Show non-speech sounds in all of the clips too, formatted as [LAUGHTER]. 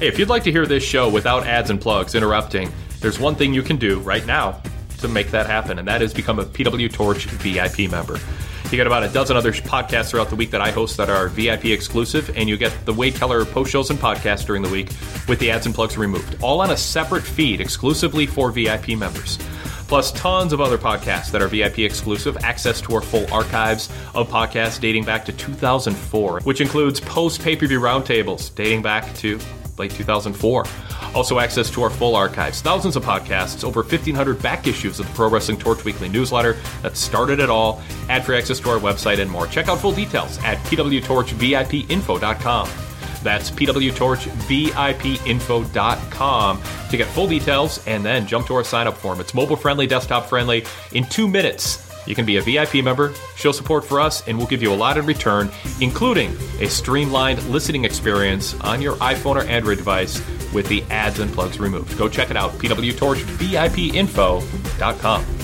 Hey, if you'd like to hear this show without ads and plugs interrupting, there's one thing you can do right now to make that happen, and that is become a PW Torch VIP member. You get about a dozen other podcasts throughout the week that I host that are VIP exclusive, and you get the Wade Keller post shows and podcasts during the week with the ads and plugs removed, all on a separate feed exclusively for VIP members. Plus, tons of other podcasts that are VIP exclusive, access to our full archives of podcasts dating back to 2004, which includes post pay per view roundtables dating back to late 2004. Also, access to our full archives, thousands of podcasts, over 1,500 back issues of the Pro Wrestling Torch Weekly newsletter that started it all, ad free access to our website, and more. Check out full details at pwtorchvipinfo.com. That's pwtorchvipinfo.com to get full details and then jump to our sign up form. It's mobile friendly, desktop friendly. In two minutes, you can be a VIP member, show support for us, and we'll give you a lot in return, including a streamlined listening experience on your iPhone or Android device with the ads and plugs removed. Go check it out, pwtorchvipinfo.com.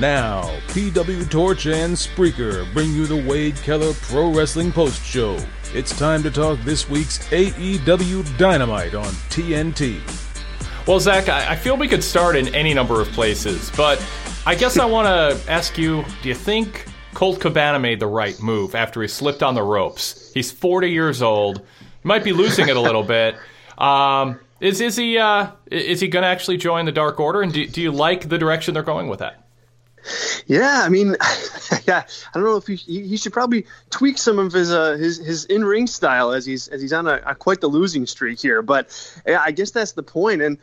Now, PW Torch and Spreaker bring you the Wade Keller Pro Wrestling Post Show. It's time to talk this week's AEW Dynamite on TNT. Well, Zach, I I feel we could start in any number of places, but I guess I want to ask you do you think Colt Cabana made the right move after he slipped on the ropes? He's 40 years old. He might be losing it a little [LAUGHS] bit. Um, is, is he uh, is he going to actually join the Dark Order? And do, do you like the direction they're going with that? Yeah, I mean, [LAUGHS] yeah, I don't know if he, he should probably tweak some of his uh, his his in ring style as he's as he's on a, a quite the losing streak here. But yeah, I guess that's the point. And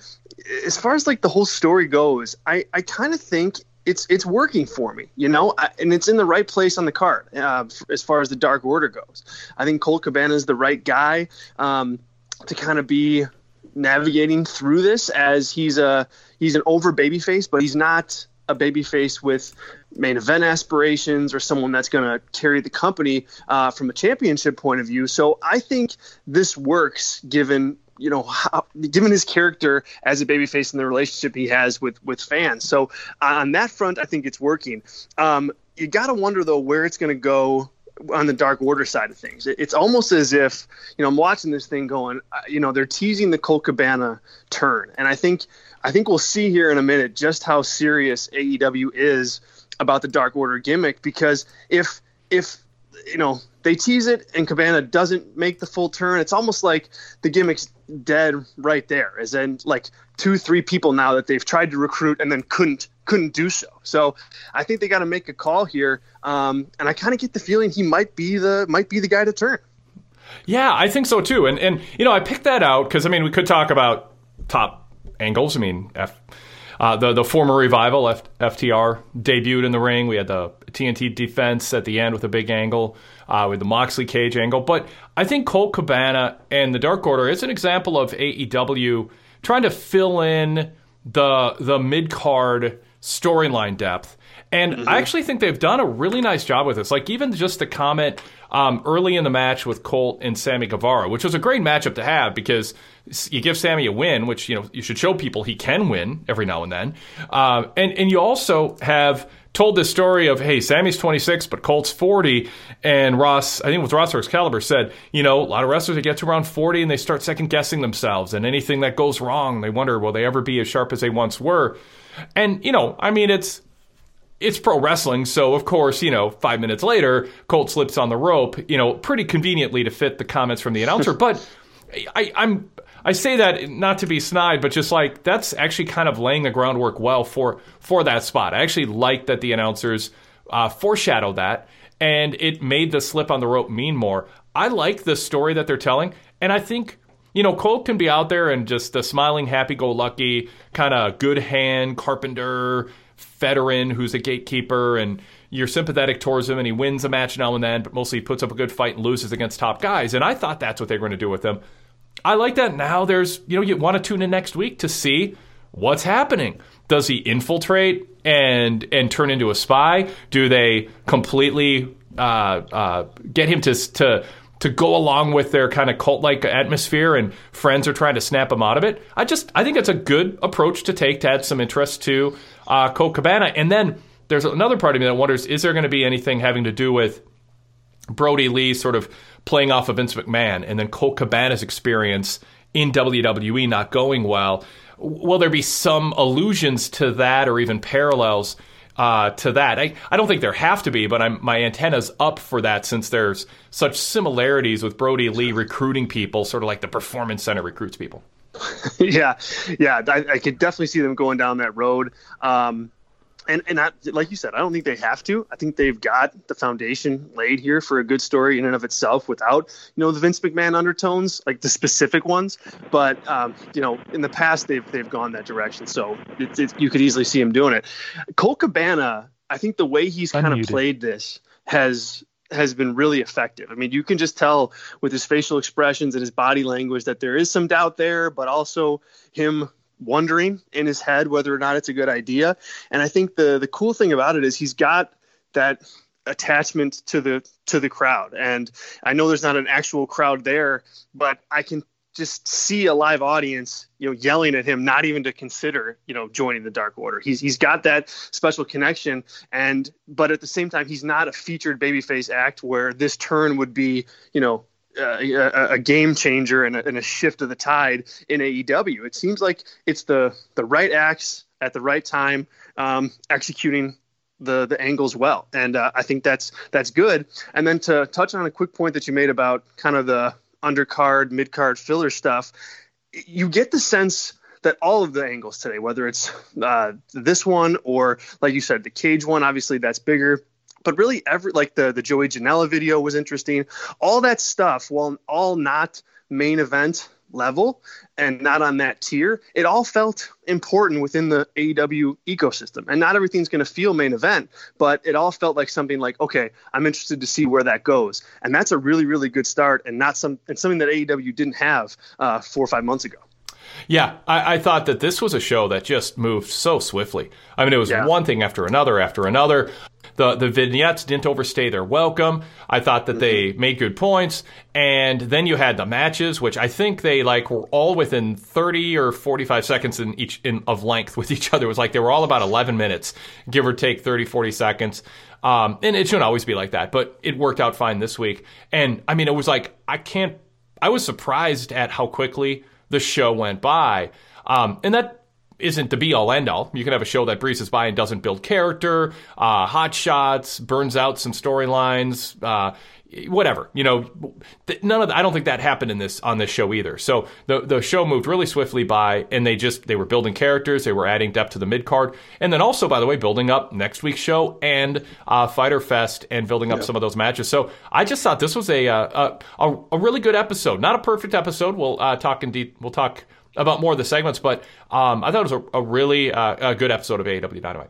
as far as like the whole story goes, I I kind of think it's it's working for me, you know, I, and it's in the right place on the card uh, as far as the Dark Order goes. I think Colt Cabana is the right guy um, to kind of be navigating through this as he's a he's an over babyface, but he's not a baby face with main event aspirations or someone that's going to carry the company uh, from a championship point of view. So I think this works given you know, how, given his character as a babyface and the relationship he has with with fans. So on that front, I think it's working. Um, you got to wonder though where it's going to go on the Dark Order side of things. It's almost as if, you know, I'm watching this thing going, uh, you know, they're teasing the Colt Cabana turn, and I think I think we'll see here in a minute just how serious AEW is about the Dark Order gimmick because if if you know they tease it and Cabana doesn't make the full turn, it's almost like the gimmick's dead right there. As in like two, three people now that they've tried to recruit and then couldn't couldn't do so. So I think they got to make a call here, um, and I kind of get the feeling he might be the might be the guy to turn. Yeah, I think so too. And and you know I picked that out because I mean we could talk about top angles. I mean F. Uh, the the former revival F, FTR debuted in the ring. We had the TNT defense at the end with a big angle uh, with the Moxley cage angle. But I think Colt Cabana and the Dark Order is an example of AEW trying to fill in the the mid card storyline depth. And mm-hmm. I actually think they've done a really nice job with this. Like even just the comment um, early in the match with Colt and Sammy Guevara, which was a great matchup to have because you give Sammy a win, which you know you should show people he can win every now and then. Uh, and and you also have told this story of hey, Sammy's 26, but Colt's 40, and Ross, I think it was Ross or Excalibur said, you know, a lot of wrestlers they get to around 40 and they start second guessing themselves, and anything that goes wrong, they wonder will they ever be as sharp as they once were. And you know, I mean, it's it's pro wrestling, so of course, you know, five minutes later, Colt slips on the rope, you know, pretty conveniently to fit the comments from the announcer. [LAUGHS] but I, I'm I say that not to be snide, but just like that's actually kind of laying the groundwork well for for that spot. I actually like that the announcers uh, foreshadowed that, and it made the slip on the rope mean more. I like the story that they're telling, and I think you know Colt can be out there and just a smiling, happy-go-lucky kind of good hand carpenter veteran who's a gatekeeper and you're sympathetic towards him and he wins a match now and then, but mostly he puts up a good fight and loses against top guys. And I thought that's what they were going to do with him. I like that. Now there's, you know, you want to tune in next week to see what's happening. Does he infiltrate and and turn into a spy? Do they completely uh, uh, get him to to to go along with their kind of cult like atmosphere and friends are trying to snap him out of it? I just I think it's a good approach to take to add some interest to uh, Cabana. And then there's another part of me that wonders: is there going to be anything having to do with Brody Lee sort of playing off of Vince McMahon and then Colt Cabana's experience in WWE not going well. Will there be some allusions to that or even parallels uh, to that? I, I don't think there have to be, but I'm, my antenna's up for that since there's such similarities with Brody Lee recruiting people, sort of like the Performance Center recruits people. [LAUGHS] yeah, yeah, I, I could definitely see them going down that road. Um, and and I, like you said, I don't think they have to. I think they've got the foundation laid here for a good story in and of itself, without you know the Vince McMahon undertones, like the specific ones. But um, you know, in the past they've they've gone that direction, so it, it, you could easily see him doing it. Colt Cabana, I think the way he's kind of played this has has been really effective. I mean, you can just tell with his facial expressions and his body language that there is some doubt there, but also him wondering in his head whether or not it's a good idea. And I think the the cool thing about it is he's got that attachment to the to the crowd. And I know there's not an actual crowd there, but I can just see a live audience, you know, yelling at him, not even to consider, you know, joining the Dark Order. He's he's got that special connection, and but at the same time, he's not a featured babyface act where this turn would be, you know, a, a, game changer and a, and a, shift of the tide in AEW. It seems like it's the the right acts at the right time, um, executing the the angles well, and uh, I think that's that's good. And then to touch on a quick point that you made about kind of the undercard, midcard filler stuff, you get the sense that all of the angles today, whether it's uh, this one or like you said, the cage one, obviously that's bigger but really every like the the Joey Janela video was interesting. All that stuff, while all not main event level and not on that tier, it all felt important within the AEW ecosystem. And not everything's going to feel main event, but it all felt like something like, okay, I'm interested to see where that goes. And that's a really, really good start and not some and something that AEW didn't have uh, four or five months ago. Yeah, I, I, thought that this was a show that just moved so swiftly. I mean, it was yeah. one thing after another after another. The the vignettes didn't overstay their welcome. I thought that they mm-hmm. made good points, and then you had the matches, which I think they like were all within thirty or forty five seconds in each in, of length with each other. It was like they were all about eleven minutes, give or take 30, 40 seconds. Um, and it shouldn't always be like that, but it worked out fine this week. And I mean, it was like I can't. I was surprised at how quickly the show went by. Um, and that isn't the be all end all. You can have a show that breezes by and doesn't build character, uh, hot shots, burns out some storylines, uh, whatever. You know, none of the, I don't think that happened in this on this show either. So the the show moved really swiftly by, and they just they were building characters, they were adding depth to the mid card, and then also by the way building up next week's show and uh, Fyter Fest and building up some of those matches. So I just thought this was a uh, a, a, a really good episode. Not a perfect episode. We'll uh, talk indeed. We'll talk about more of the segments, but um, I thought it was a, a really uh, a good episode of AEW Dynamite.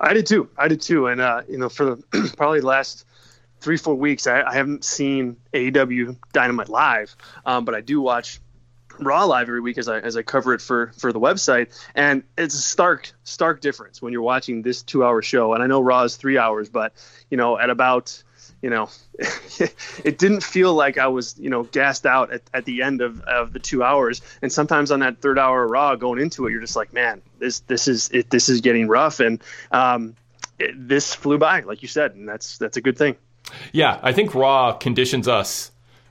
I did too. I did too. And uh, you know, for the [CLEARS THROAT] probably the last three four weeks, I, I haven't seen AEW Dynamite live, um, but I do watch Raw live every week as I as I cover it for for the website, and it's a stark stark difference when you're watching this two hour show. And I know Raw is three hours, but you know at about you know, [LAUGHS] it didn't feel like I was, you know, gassed out at, at the end of, of the two hours. And sometimes on that third hour raw going into it, you're just like, man, this, this is, it, this is getting rough. And, um, it, this flew by, like you said, and that's, that's a good thing. Yeah. I think raw conditions us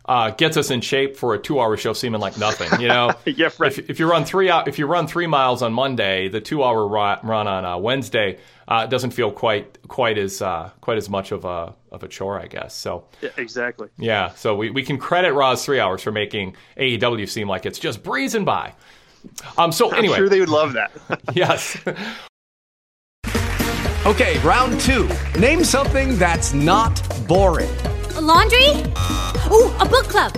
uh, gets us in shape for a two-hour show seeming like nothing. You know, [LAUGHS] yeah, right. if, if, you run three if you run three miles on Monday, the two-hour run on uh, Wednesday uh, doesn't feel quite quite as uh, quite as much of a of a chore, I guess. So yeah, exactly. Yeah, so we, we can credit Raw's three hours for making AEW seem like it's just breezing by. Um. So anyway, I'm sure they would love that. [LAUGHS] [LAUGHS] yes. okay, round two. Name something that's not boring. A laundry. Ooh, a book club.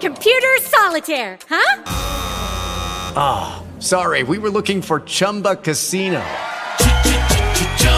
Computer solitaire. Huh? Ah, oh, sorry. We were looking for Chumba Casino.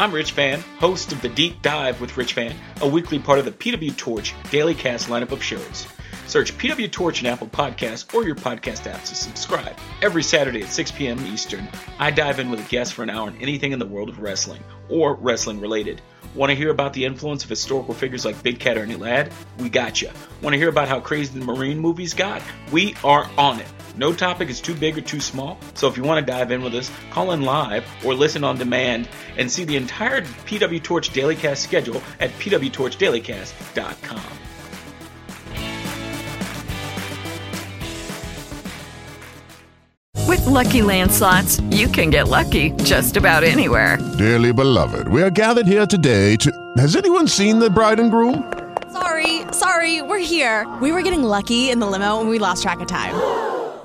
I'm Rich Fann, host of The Deep Dive with Rich Fann, a weekly part of the PW Torch Daily Cast lineup of shows. Search PW Torch in Apple Podcasts or your podcast apps to subscribe. Every Saturday at 6 p.m. Eastern, I dive in with a guest for an hour on anything in the world of wrestling or wrestling related. Want to hear about the influence of historical figures like Big Cat or Ernie Ladd? We got you. Want to hear about how crazy the Marine movies got? We are on it. No topic is too big or too small, so if you want to dive in with us, call in live or listen on demand and see the entire PW Torch Dailycast schedule at pwtorchdailycast.com. With Lucky Land slots, you can get lucky just about anywhere. Dearly beloved, we are gathered here today to. Has anyone seen the bride and groom? Sorry, sorry, we're here. We were getting lucky in the limo and we lost track of time.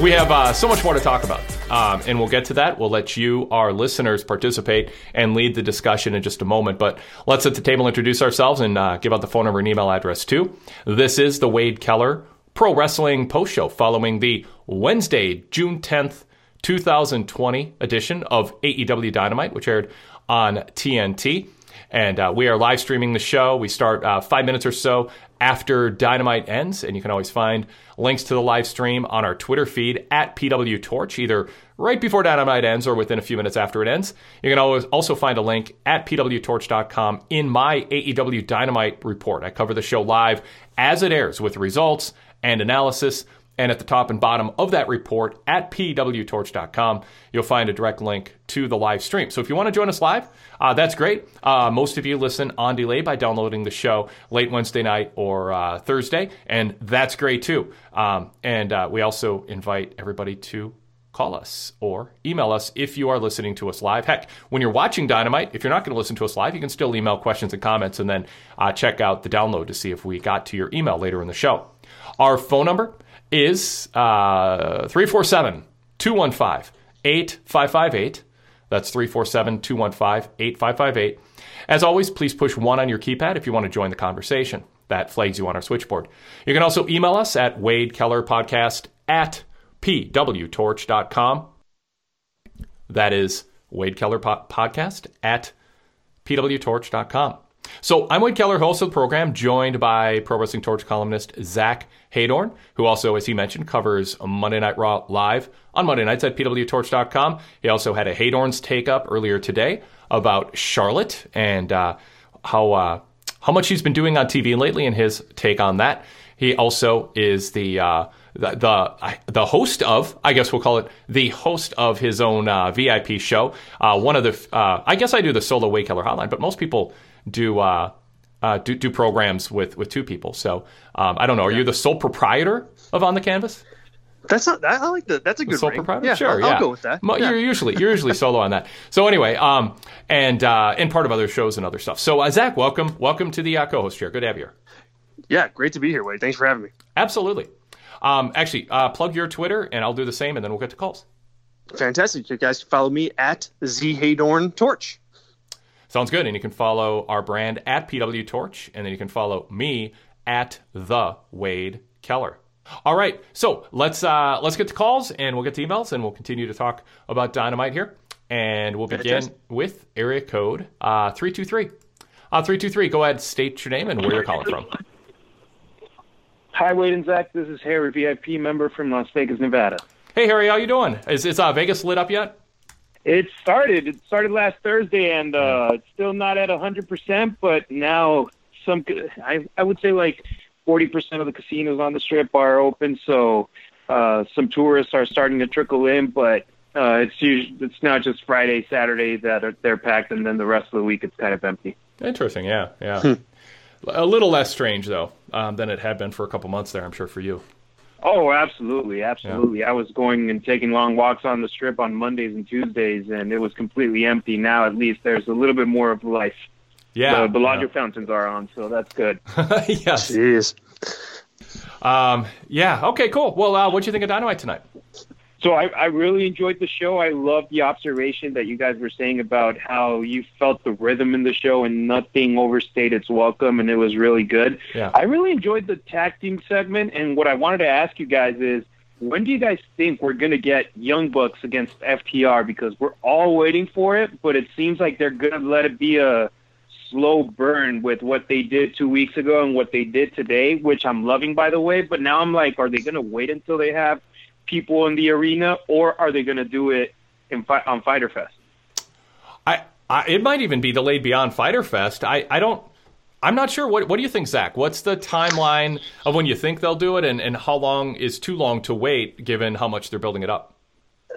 We have uh, so much more to talk about. Um, and we'll get to that. We'll let you, our listeners, participate and lead the discussion in just a moment. But let's at the table introduce ourselves and uh, give out the phone number and email address too. This is the Wade Keller Pro Wrestling Post Show following the Wednesday, June 10th, 2020 edition of AEW Dynamite, which aired on TNT. And uh, we are live streaming the show. We start uh, five minutes or so after Dynamite ends, and you can always find links to the live stream on our Twitter feed at PW Torch, either right before Dynamite ends or within a few minutes after it ends. You can always also find a link at pwtorch.com in my AEW Dynamite report. I cover the show live as it airs with results and analysis. And at the top and bottom of that report at pwtorch.com, you'll find a direct link to the live stream. So if you want to join us live, uh, that's great. Uh, most of you listen on delay by downloading the show late Wednesday night or uh, Thursday, and that's great too. Um, and uh, we also invite everybody to call us or email us if you are listening to us live. Heck, when you're watching Dynamite, if you're not going to listen to us live, you can still email questions and comments and then uh, check out the download to see if we got to your email later in the show. Our phone number is uh, 347 215 8558. That's 347 215 8558. As always, please push one on your keypad if you want to join the conversation. That flags you on our switchboard. You can also email us at Wade Keller Podcast at pwtorch.com. That is Wade Keller po- Podcast at pwtorch.com. So I'm Wade Keller, host of the program, joined by Pro Wrestling Torch columnist Zach Heydorn, who also, as he mentioned, covers Monday Night Raw live on Monday nights at pwtorch.com. He also had a Heydorn's take up earlier today about Charlotte and uh, how uh, how much he's been doing on TV lately, and his take on that. He also is the uh, the the, host of, I guess we'll call it the host of his own uh, VIP show. Uh, one of the, uh, I guess I do the solo Wade Keller Hotline, but most people do uh, uh, do, do programs with with two people. So um, I don't know. Are you the sole proprietor of On the Canvas? That's not. I like that. That's a The good sole ring. proprietor? Yeah, sure. I'll, yeah. I'll go with that. Yeah. You're usually you're usually [LAUGHS] solo on that. So anyway, um, and uh, and part of other shows and other stuff. So uh, Zach, welcome, welcome to the uh, co-host chair. Good to have you here. Yeah, great to be here, Wade. Thanks for having me. Absolutely. Um, actually, uh, plug your Twitter, and I'll do the same, and then we'll get to calls. Fantastic. You guys can follow me at Heydorn Torch. Sounds good. And you can follow our brand at PW Torch, and then you can follow me at the Wade Keller. All right, so let's uh, let's get to calls, and we'll get to emails, and we'll continue to talk about dynamite here. And we'll begin Fantastic. with area code uh, three two three. Uh, three two three. Go ahead, state your name and where you're calling from. Hi, Wade and Zach. This is Harry, VIP member from Las Vegas, Nevada. Hey Harry, how you doing? Is is uh, Vegas lit up yet? It started. It started last Thursday, and uh, it's still not at hundred percent. But now, some I I would say like forty percent of the casinos on the strip are open. So uh, some tourists are starting to trickle in, but uh, it's usually, it's not just Friday, Saturday that are, they're packed, and then the rest of the week it's kind of empty. Interesting. Yeah, yeah. a little less strange though um, than it had been for a couple months there. I'm sure for you. Oh, absolutely, absolutely. I was going and taking long walks on the strip on Mondays and Tuesdays, and it was completely empty. Now, at least, there's a little bit more of life. Yeah, the Bellagio fountains are on, so that's good. [LAUGHS] yes. Jeez. Um, yeah. Okay. Cool. Well, uh, what do you think of Dynamite tonight? So I, I really enjoyed the show. I love the observation that you guys were saying about how you felt the rhythm in the show and nothing overstayed its welcome, and it was really good. Yeah. I really enjoyed the tag team segment, and what I wanted to ask you guys is, when do you guys think we're going to get Young Bucks against FTR? Because we're all waiting for it, but it seems like they're going to let it be a slow burn with what they did two weeks ago and what they did today, which I'm loving, by the way. But now I'm like, are they going to wait until they have people in the arena, or are they going to do it in fi- on Fyter Fest? I, I it might even be delayed beyond Fyter Fest. I, I don't. I'm not sure. What What do you think, Zach? What's the timeline of when you think they'll do it, and, and how long is too long to wait, given how much they're building it up?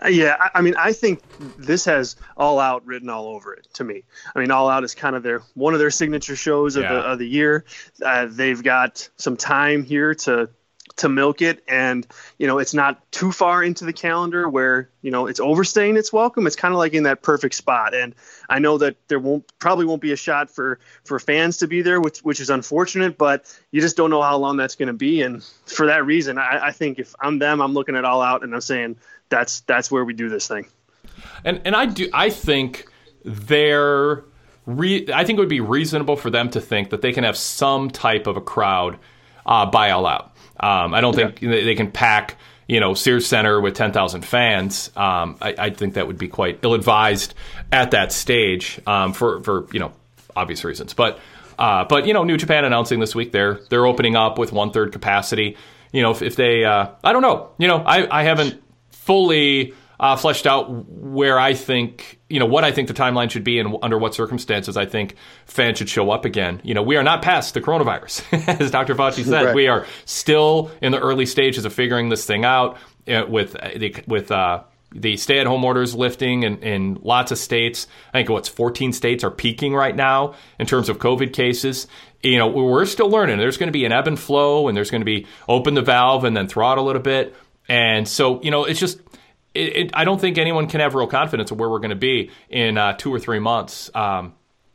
Uh, Yeah, I, I mean, I think this has All Out written all over it to me. I mean, All Out is kind of their one of their signature shows of the of the year. Uh, they've got some time here to to milk it. And you know it's not too far into the calendar where you know it's overstaying its welcome. It's kind of like in that perfect spot. And i know that there won't probably won't be a shot for for fans to be there which which is unfortunate but you just don't know how long that's going to be. And for that reason I, I think if i'm them i'm looking at all out and i'm saying that's that's where we do this thing. And and i do i think they're re- i think it would be reasonable for them to think that they can have some type of a crowd uh, by all out um, I don't think they can pack you know Sears Center with 10,000 fans. Um, I, I, think that would be quite ill-advised at that stage um, for for you know obvious reasons. But uh, but you know New Japan announcing this week they're they're opening up with one third capacity. You know if, if they uh, I don't know you know I I haven't fully uh, fleshed out where I think, you know, what I think the timeline should be and under what circumstances I think fans should show up again. You know, we are not past the coronavirus, [LAUGHS] as Dr. Fauci said. Right. We are still in the early stages of figuring this thing out uh, with uh, the with uh, the stay-at-home orders lifting in, in lots of states. I think what's 14 states are peaking right now in terms of COVID cases. You know, we're still learning. There's going to be an ebb and flow, and there's going to be open the valve and then throttle it a bit. And so, you know, it's just it, it, I don't think anyone can have real confidence of where we're going to be in uh, two or three months. Um,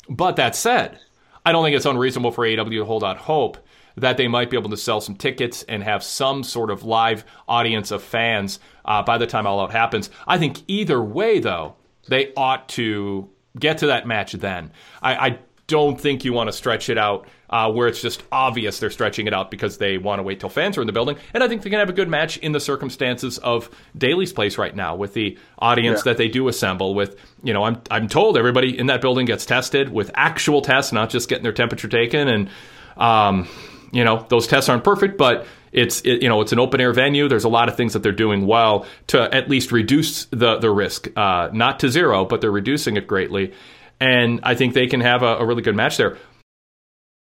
but that said, I don't think it's unreasonable for AEW to hold out hope that they might be able to sell some tickets and have some sort of live audience of fans uh, by the time All Out happens. I think either way, though, they ought to get to that match then. I, I don't think you want to stretch it out uh, where it's just obvious they're stretching it out because they want to wait till fans are in the building. And I think they can have a good match in the circumstances of Daily's place right now with the audience yeah. that they do assemble. With you know, I'm I'm told everybody in that building gets tested with actual tests, not just getting their temperature taken. And um, you know, those tests aren't perfect, but it's it, you know it's an open air venue. There's a lot of things that they're doing well to at least reduce the the risk, uh, not to zero, but they're reducing it greatly. And I think they can have a, a really good match there.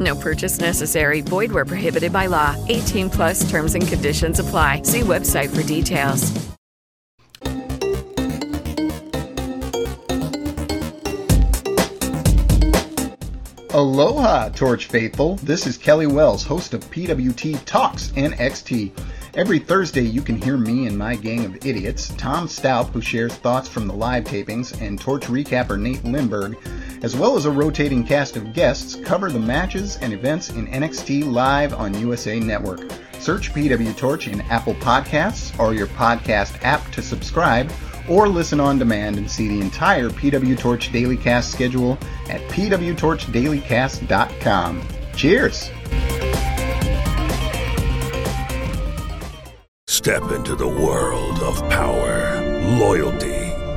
No purchase necessary. Void where prohibited by law. 18 plus terms and conditions apply. See website for details. Aloha, Torch Faithful. This is Kelly Wells, host of PWT Talks NXT. Every Thursday, you can hear me and my gang of idiots, Tom Stout, who shares thoughts from the live tapings, and Torch recapper Nate Lindberg, as well as a rotating cast of guests, cover the matches and events in NXT live on USA Network. Search PW Torch in Apple Podcasts or your podcast app to subscribe, or listen on demand and see the entire PW Torch Daily Cast schedule at pwtorchdailycast.com. Cheers! Step into the world of power, loyalty,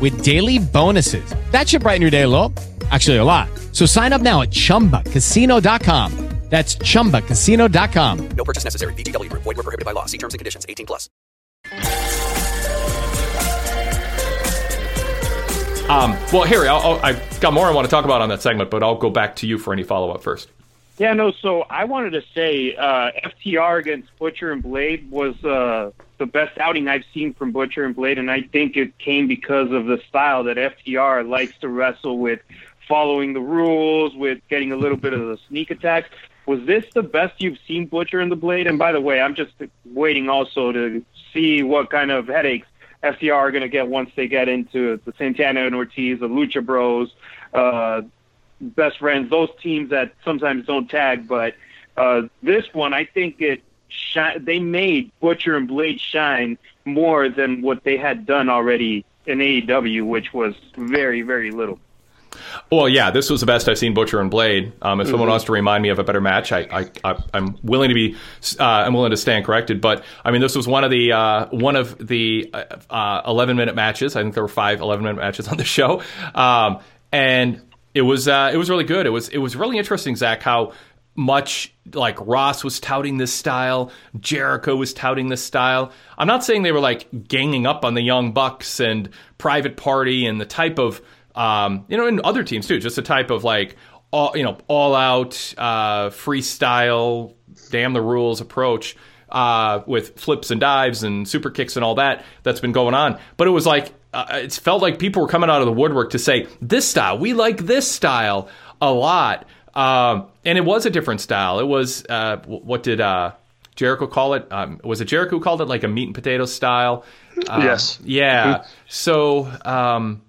with daily bonuses. That should brighten your day a little. Actually, a lot. So sign up now at ChumbaCasino.com. That's ChumbaCasino.com. No purchase necessary. VGW. Void were prohibited by law. See terms and conditions. 18 plus. Um, well, Harry, i have got more I want to talk about on that segment, but I'll go back to you for any follow-up first. Yeah, no, so I wanted to say uh, FTR against Butcher and Blade was... Uh, the best outing I've seen from Butcher and Blade, and I think it came because of the style that FTR likes to wrestle with, following the rules, with getting a little bit of the sneak attacks. Was this the best you've seen Butcher and the Blade? And by the way, I'm just waiting also to see what kind of headaches FTR are going to get once they get into the Santana and Ortiz, the Lucha Bros, uh, best friends, those teams that sometimes don't tag. But uh, this one, I think it shi- they made Butcher and Blade shine more than what they had done already in AEW, which was very, very little. Well, yeah, this was the best I've seen Butcher and Blade. Um, if someone Mhm. wants to remind me of a better match, I, I, I I'm willing to be, uh, I'm willing to stand corrected. But I mean, this was one of the uh, one of the uh, uh, 11 minute matches. I think there were five 11 minute matches on the show, um, and it was uh, it was really good. It was it was really interesting, Zach, how much like Ross was touting this style, Jericho was touting this style. I'm not saying they were like ganging up on the Young Bucks and Private Party and the type of um, you know, and other teams too, just the type of like all you know, all out uh, freestyle, damn the rules approach. Uh, with flips and dives and super kicks and all that that's been going on, but it was like uh, it felt like people were coming out of the woodwork to say this style, we like this style a lot. Um, and it was a different style. It was uh, what did uh, Jericho call it? Um, was it Jericho who called it like a meat and potato style? Uh, Yes. Yeah. So um,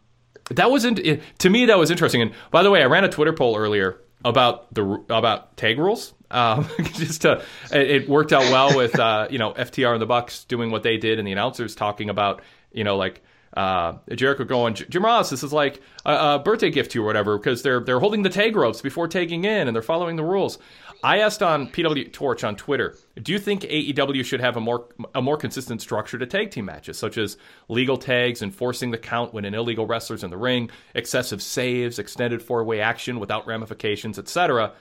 that was not to me that was interesting. And by the way, I ran a Twitter poll earlier about the about tag rules. Um, [LAUGHS] just to it, it worked out well with uh, you know FTR and the Bucks doing what they did, and the announcers talking about you know like uh, Jericho going, Jim Ross, this is like a, a birthday gift to you or whatever, because they're they're holding the tag ropes before tagging in and they're following the rules. I asked on PW Torch on Twitter, do you think AEW should have a more a more consistent structure to tag team matches, such as legal tags, enforcing the count when an illegal wrestler's in the ring, excessive saves, extended four way action without ramifications, etc.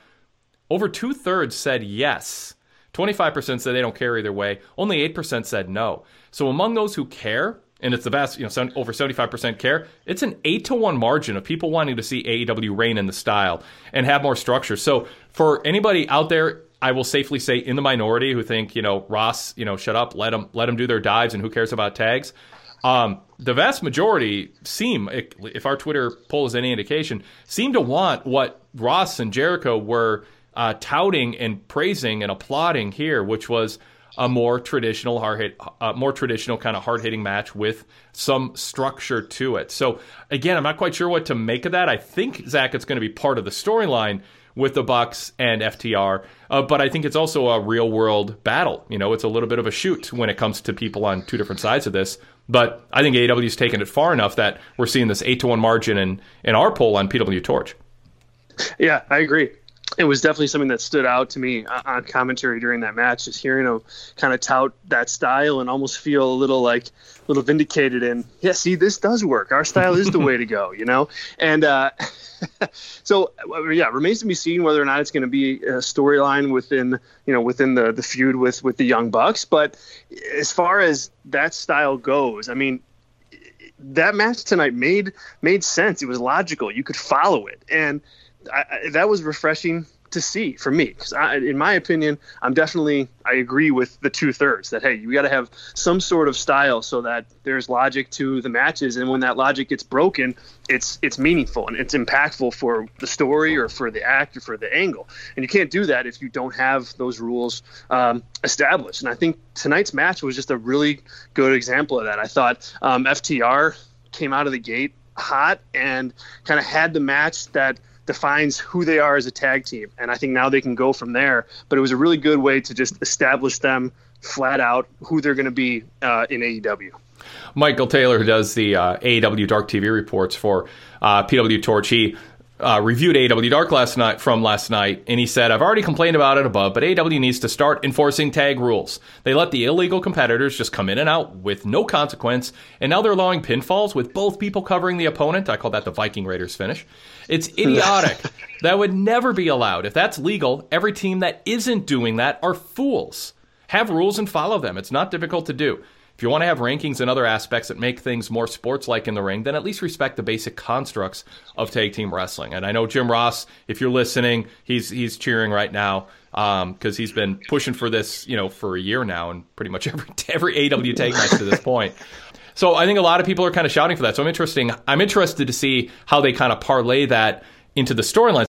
Over two thirds said yes. 25% said they don't care either way. Only 8% said no. So among those who care, and it's the vast, you know, over 75% care, it's an 8 to 1 margin of people wanting to see AEW rein in the style and have more structure. So for anybody out there, I will safely say in the minority who think, you know, Ross, you know, shut up, let them let them do their dives and who cares about tags. Um, the vast majority seem, if our Twitter poll is any indication, seem to want what Ross and Jericho were uh, touting and praising and applauding here, which was a more traditional hard hit, more traditional kind of hard hitting match with some structure to it. So again, I'm not quite sure what to make of that. I think Zach, it's going to be part of the storyline with the Bucks and FTR, uh, but I think it's also a real world battle. You know, it's a little bit of a shoot when it comes to people on two different sides of this. But I think AEW's taken it far enough that we're seeing this eight to one margin in in our poll on PW Torch. Yeah, I agree. It was definitely something that stood out to me on on commentary during that match. Just hearing him kind of tout that style and almost feel a little like a little vindicated. And yeah, see, this does work. Our style is the way to go, you know. And uh, [LAUGHS] so uh, yeah, remains to be seen whether or not it's going to be a storyline within you know within the the feud with with the Young Bucks. But as far as that style goes, I mean, that match tonight made made sense. It was logical. You could follow it, and I, that was refreshing to see for me. Because in my opinion, I'm definitely I agree with the two thirds that hey, you got to have some sort of style so that there's logic to the matches, and when that logic gets broken, it's it's meaningful and it's impactful for the story or for the act or for the angle. And you can't do that if you don't have those rules um, established. And I think tonight's match was just a really good example of that. I thought um, FTR came out of the gate hot and kind of had the match that defines who they are as a tag team. And I think now they can go from there. But it was a really good way to just establish them flat out who they're going to be uh, in AEW. Michael Taylor, who does the uh, AEW Dark TV reports for uh, PW Torch, he uh, reviewed AEW Dark last night from last night, and he said, "I've already complained about it above, but AEW needs to start enforcing tag rules. They let the illegal competitors just come in and out with no consequence, and now they're allowing pinfalls with both people covering the opponent. I call that the Viking Raiders finish. It's idiotic. [LAUGHS] that would never be allowed. If that's legal, every team that isn't doing that are fools. Have rules and follow them. It's not difficult to do." if you want to have rankings and other aspects that make things more sports like in the ring, then at least respect the basic constructs of tag team wrestling. And I know Jim Ross, if you're listening, he's he's cheering right now because um, he's been pushing for this, you know, for a year now, and pretty much every every AW tag match to this point. [LAUGHS] So I think a lot of people are kind of shouting for that. So I'm interesting. I'm interested to see how they kind of parlay that into the storyline.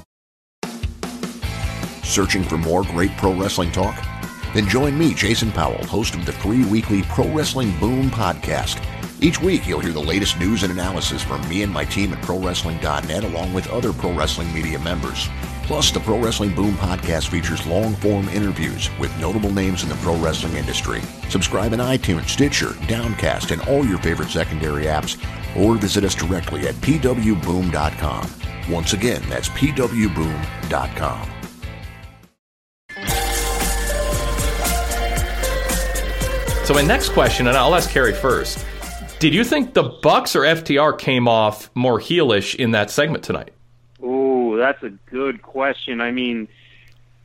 Searching for more great pro wrestling talk? Then join me, Jason Powell, host of the free weekly Pro Wrestling Boom podcast. Each week, you'll hear the latest news and analysis from me and my team at ProWrestling.net, along with other pro wrestling media members. Plus, the Pro Wrestling Boom podcast features long form interviews with notable names in the pro wrestling industry. Subscribe in iTunes, Stitcher, Downcast, and all your favorite secondary apps, or visit us directly at pwboom.com. Once again, that's pwboom.com. So my next question, and I'll ask Kerry first. Did you think the Bucks or FTR came off more heelish in that segment tonight? Ooh, that's a good question. I mean,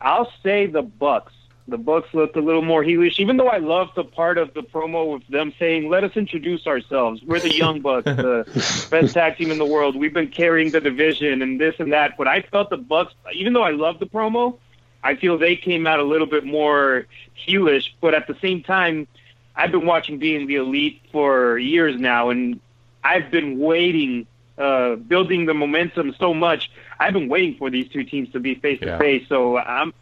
I'll say the Bucks. The Bucks looked a little more heelish, even though I loved the part of the promo with them saying, "Let us introduce ourselves. We're the Young Bucks, the [LAUGHS] best tag team in the world. We've been carrying the division and this and that." But I felt the Bucks, even though I loved the promo, I feel they came out a little bit more heelish. But at the same time, I've been watching Being the Elite for years now, and I've been waiting, uh, building the momentum so much. I've been waiting for these two teams to be face to face. So I'm,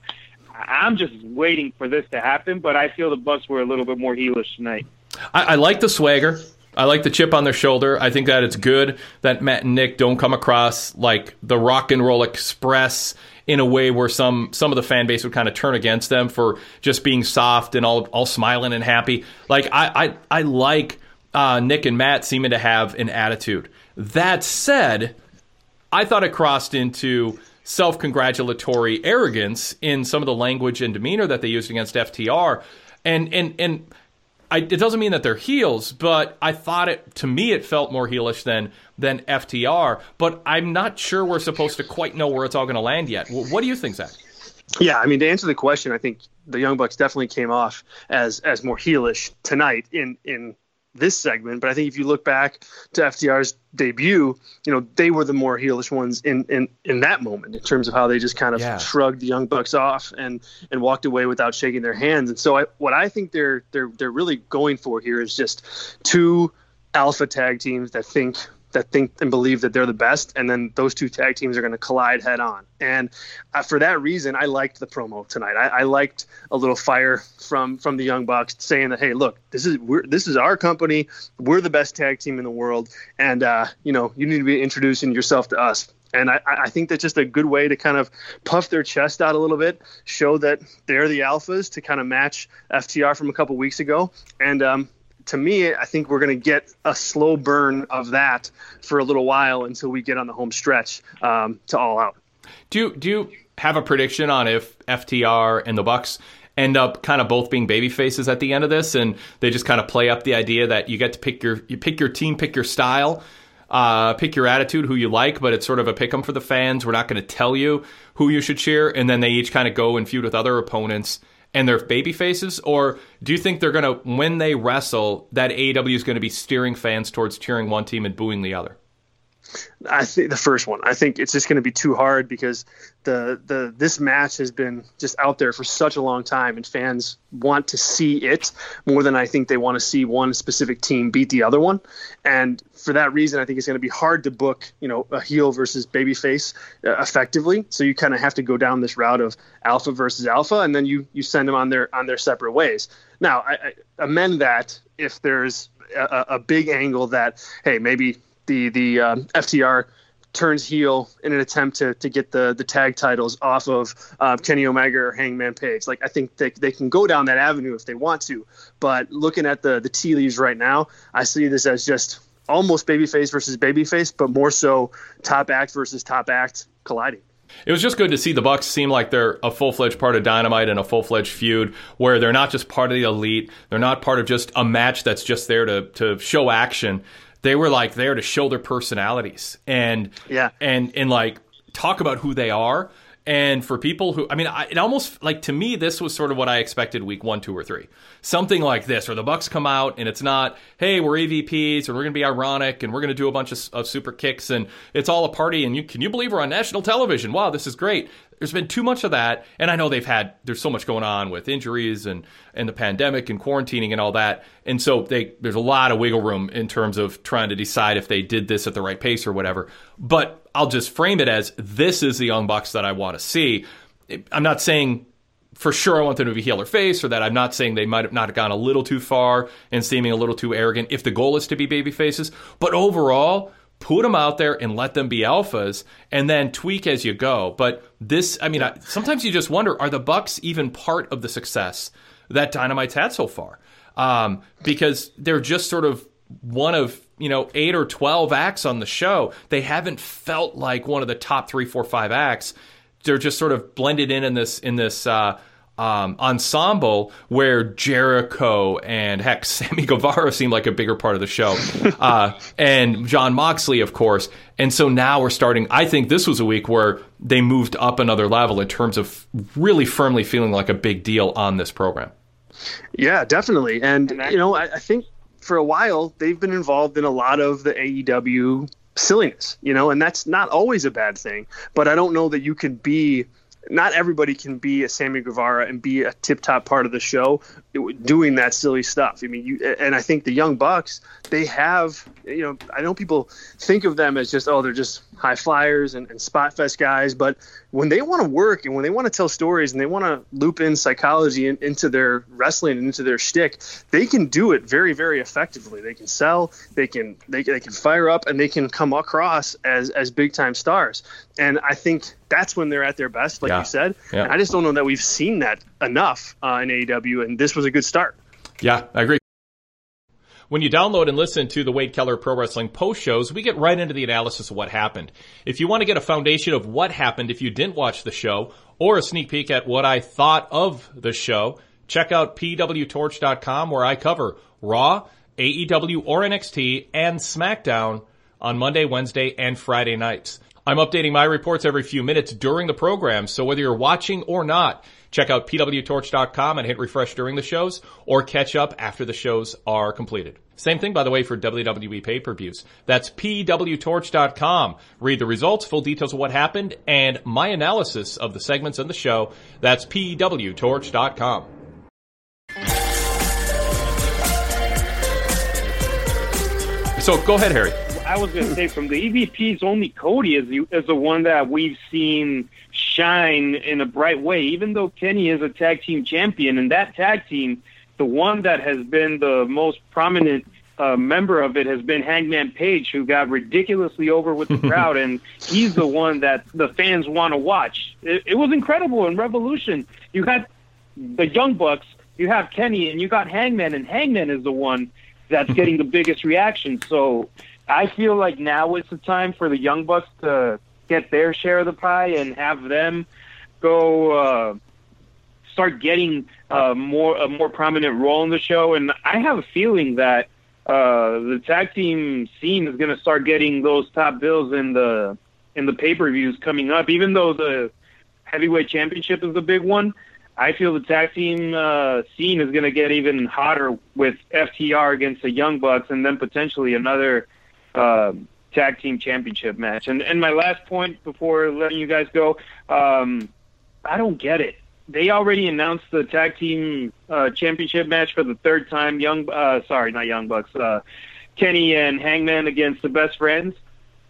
I'm just waiting for this to happen. But I feel the Bucks were a little bit more heelish tonight. I, I like the swagger. I like the chip on their shoulder. I think that it's good that Matt and Nick don't come across like the rock and roll express in a way where some some of the fan base would kind of turn against them for just being soft and all all smiling and happy. Like I I, I like uh, Nick and Matt seeming to have an attitude. That said, I thought it crossed into self congratulatory arrogance in some of the language and demeanor that they used against FTR, and and and. I, it doesn't mean that they're heels, but I thought it to me it felt more heelish than than FTR. But I'm not sure we're supposed to quite know where it's all going to land yet. What do you think, Zach? Yeah, I mean to answer the question, I think the Young Bucks definitely came off as as more heelish tonight in in this segment. But I think if you look back to FTR's debut, you know they were the more heelish ones in in in that moment in terms of how they just kind of Yeah. shrugged the Young Bucks off and and walked away without shaking their hands. And so I, what I think they're they're they're really going for here is just two alpha tag teams that think that think and believe that they're the best, and then those two tag teams are going to collide head on. And uh, for that reason, I liked the promo tonight. I, I liked a little fire from from the Young Bucks saying that, hey, look, this is we're, this is our company. We're the best tag team in the world, and uh, you know you need to be introducing yourself to us. And I, I think that's just a good way to kind of puff their chest out a little bit, show that they're the alphas to kind of match FTR from a couple weeks ago. And um, to me, I think we're going to get a slow burn of that for a little while until we get on the home stretch um, to all out. Do you, do you have a prediction on if FTR and the Bucks end up kind of both being baby faces at the end of this, and they just kind of play up the idea that you get to pick your you pick your team, pick your style, uh, pick your attitude, who you like, but it's sort of a pick 'em for the fans. We're not going to tell you who you should cheer, and then they each kind of go and feud with other opponents. And they're baby faces, or do you think they're gonna, when they wrestle, that AEW is going to be steering fans towards cheering one team and booing the other? I think the first one. I think it's just going to be too hard because the the this match has been just out there for such a long time, and fans want to see it more than I think they want to see one specific team beat the other one. And for that reason, I think it's going to be hard to book, you know, a heel versus babyface uh, effectively. So you kind of have to go down this route of alpha versus alpha, and then you you send them on their on their separate ways. Now, I, I amend that if there's a, a big angle that hey maybe the the um, FTR turns heel in an attempt to, to get the the tag titles off of uh, Kenny Omega or Hangman Page. Like I think they, they can go down that avenue if they want to, but looking at the the tea leaves right now, I see this as just almost babyface versus babyface, but more so top act versus top act colliding. It was just good to see the Bucks seem like they're a full fledged part of Dynamite and a full fledged feud where they're not just part of the elite. They're not part of just a match that's just there to to show action they were like there to show their personalities and yeah and and like talk about who they are and for people who, I mean, I, it almost like to me, this was sort of what I expected week one, two, or three. Something like this, or the Bucks come out and it's not, hey, we're EVPs and we're going to be ironic and we're going to do a bunch of, of, super kicks and it's all a party. And you can you believe we're on national television? Wow, this is great. There's been too much of that, and I know they've had there's so much going on with injuries and and the pandemic and quarantining and all that, and so they there's a lot of wiggle room in terms of trying to decide if they did this at the right pace or whatever. But I'll just frame it as this is the Young Bucks that I want to see. I'm not saying for sure I want them to be heel or face, or that I'm not saying they might have not gone a little too far and seeming a little too arrogant if the goal is to be baby faces. But overall, put them out there and let them be alphas and then tweak as you go. But this i mean I, sometimes you just wonder are the bucks even part of the success that dynamite's had so far? Um, because they're just sort of one of you know eight or 12 acts on the show. They haven't felt like one of the top three four five acts. They're just sort of blended in in this in this uh, um, ensemble where Jericho and heck, [LAUGHS] Sammy Guevara seemed like a bigger part of the show, [LAUGHS] uh, and Jon Moxley, of course. And so now we're starting. I think this was a week where they moved up another level in terms of really firmly feeling like a big deal on this program. Yeah, definitely. And, you know, I, I think for a while they've been involved in a lot of the AEW silliness, you know, and that's not always a bad thing. But I don't know that you can be not everybody can be a Sammy Guevara and be a tip top part of the show doing that silly stuff. I mean, you and I think the Young Bucks they have you know I know people think of them as just oh they're just high flyers and, and spot fest guys, but when they want to work and when they want to tell stories and they want to loop in psychology in, into their wrestling and into their shtick, they can do it very very effectively. They can sell, they can they, they can fire up, and they can come across as as big time stars. And I think that's when they're at their best, like Yeah. you said. Yeah. And I just don't know that we've seen that enough uh, in AEW, and this was a good start. Yeah, I agree. When you download and listen to the Wade Keller Pro Wrestling post shows, we get right into the analysis of what happened. If you want to get a foundation of what happened if you didn't watch the show, or a sneak peek at what I thought of the show, check out pwtorch.com where I cover Raw, AEW or NXT, and SmackDown on Monday, Wednesday, and Friday nights. I'm updating my reports every few minutes during the program, so whether you're watching or not, check out pwtorch.com and hit refresh during the shows, or catch up after the shows are completed. Same thing, by the way, for WWE pay-per-views. That's pwtorch.com. Read the results, full details of what happened, and my analysis of the segments in the show. That's pwtorch.com. So go ahead, Harry. I was going to say from the EVPs, only Cody is the, is the one that we've seen shine in a bright way. Even though Kenny is a tag team champion, and that tag team, the one that has been the most prominent uh, member of it has been Hangman Page, who got ridiculously over with the [LAUGHS] crowd, and he's the one that the fans want to watch. It, it was incredible in Revolution. You had the Young Bucks, you have Kenny, and you got Hangman, and Hangman is the one that's getting the biggest reaction. So I feel like now is the time for the Young Bucks to get their share of the pie and have them go uh, start getting uh, more a more prominent role in the show. And I have a feeling that uh, the tag team scene is going to start getting those top bills in the in the pay per views coming up. Even though the heavyweight championship is the big one, I feel the tag team uh, scene is going to get even hotter with FTR against the Young Bucks, and then potentially another uh, tag team championship match. And and my last point before letting you guys go, um, I don't get it. They already announced the tag team uh, championship match for the third time. Young, uh, sorry, not Young Bucks. Uh, Kenny and Hangman against the Best Friends,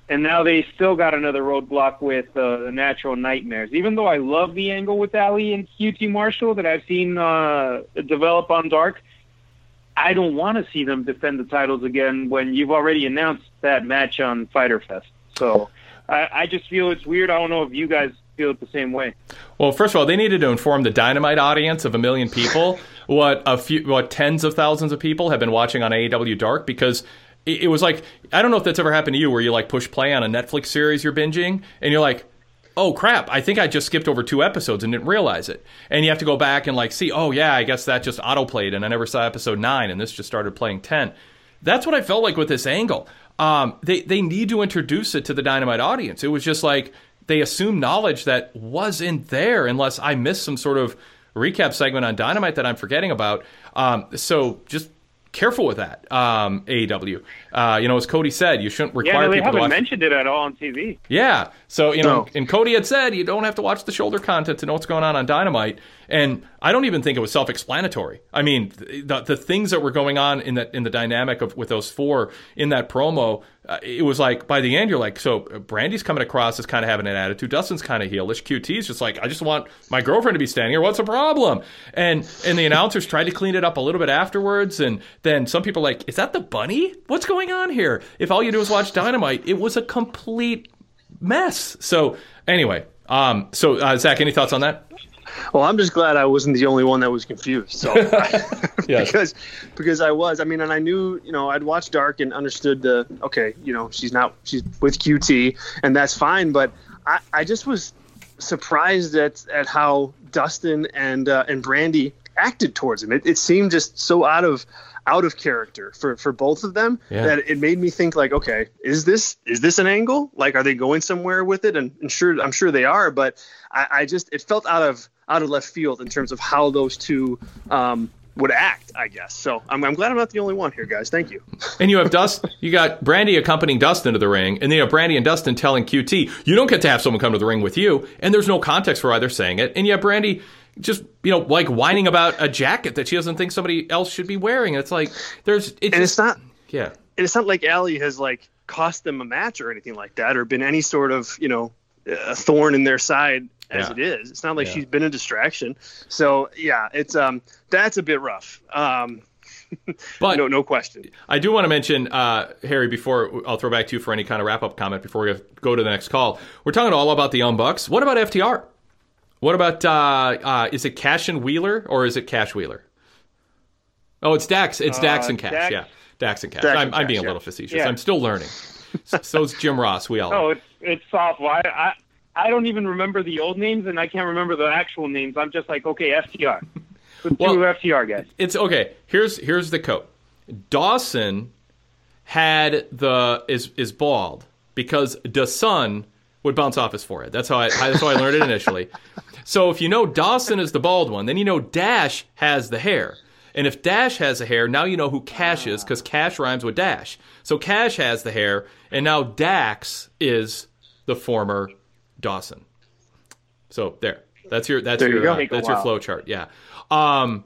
and now they still got another roadblock with uh, the Natural Nightmares. Even though I love the angle with Allie and QT Marshall that I've seen uh, develop on Dark, I don't want to see them defend the titles again when you've already announced that match on Fyter Fest. So I, I just feel it's weird. I don't know if you guys feel it the same way. Well, first of all, they needed to inform the Dynamite audience of a million people [LAUGHS] what a few, what tens of thousands of people have been watching on AEW Dark because it, it was like I don't know if that's ever happened to you where you like push play on a Netflix series you're binging and you're like. Oh crap! I think I just skipped over two episodes and didn't realize it. And you have to go back and like see. Oh yeah, I guess that just autoplayed, and I never saw episode nine, and this just started playing ten. That's what I felt like with this angle. Um, they they need to introduce it to the Dynamite audience. It was just like they assume knowledge that wasn't there unless I missed some sort of recap segment on Dynamite that I'm forgetting about. Um, so just careful with that, um, AEW. Uh, you know, as Cody said, you shouldn't require yeah, no, they people haven't to watch. mentioned it at all on TV. Yeah. So, you know, No. and Cody had said you don't have to watch the shoulder content to know what's going on on Dynamite. And I don't even think it was self-explanatory. I mean, the, the things that were going on in that in the dynamic of with those four in that promo, uh, it was like by the end you're like, so uh, Brandi's coming across as kind of having an attitude. Dustin's kind of heelish. QT's just like, I just want my girlfriend to be standing here. What's the problem? And and the announcers tried to clean it up a little bit afterwards. And then some people like, is that the bunny? What's going on here? If all you do is watch Dynamite, it was a complete mess. So anyway, um, so uh, Zach, any thoughts on that? Well, I'm just glad I wasn't the only one that was confused. So [LAUGHS] because because I was, I mean, and I knew, you know, I'd watched Dark and understood the okay, you know, she's not she's with QT and that's fine, but I, I just was surprised at at how Dustin and uh, and Brandi acted towards him. It, it seemed just so out of out of character for for both of them Yeah. that it made me think like, okay, is this is this an angle? Like, are they going somewhere with it? And, and sure, I'm sure they are, but I, I just it felt out of out of left field in terms of how those two um, would act. I guess so. I'm, I'm glad I'm not the only one here, guys. Thank you. [LAUGHS] And you have Dust, you got Brandi accompanying Dustin to the ring, and then you have Brandi and Dustin telling QT, you don't get to have someone come to the ring with you, and there's no context for why they're saying it. And you have Brandi just, you know, like whining about a jacket that she doesn't think somebody else should be wearing. And it's like, there's, it's, and it's not yeah. and it's not like Allie has like cost them a match or anything like that, or been any sort of you know a thorn in their side as Yeah. it is. It's not like Yeah. she's been a distraction. So yeah, it's um that's a bit rough. Um, [LAUGHS] But no, no question. I do want to mention, uh, Harry, before I'll throw back to you for any kind of wrap up comment before we go to the next call. We're talking all about the Young Bucks. What about FTR? What about, uh, uh, is it Cash and Wheeler or is it Cash Wheeler? Oh, it's Dax. It's Dax Uh, and Cash. Dax- Yeah. Dax and Cash. Dax I'm, and I'm Cash, being a yeah. little facetious. Yeah. I'm still learning. So So's Jim Ross. We all are. Oh, it's it's softball. I, I I don't even remember the old names, and I can't remember the actual names. I'm just like, okay, FTR. The two FTR guys. It's okay. Here's here's the code. Dawson had the is is bald because the sun would bounce off his forehead. That's how I that's how I learned it initially. So if you know Dawson is the bald one, then you know Dash has the hair. And if Dash has the hair, now you know who Cash is because Cash rhymes with Dash. So Cash has the hair, and now Dax is the former Dawson. So there, that's your that's There your go. uh, that's your flow chart. Yeah. Um,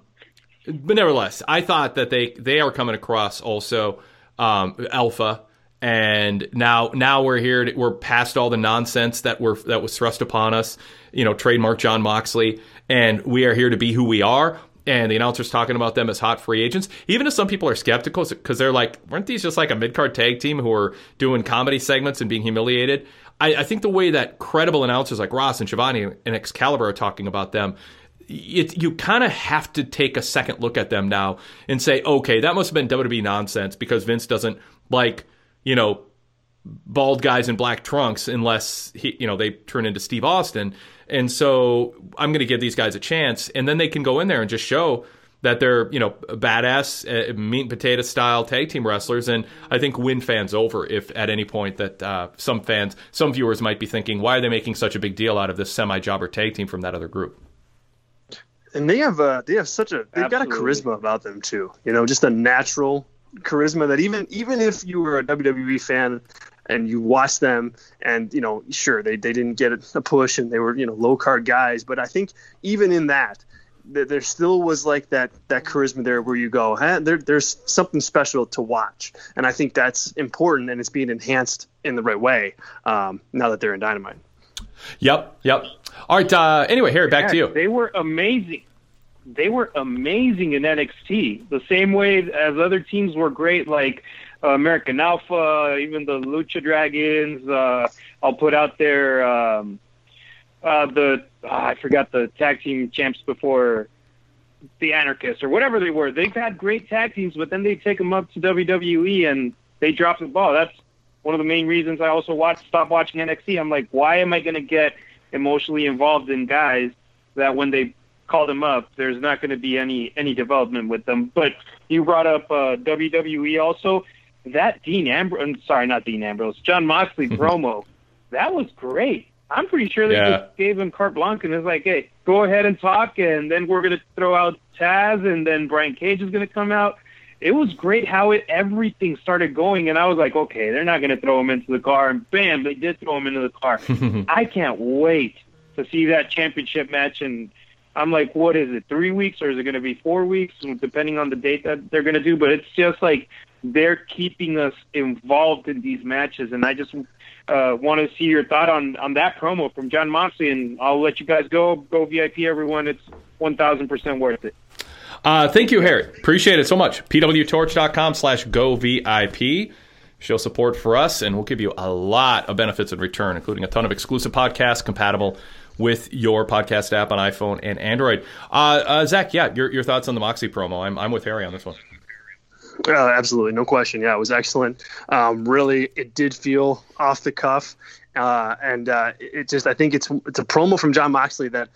but nevertheless, I thought that they they are coming across also um, alpha, and now now we're here. To, we're past all the nonsense that were that was thrust upon us. You know, trademark Jon Moxley, and we are here to be who we are. And the announcers talking about them as hot free agents. Even if some people are skeptical because they're like, weren't these just like a mid card tag team who are doing comedy segments and being humiliated? I, I think the way that credible announcers like Ross and Schiavone and Excalibur are talking about them, it, you kind of have to take a second look at them now and say, okay, that must have been WWE nonsense because Vince doesn't like, you know, bald guys in black trunks unless he, you know, they turn into Steve Austin. And so I'm going to give these guys a chance, and then they can go in there and just show that they're you know badass uh, meat and potato style tag team wrestlers, and I think win fans over if at any point that uh, some fans, some viewers might be thinking, why are they making such a big deal out of this semi jobber tag team from that other group? and they have uh they have such a they've got a charisma about them too. You know, just a natural charisma that even even if you were a WWE fan and you watch them, and you know, sure they they didn't get a push, and they were you know low card guys, but I think even in that there still was like that that charisma there where you go huh? there, there's something special to watch. And i think that's important and it's being enhanced in the right way um, now that they're in dynamite. Yep yep. All right uh, anyway harry back yeah, to you. they were amazing. They were amazing in nxt the same way as other teams were great like uh, american alpha even the lucha dragons uh, i'll put out there um, uh, the oh, I forgot the tag team champs before the Anarchists or whatever they were. They've had great tag teams, but then they take them up to WWE and they drop the ball. That's one of the main reasons I also watch stop watching NXT. I'm like, why am I going to get emotionally involved in guys that when they call them up, there's not going to be any any development with them. But you brought up uh, WWE also. That Dean Ambrose, sorry, not Dean Ambrose, Jon Moxley [LAUGHS] promo, that was great. I'm pretty sure they Yeah. just gave him carte blanche and it's like, hey, go ahead and talk, and then we're gonna throw out Taz, and then Brian Cage is gonna come out. It was great how it everything started going, and I was like, okay, they're not gonna throw him into the car, and bam, they did throw him into the car. [LAUGHS] I can't wait to see that championship match, and I'm like, what is it, three weeks, or is it gonna be four weeks, depending on the date that they're gonna do? But it's just like they're keeping us involved in these matches, and I just uh, want to see your thought on on that promo from Jon Moxley, and I'll let you guys go. Go VIP, everyone. It's one thousand percent worth it. Uh, thank you, Harry. Appreciate it so much. pwtorch.com slash go VIP. Show support for us, and we'll give you a lot of benefits in return, including a ton of exclusive podcasts compatible with your podcast app on iPhone and Android. Uh, uh, Zach, yeah, your, your thoughts on the Moxie promo? I'm, I'm with Harry on this one. Uh, absolutely, no question. Yeah, it was excellent. Um, really, it did feel off the cuff, uh, and uh, it just I think it's it's a promo from Jon Moxley that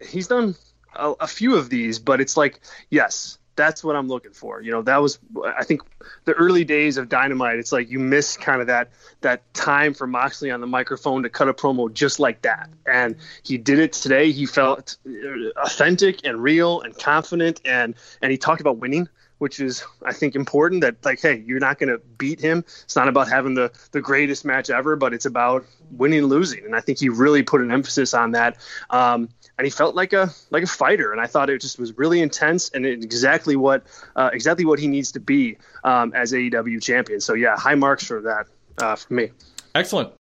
he's done a, a few of these, but it's like yes, that's what I'm looking for. You know, that was I think the early days of Dynamite. It's like you miss kind of that that time for Moxley on the microphone to cut a promo just like that, and he did it today. He felt authentic and real and confident, and and he talked about winning which is I think important that like hey you're not going to beat him. It's not about having the the greatest match ever but it's about winning and losing. And I think he really put an emphasis on that. Um, and he felt like a like a fighter. And I thought it just was really intense and exactly what uh, exactly what he needs to be um, as AEW champion. So yeah high marks for that uh, for me. Excellent.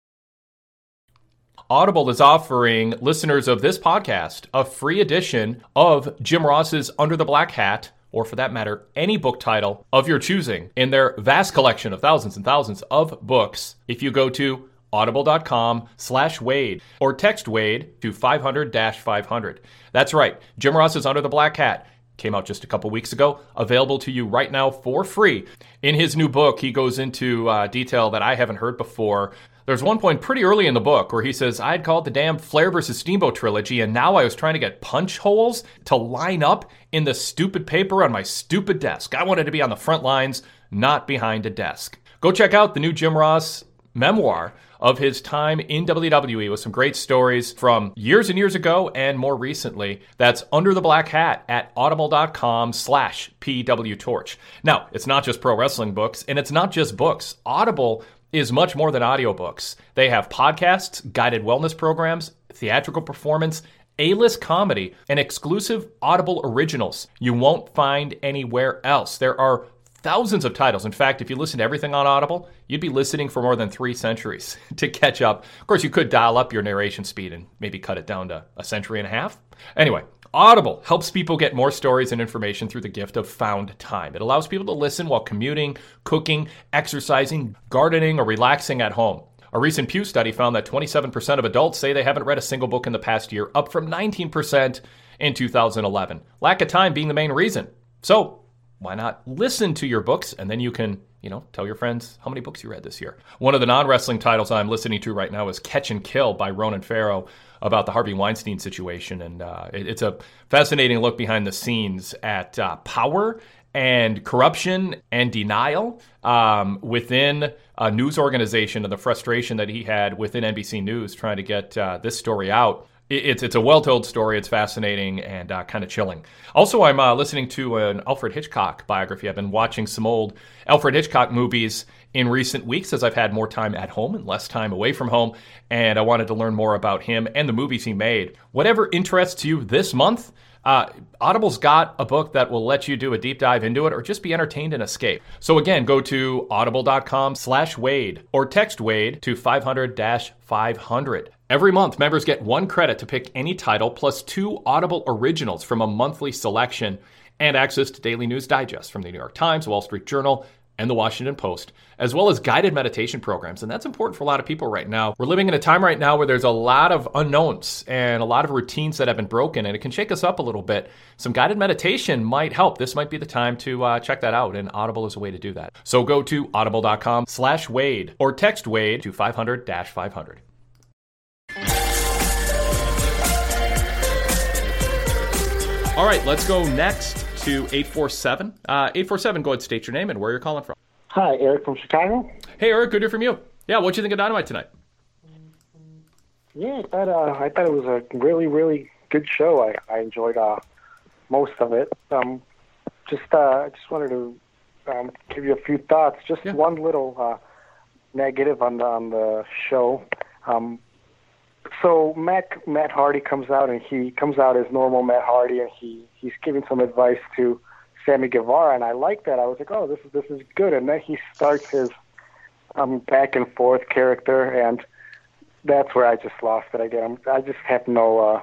Audible is offering listeners of this podcast a free edition of Jim Ross's Under the Black Hat, or for that matter, any book title of your choosing in their vast collection of thousands and thousands of books. If you go to audible.com slash Wade or text Wade to 500 500. That's right. Jim ross is Under the Black Hat came out just a couple weeks ago, available to you right now for free. In his new book, he goes into uh, detail that I haven't heard before. There's one point pretty early in the book where he says, I'd called the damn Flair versus Steamboat trilogy, and now I was trying to get punch holes to line up in the stupid paper on my stupid desk. I wanted to be on the front lines, not behind a desk. Go check out the new Jim Ross memoir of his time in WWE with some great stories from years and years ago and more recently. That's Under the Black Hat at audible.com slash pwtorch. Now, it's not just pro wrestling books, and it's not just books. Audible is much more than audiobooks. They have podcasts, guided wellness programs, theatrical performance, A-list comedy, and exclusive Audible originals you won't find anywhere else. There are thousands of titles. In fact, if you listen to everything on Audible, you'd be listening for more than three centuries [LAUGHS] to catch up. Of course, you could dial up your narration speed and maybe cut it down to a century and a half. Anyway, Audible helps people get more stories and information through the gift of found time. It allows people to listen while commuting, cooking, exercising, gardening, or relaxing at home. A recent Pew study found that 27% of adults say they haven't read a single book in the past year, up from 19% in 2011. Lack of time being the main reason. So, why not listen to your books and then you can, you know, tell your friends how many books you read this year. One of the non wrestling titles I'm listening to right now is Catch and Kill by Ronan Farrow about the Harvey Weinstein situation. And uh, it, it's a fascinating look behind the scenes at uh, power and corruption and denial um, within a news organization and the frustration that he had within NBC News trying to get uh, this story out. it's it's a well told story. It's fascinating and uh, kind of chilling. Also, I'm uh, listening to an Alfred Hitchcock biography. I've been watching some old Alfred Hitchcock movies in recent weeks as I've had more time at home and less time away from home, and I wanted to learn more about him and the movies he made. Whatever interests you this month. Uh, Audible's got a book that will let you do a deep dive into it or just be entertained and escape. So again, go to audible.com slash Wade or text Wade to 500-500. Every month, members get one credit to pick any title plus two Audible originals from a monthly selection and access to daily news digest from the New York Times, Wall Street Journal, and the Washington Post, as well as guided meditation programs. And that's important for a lot of people right now. We're living in a time right now where there's a lot of unknowns and a lot of routines that have been broken, and it can shake us up a little bit. Some guided meditation might help. This might be the time to uh, check that out, and Audible is a way to do that. So go to audible.com slash Wade or text Wade to 500 500. All right, let's go next to 847. Uh, 847, go ahead, state your name and where you're calling from. Hi, Eric from Chicago. Hey, Eric, good to hear from you. Yeah, what'd you think of Dynamite tonight? Yeah, I thought, uh, I thought it was a really, really good show. I, I enjoyed uh, most of it. Um, just, uh, I just wanted to um, give you a few thoughts. Just yeah. one little uh, negative on the, on the show. Um, so Matt Matt Hardy comes out and he comes out as normal Matt Hardy and he he's giving some advice to Sammy Guevara and I like that. I was like, oh, this is this is good. And then he starts his um back and forth character and that's where I just lost it again. I just have no uh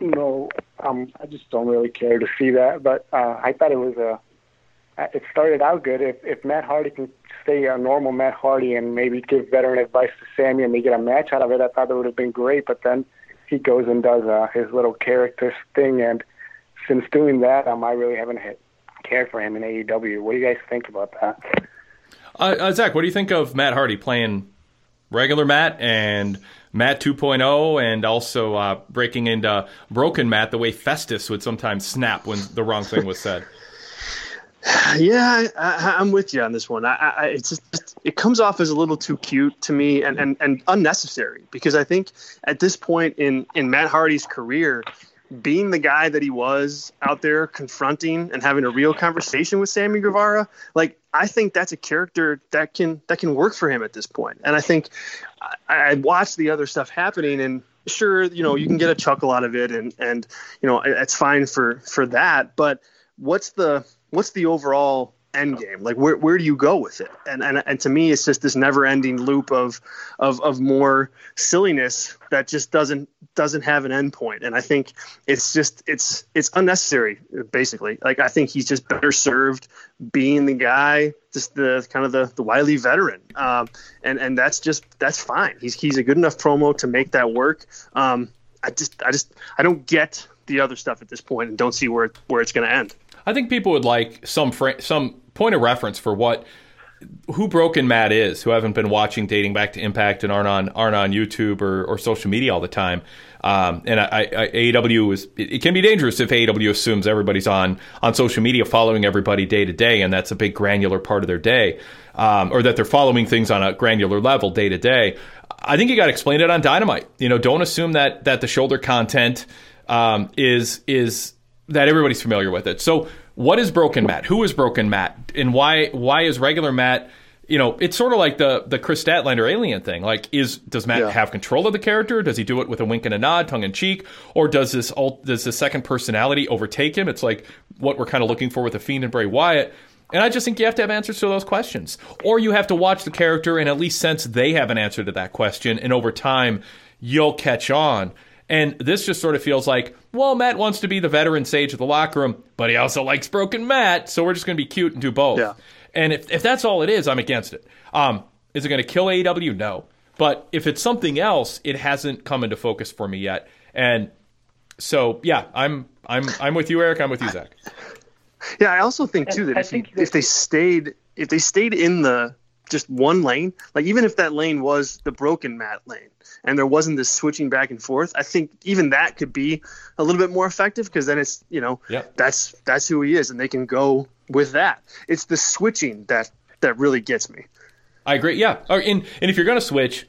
no um I just don't really care to see that. But uh I thought it was a it started out good. If if Matt Hardy can stay a normal Matt Hardy and maybe give veteran advice to Sammy and they get a match out of it, I thought it would have been great. But then he goes and does uh, his little character thing, and since doing that, um, I really haven't hit, cared for him in AEW. What do you guys think about that? Uh, uh, Zach, what do you think of Matt Hardy playing regular Matt and Matt 2.0 and also uh, breaking into broken Matt the way Festus would sometimes snap when the wrong thing was said? [SIGHS] Yeah, I, am with you on this one. I, I, it's just it comes off as a little too cute to me and, and, and unnecessary because I think at this point in in Matt Hardy's career, being the guy that he was out there confronting and having a real conversation with Sammy Guevara, like I think that's a character that can that can work for him at this point. And I think I, I watched the other stuff happening and sure, you know, you can get a chuckle out of it and and you know, it's fine for for that, but what's the what's the overall end game? Like where where do you go with it? And and and to me, it's just this never ending loop of of of more silliness that just doesn't doesn't have an end point. And I think it's just it's it's unnecessary basically. Like I think he's just better served being the guy, just the kind of the the wily veteran. Um, and and that's just that's fine. He's he's a good enough promo to make that work. Um, I just I just I don't get the other stuff at this point and don't see where where it's going to end. I think people would like some fr- some point of reference for what who Broken Matt is, who haven't been watching dating back to Impact and aren't on aren't on YouTube or, or social media all the time. Um, and I, I, AEW is it, it, can be dangerous if AEW assumes everybody's on on social media following everybody day to day, and that's a big granular part of their day, um, or that they're following things on a granular level day to day. I think you got to explain it on Dynamite. You know, don't assume that that the shoulder content um, is is that everybody's familiar with it. So, what is Broken Matt? Who is Broken Matt? And why why is regular Matt? You know, it's sort of like the the Kris Statlander alien thing. Like, is does Matt yeah. have control of the character? Does he do it with a wink and a nod, tongue in cheek, or does this does the second personality overtake him? It's like what we're kind of looking for with the Fiend and Bray Wyatt. And I just think you have to have answers to those questions, or you have to watch the character and at least sense they have an answer to that question, and over time you'll catch on. And this just sort of feels like, well, Matt wants to be the veteran sage of the locker room, but he also likes broken Matt, so we're just going to be cute and do both. Yeah. And if, if that's all it is, I'm against it. Um, is it going to kill AEW? No. But if it's something else, it hasn't come into focus for me yet. And so, yeah, I'm I'm I'm with you, Eric. I'm with you, Zach. [LAUGHS] Yeah, I also think too that if, you, if they stayed if they stayed in the just one lane, like even if that lane was the broken Matt lane, and there wasn't this switching back and forth, I think even that could be a little bit more effective because then it's you know yep. that's that's who he is, and they can go with that. It's the switching that that really gets me. I agree. Yeah, and and if you're gonna switch,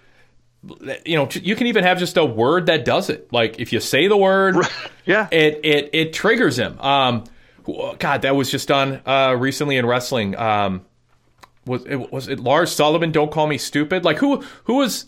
you know, you can even have just a word that does it. Like if you say the word, [LAUGHS] yeah, it it it triggers him. Um, God, that was just done uh, recently in wrestling. Um, was it was it Lars Sullivan? Don't call me stupid. Like who who was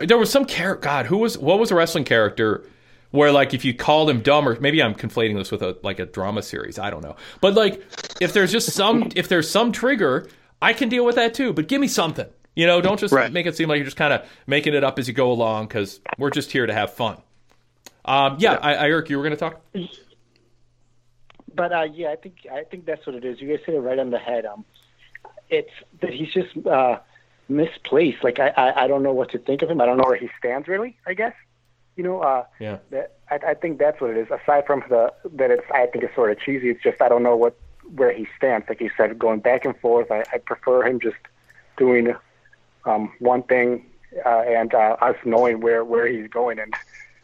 there was some character. God, who was what was a wrestling character? Where like if you called him dumb, or maybe I'm conflating this with a like a drama series. I don't know, but like if there's just some if there's some trigger, I can deal with that too. But give me something. You know, don't just Right. make it seem like you're just kind of making it up as you go along because we're just here to have fun. Um, yeah, I, I, Eric, you were going to talk. But uh, yeah, I think I think that's what it is. You guys hit it right on the head. Um, it's that he's just uh, misplaced. Like I, I I don't know what to think of him. I don't know where he stands really. I guess you know. Uh, Yeah. that, I, I think that's what it is. Aside from the that it's I think it's sort of cheesy. It's just I don't know what where he stands. Like you said, going back and forth. I, I prefer him just doing um, one thing uh, and uh, us knowing where where he's going and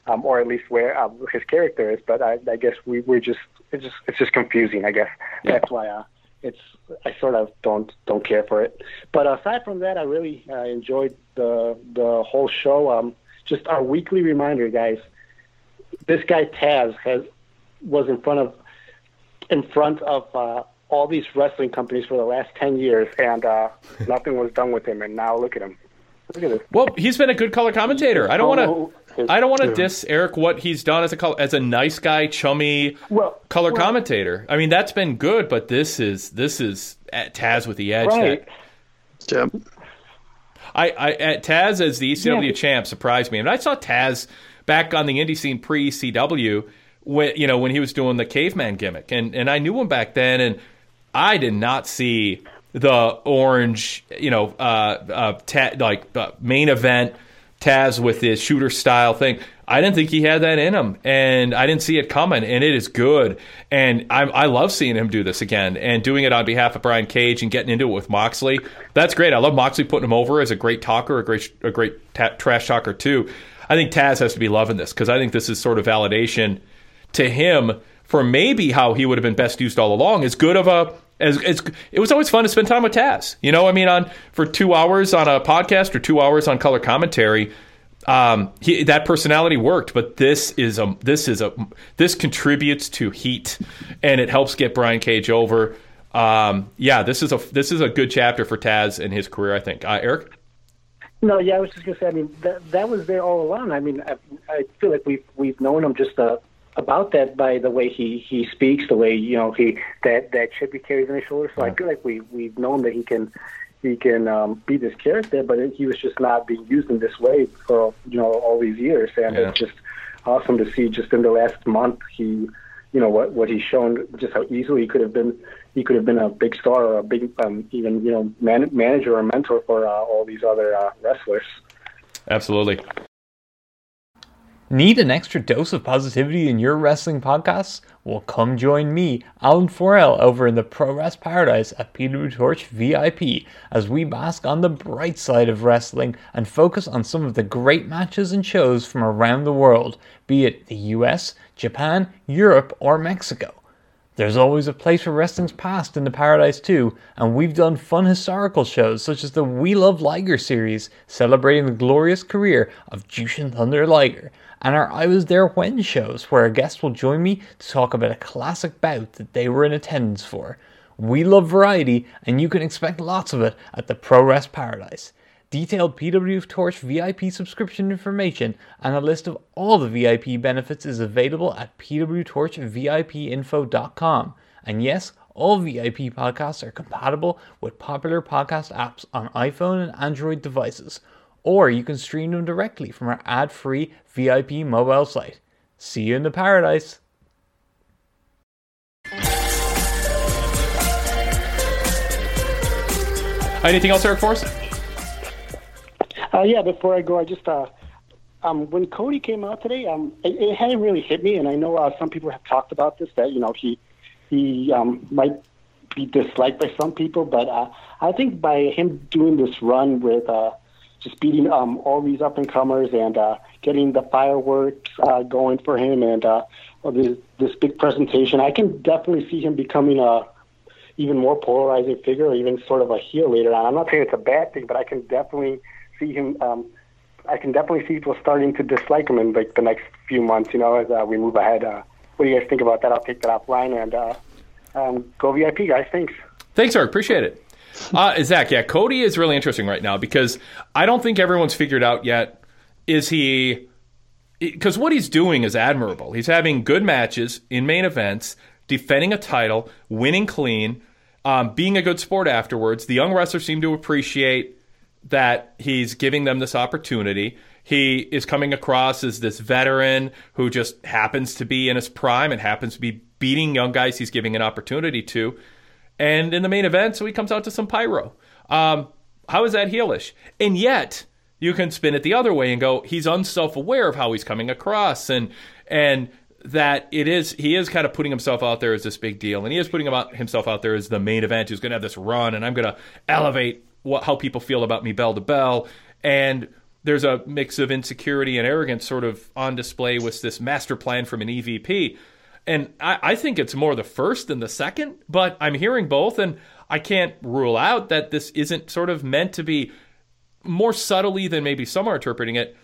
um, or at least where uh, his character is. But I, I guess we we're just it's just it's just confusing. I guess that's why uh, it's I sort of don't don't care for it. But aside from that, I really uh, enjoyed the the whole show. Um, just our weekly reminder, guys. This guy Taz has was in front of in front of uh, all these wrestling companies for the last ten years, and uh, [LAUGHS] nothing was done with him. And now look at him. Look at this. Well, he's been a good color commentator. I don't want to. His- I don't want to yeah. diss Eric what he's done as a col- as a nice guy, chummy Well, color well- commentator. I mean, that's been good, but this is this is at Taz with the edge. Right. That I, I at Taz as the ECW Yeah. champ surprised me. I mean, I saw Taz back on the indie scene pre ECW when you know when he was doing the caveman gimmick, and and I knew him back then, and I did not see the orange, you know, uh, uh, ta- like uh, main event Taz with his shooter style thing. I didn't think he had that in him, and I didn't see it coming. And it is good, and I, I love seeing him do this again and doing it on behalf of Brian Cage and getting into it with Moxley. That's great. I love Moxley putting him over as a great talker, a great a great ta- trash talker too. I think Taz has to be loving this because I think this is sort of validation to him for maybe how he would have been best used all along. As good of a as, as it was always fun to spend time with Taz. You know, I mean, on for two hours on a podcast or two hours on color commentary, um, he, that personality worked. But this is a this is a this contributes to heat, and it helps get Brian Cage over. Um, yeah, this is a this is a good chapter for Taz in his career. I think. Uh, Eric. No, yeah, I was just gonna say. I mean, that that was there all along. I mean, I, I feel like we've we've known him just uh, about that by the way he he speaks, the way you know he that that chip he carries on his shoulder. So I feel like we we've known that he can he can um, be this character, but he was just not being used in this way for you know all these years, and Yeah. it's just awesome to see. Just in the last month, he you know what what he's shown, just how easily he could have been. He could have been a big star or a big, um, even you know, man, manager or mentor for uh, all these other uh, wrestlers. Absolutely. Need an extra dose of positivity in your wrestling podcasts? Well, come join me, Alan4L, over in the Pro Rest Paradise at PW Torch VIP as we bask on the bright side of wrestling and focus on some of the great matches and shows from around the world, be it the US, Japan, Europe, or Mexico. There's always a place for wrestling's past in the Paradise too, and we've done fun historical shows such as the We Love Liger series, celebrating the glorious career of Jushin Thunder Liger, and our I Was There When shows, where a guest will join me to talk about a classic bout that they were in attendance for. We love variety, and you can expect lots of it at the Pro Rest Paradise. Detailed PW Torch VIP subscription information and a list of all the VIP benefits is available at pwtorchvipinfo.com. And yes, all VIP podcasts are compatible with popular podcast apps on iPhone and Android devices, or you can stream them directly from our ad-free VIP mobile site. See you in the paradise. Anything else, Eric, for us? Uh, yeah, before I go, I just uh, um, when Cody came out today, um, it, it hadn't really hit me, and I know uh, some people have talked about this that you know he he um, might be disliked by some people, but uh, I think by him doing this run with uh, just beating um, all these up and comers and uh, getting the fireworks uh, going for him and uh, this, this big presentation, I can definitely see him becoming a even more polarizing figure, or even sort of a heel later on. I'm not saying it's a bad thing, but I can definitely see him um, I can definitely see people starting to dislike him in like the next few months. You know, as uh, we move ahead. Uh, what do you guys think about that? I'll take that offline and uh, um, go VIP, guys. Thanks. Thanks, Eric. Appreciate it. Uh, Zach, yeah, Cody is really interesting right now because I don't think everyone's figured out yet. Is he? Because what he's doing is admirable. He's having good matches in main events, defending a title, winning clean, um, being a good sport afterwards. The young wrestlers seem to appreciate that he's giving them this opportunity. He is coming across as this veteran who just happens to be in his prime and happens to be beating young guys he's giving an opportunity to. And in the main event, so he comes out to some pyro. Um, how is that heelish? And yet, you can spin it the other way and go, he's unself-aware of how he's coming across, and and that it is he is kind of putting himself out there as this big deal, and he is putting himself out there as the main event who's going to have this run, and I'm going to elevate what how people feel about me bell to bell, and there's a mix of insecurity and arrogance sort of on display with this master plan from an EVP. And I, I, think it's more the first than the second, but I'm hearing both, and I can't rule out that this isn't sort of meant to be more subtly than maybe some are interpreting it,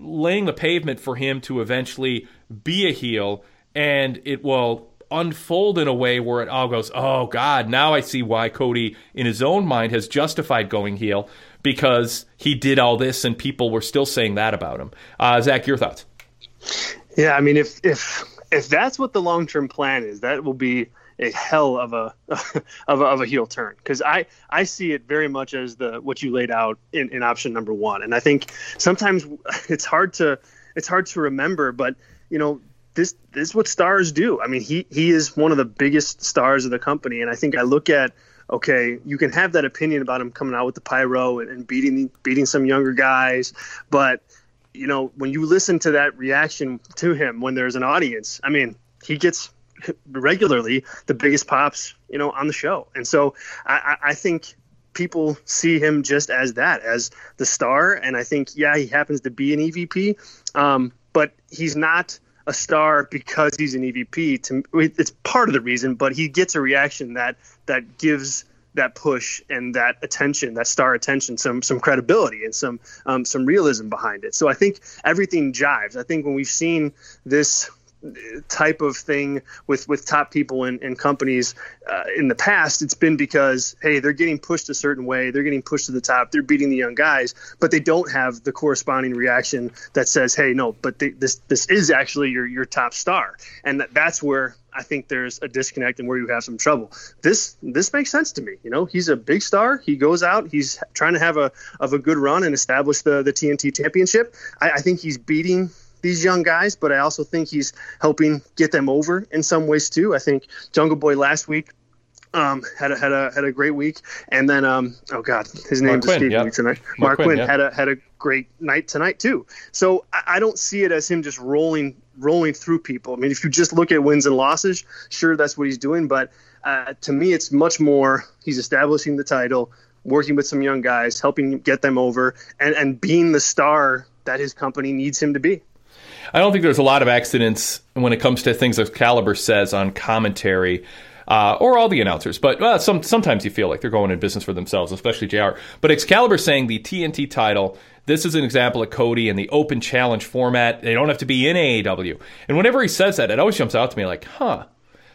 laying the pavement for him to eventually be a heel, and it will unfold in a way where it all goes, oh God, now I see why Cody, in his own mind, has justified going heel because he did all this and people were still saying that about him. Uh, Zach, your thoughts? Yeah, I mean, if if if that's what the long term plan is, that will be a hell of a [LAUGHS] of a, of a heel turn. Because I I see it very much as the what you laid out in, in option number one, and I think sometimes [LAUGHS] it's hard to it's hard to remember, but you know this this is what stars do. I mean, he he is one of the biggest stars of the company, and I think I look at okay, you can have that opinion about him coming out with the pyro and, and beating beating some younger guys, but you know when you listen to that reaction to him when there's an audience, I mean, he gets regularly the biggest pops you know on the show, and so I, I think people see him just as that as the star, and I think yeah, he happens to be an EVP, um, but he's not a star because he's an EVP. To it's part of the reason, but he gets a reaction that that gives that push and that attention, that star attention, some some credibility and some um, some realism behind it. So I think everything jives. I think when we've seen this type of thing with with top people in, in companies uh, in the past it's been because hey they're getting pushed a certain way they're getting pushed to the top they're beating the young guys but they don't have the corresponding reaction that says hey no but they, this this is actually your your top star and that, that's where I think there's a disconnect and where you have some trouble. This this makes sense to me. You know, he's a big star. He goes out. He's trying to have a of a good run and establish the the TNT championship. I, I think he's beating these young guys, but I also think he's helping get them over in some ways too. I think Jungle Boy last week um, had a had a had a great week, and then um, oh god, his name yep. me tonight. Marq, Marq Quen, Quen yep. had a had a great night tonight too. So I, I, don't see it as him just rolling rolling through people. I mean, if you just look at wins and losses, sure that's what he's doing, but uh, to me, it's much more. He's establishing the title, working with some young guys, helping get them over, and and being the star that his company needs him to be. I don't think there's a lot of accidents when it comes to things Excalibur says on commentary. Uh, or all the announcers, but uh, some, sometimes you feel like they're going in business for themselves, especially JR. But Excalibur saying the TNT title, this is an example of Cody in the open challenge format. They don't have to be in AEW. And whenever he says that, it always jumps out to me like, huh.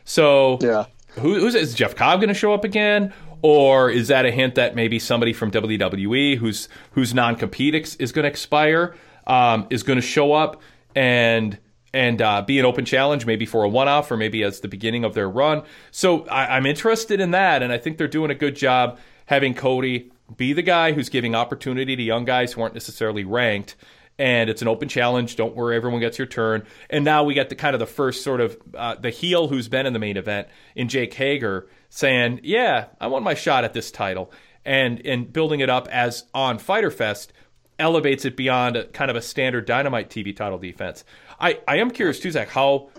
So, yeah. who, who's is Jeff Cobb going to show up again? Or is that a hint that maybe somebody from WWE who's whose non compete is going to expire um, is going to show up? and and uh, be an open challenge, maybe for a one off or maybe as the beginning of their run. So I, I'm interested in that, and I think they're doing a good job having Cody be the guy who's giving opportunity to young guys who aren't necessarily ranked. And it's an open challenge. Don't worry, everyone gets your turn. And now we get the kind of the first sort of uh, the heel who's been in the main event in Jake Hager saying, "Yeah, I want my shot at this title," and and building it up as on Fyter Fest elevates it beyond a, kind of a standard Dynamite TV title defense. I, I am curious too, Zach, how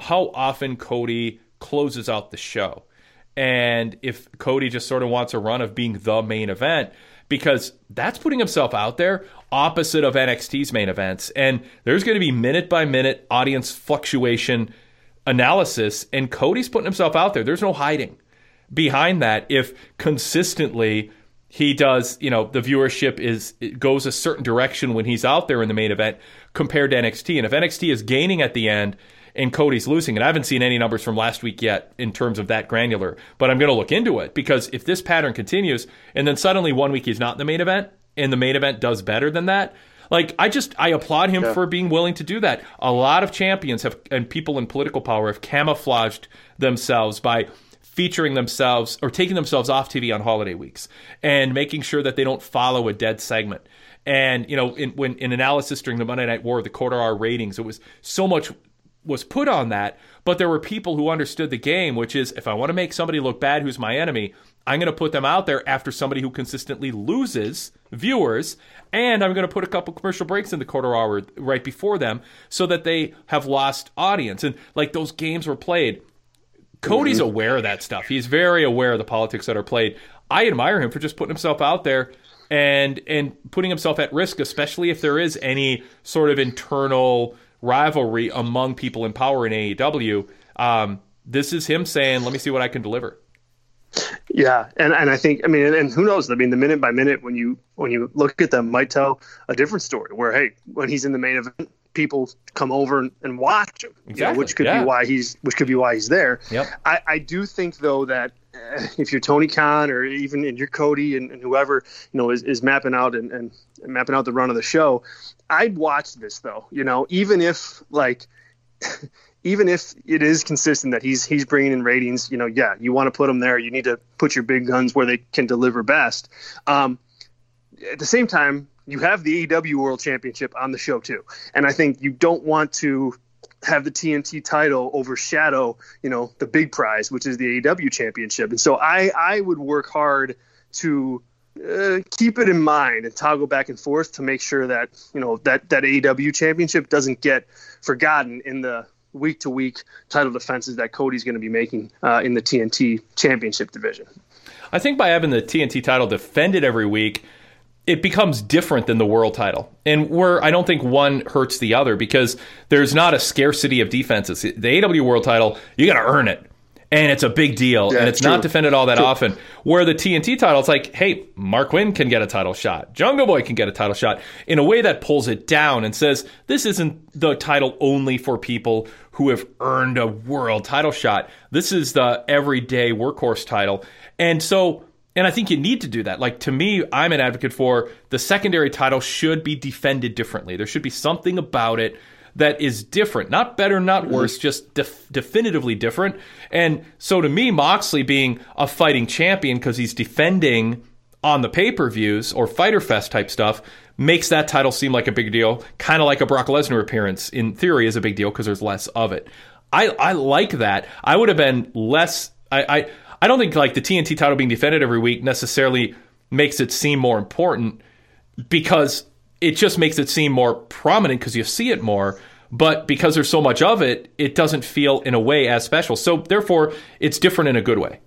how often Cody closes out the show, and if Cody just sort of wants a run of being the main event, because that's putting himself out there opposite of NXT's main events, and there's going to be minute by minute audience fluctuation analysis, and Cody's putting himself out there. There's no hiding behind that if consistently he does, you know, the viewership is goes a certain direction when he's out there in the main event compared to NXT. And if NXT is gaining at the end and Cody's losing, and I haven't seen any numbers from last week yet in terms of that granular, but I'm going to look into it because if this pattern continues and then suddenly one week he's not in the main event and the main event does better than that, like I just I applaud him Yeah. for being willing to do that. A lot of champions have and people in political power have camouflaged themselves by featuring themselves or taking themselves off TV on holiday weeks and making sure that they don't follow a dead segment. And you know, in, when in analysis during the Monday Night War, the quarter hour ratings, it was so much was put on that, but there were people who understood the game, which is if I want to make somebody look bad who's my enemy, I'm going to put them out there after somebody who consistently loses viewers, and I'm going to put a couple commercial breaks in the quarter hour right before them so that they have lost audience. And like those games were played, Cody's mm-hmm. aware of that stuff. He's very aware of the politics that are played. I admire him for just putting himself out there and and putting himself at risk, especially if there is any sort of internal rivalry among people in power in AEW. Um, this is him saying, "Let me see what I can deliver." Yeah, and and I think I mean, and, and who knows? I mean, the minute by minute when you when you look at them might tell a different story. Where hey, when he's in the main event, people come over and, and watch him, you know, which could yeah. be why he's which could be why he's there. Yep. I, I do think though that uh, if you're Tony Khan or even in your Cody and, and whoever you know is, is mapping out and, and mapping out the run of the show, I'd watch this though. You know, even if like [LAUGHS] even if it is consistent that he's he's bringing in ratings, you know, yeah, you want to put him there. You need to put your big guns where they can deliver best. Um, at the same time, you have the AEW World Championship on the show too, and I think you don't want to have the TNT title overshadow, you know, the big prize, which is the AEW Championship. And so I I would work hard to uh, keep it in mind and toggle back and forth to make sure that you know that that AEW Championship doesn't get forgotten in the week to week title defenses that Cody's going to be making uh, in the TNT Championship division. I think by having the TNT title defended every week, it becomes different than the world title. And where I don't think one hurts the other because there's not a scarcity of defenses. The AEW world title, you got to earn it. And it's a big deal. Yeah, and it's true. not defended all that True. often. Where the TNT title, it's like, hey, Marq Quen can get a title shot. Jungle Boy can get a title shot in a way that pulls it down and says, this isn't the title only for people who have earned a world title shot. This is the everyday workhorse title. And so and I think you need to do that. Like to me, I'm an advocate for the secondary title should be defended differently. There should be something about it that is different, not better, not mm-hmm. worse, just def- definitively different. And so to me, Moxley being a fighting champion because he's defending on the pay per views or Fyter Fest type stuff makes that title seem like a big deal, kind of like a Brock Lesnar appearance in theory is a big deal because there's less of it. I, I like that. I would have been less. I, I I don't think like the TNT title being defended every week necessarily makes it seem more important because it just makes it seem more prominent because you see it more. But because there's so much of it, it doesn't feel in a way as special. So therefore, it's different in a good way.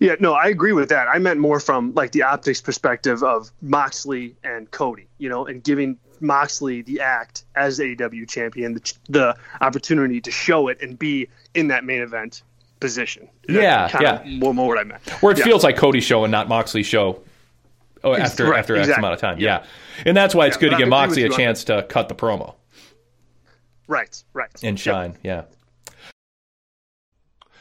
Yeah, no, I agree with that. I meant more from like the optics perspective of Moxley and Cody, you know, and giving Moxley the act as AEW champion, the, the opportunity to show it and be in that main event position. Yeah, kind yeah. Of more, more what I meant. Where it Yeah. feels like Cody's show and not Moxley's show oh, after right, after X amount of time. Yeah. And that's why it's Yeah, good to give Moxley a chance to cut the promo Right, right. and shine. Yeah.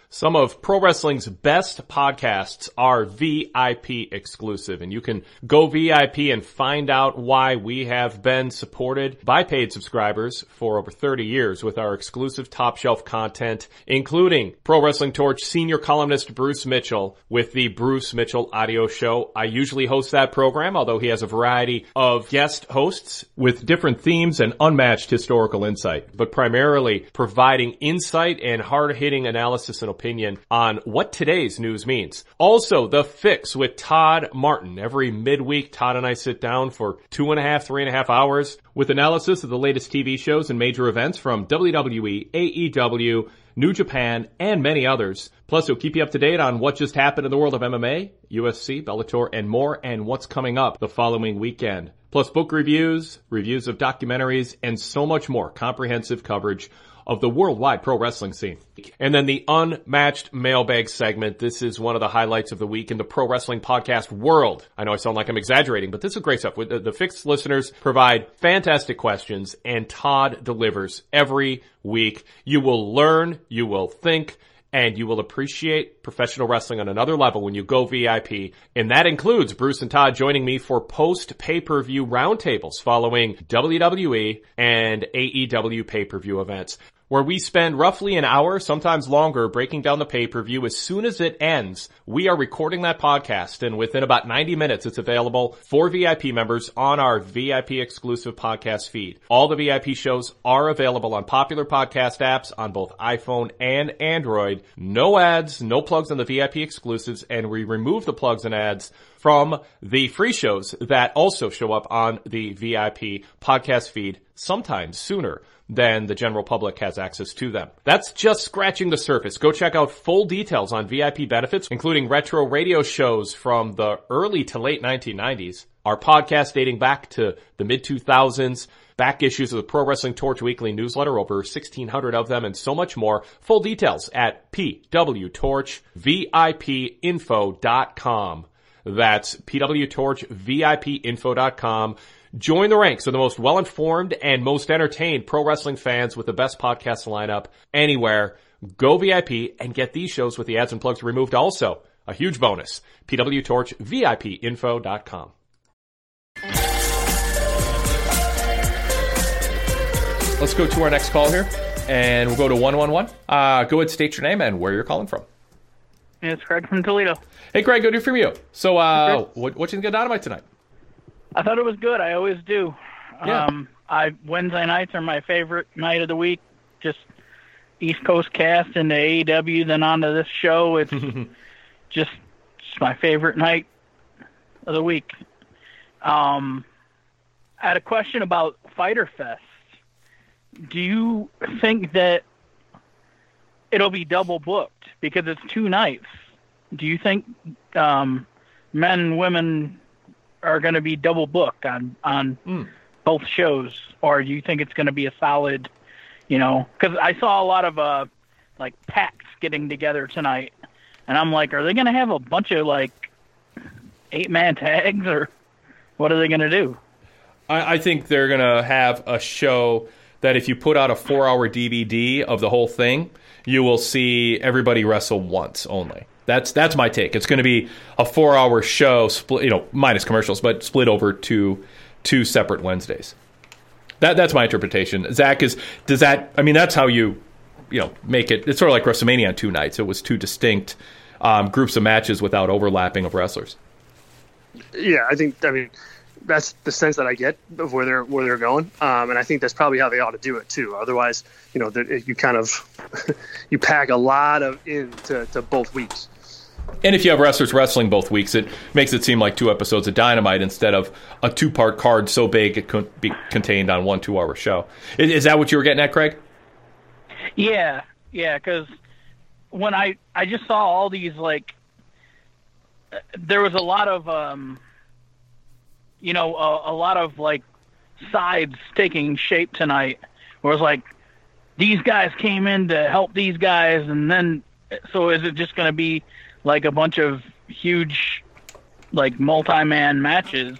Some of pro wrestling's best podcasts are VIP exclusive, and you can go VIP and find out why we have been supported by paid subscribers for over 30 years with our exclusive top shelf content, including Pro Wrestling Torch senior columnist Bruce Mitchell with the Bruce Mitchell audio show. I usually host that program, although he has a variety of guest hosts with different themes and unmatched historical insight, but primarily providing insight and hard-hitting analysis and opinion on what today's news means. Also, The Fix with Todd Martin. Every midweek, Todd and I sit down for two and a half, three and a half hours with analysis of the latest TV shows and major events from WWE, AEW, New Japan, and many others. Plus, he'll keep you up to date on what just happened in the world of MMA, UFC, Bellator, and more, and what's coming up the following weekend. plus book reviews, reviews of documentaries, and so much more comprehensive coverage of the worldwide pro wrestling scene. And then the unmatched mailbag segment. This is one of the highlights of the week in the pro wrestling podcast world. I know I sound like I'm exaggerating, but this is great stuff. The, fixed listeners provide fantastic questions and Todd delivers every week. You will learn, you will think, and you will appreciate professional wrestling on another level when you go VIP. And that includes Bruce and Todd joining me for post pay-per-view roundtables following WWE and AEW pay-per-view events where we spend roughly an hour, sometimes longer, breaking down the pay-per-view. As soon as it ends, we are recording that podcast and within about 90 minutes, it's available for VIP members on our VIP exclusive podcast feed. All the VIP shows are available on popular podcast apps on both iPhone and Android. No ads, no plugs on the VIP exclusives, and we remove the plugs and ads from the free shows that also show up on the VIP podcast feed sometimes sooner than the general public has access to them. That's just scratching the surface. Go check out full details on VIP benefits, including retro radio shows from the early to late 1990s, our podcast dating back to the mid 2000s, back issues of the Pro Wrestling Torch Weekly newsletter, over 1600 of them, and so much more. Full details at pwtorchvipinfo.com. That's pwtorchvipinfo.com. Join the ranks of the most well-informed and most entertained pro wrestling fans with the best podcast lineup anywhere. Go VIP and get these shows with the ads and plugs removed also. A huge bonus. pwtorchvipinfo.com. Let's go to our next call here, and we'll go to 111. Uh, go ahead, state your name and where you're calling from. It's Greg from Toledo. Hey, Greg, good to hear from you. So, uh, what, what you think of Dynamite tonight? I thought it was good. I always do. Yeah. Um, I Wednesday nights are my favorite night of the week. Just East Coast cast into AEW, then onto this show. It's [LAUGHS] just it's my favorite night of the week. Um, I had a question about Fyter Fest. Do you think that it'll be double booked because it's two nights? Do you think um, men and women are going to be double booked on on both shows, or do you think it's going to be a solid? You know, because I saw a lot of uh like packs getting together tonight, and I'm like, are they going to have a bunch of like eight man tags, or what are they going to do? I, I think they're gonna have a show that if you put out a four-hour DVD of the whole thing, you will see everybody wrestle once only. That's that's my take. It's going to be a four-hour show, split, you know, minus commercials, but split over to two separate Wednesdays. That that's my interpretation. Zach is does that? I mean, that's how you you know make it. It's sort of like WrestleMania on two nights. It was two distinct um, groups of matches without overlapping of wrestlers. Yeah, I think. I mean, that's the sense that I get of where they're where they're going, um, and I think that's probably how they ought to do it too. Otherwise, you know, you kind of [LAUGHS] you pack a lot of into to both weeks. And if you have wrestlers wrestling both weeks, it makes it seem like two episodes of Dynamite instead of a two part card so big it could be contained on one two hour show. Is, is that what you were getting at, Craig? Yeah, yeah, because when I I just saw all these like, uh, there was a lot of um, you know, a, a lot of like sides taking shape tonight. Where it's like these guys came in to help these guys, and then so is it just going to be like a bunch of huge, like multi-man matches?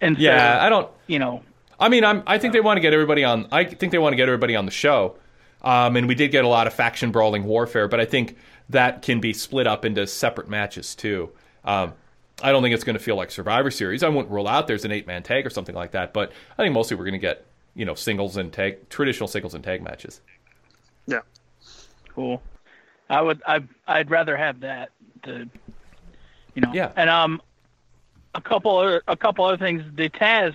And Yeah, I don't. You know, I mean, I'm. I think they want to get everybody on. I think they want to get everybody on the show. Um, and we did get a lot of faction brawling warfare, but I think that can be split up into separate matches too. Um, I don't think it's going to feel like Survivor Series. I wouldn't rule out there's an eight man tag or something like that, but I think mostly we're going to get you know singles and tag traditional singles and tag matches. Yeah. Cool. I would. I. I'd rather have that. To, you know. Yeah. And um, a couple other a couple other things. The Taz,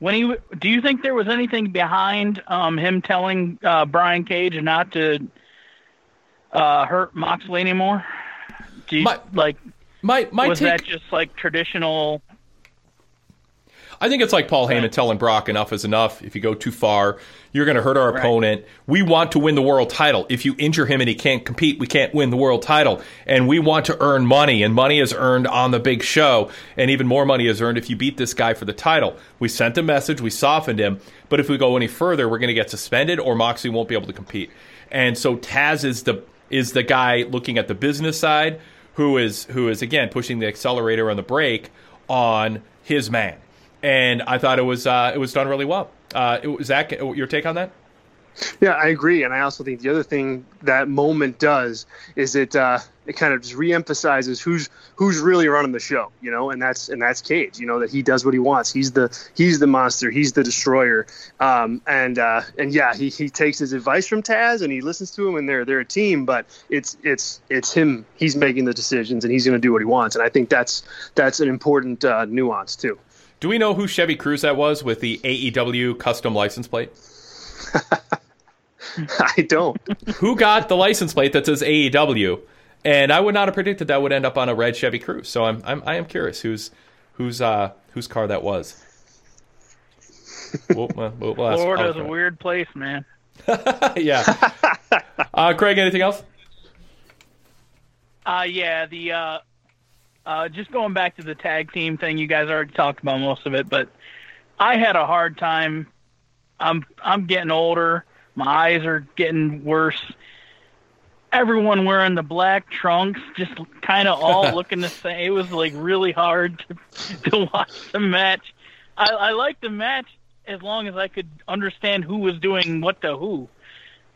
when he do you think there was anything behind um him telling uh, Brian Cage not to uh, hurt Moxley anymore? Do you like? My my was take- that just like traditional? I think it's like Paul Heyman telling Brock, enough is enough. If you go too far, you're going to hurt our Right. opponent. We want to win the world title. If you injure him and he can't compete, we can't win the world title. And we want to earn money, and money is earned on the big show. And even more money is earned if you beat this guy for the title. We sent a message, we softened him. But if we go any further, we're going to get suspended, or Moxley won't be able to compete. And so Taz is the is the guy looking at the business side who is who is again pushing the accelerator and the brake on his man. And I thought it was uh, it was done really well. Uh, Zach, your take on that? Yeah, I agree, and I also think the other thing that moment does is it uh, it kind of just reemphasizes who's who's really running the show, you know, and that's and that's Cage, you know, that he does what he wants. He's the he's the monster, he's the destroyer, um, and uh, and yeah, he, he takes his advice from Taz and he listens to him, and they're they're a team, but it's it's it's him. He's making the decisions, and he's going to do what he wants, and I think that's that's an important uh, nuance too. Do we know who Chevy Cruze that was with the AEW custom license plate? [LAUGHS] [LAUGHS] I don't. who got the license plate that says AEW? And I would not have predicted that would end up on a red Chevy Cruze. So I'm, I'm I am curious whose whose uh whose car that was. we'll, we'll, we'll ask Florida's Oliver. a weird place, man. [LAUGHS] yeah. [LAUGHS] Uh, Craig, anything else? Uh, yeah, the uh, uh, just going back to the tag team thing, you guys already talked about most of it, but I had a hard time. I'm I'm getting older. My eyes are getting worse. Everyone wearing the black trunks, just kind of all [LAUGHS] looking the same. It was like really hard to, [LAUGHS] to watch the match. I, I liked the match as long as I could understand who was doing what to who,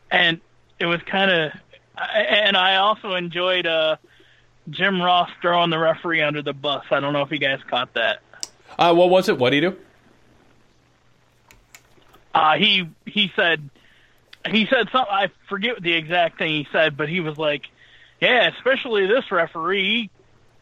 and it was kind of. And I also enjoyed uh, Jim Ross throwing the referee under the bus. I don't know if you guys caught that. Uh, what was it? What did he do? Uh, he he said he said something. I forget the exact thing he said, but he was like, "Yeah, especially this referee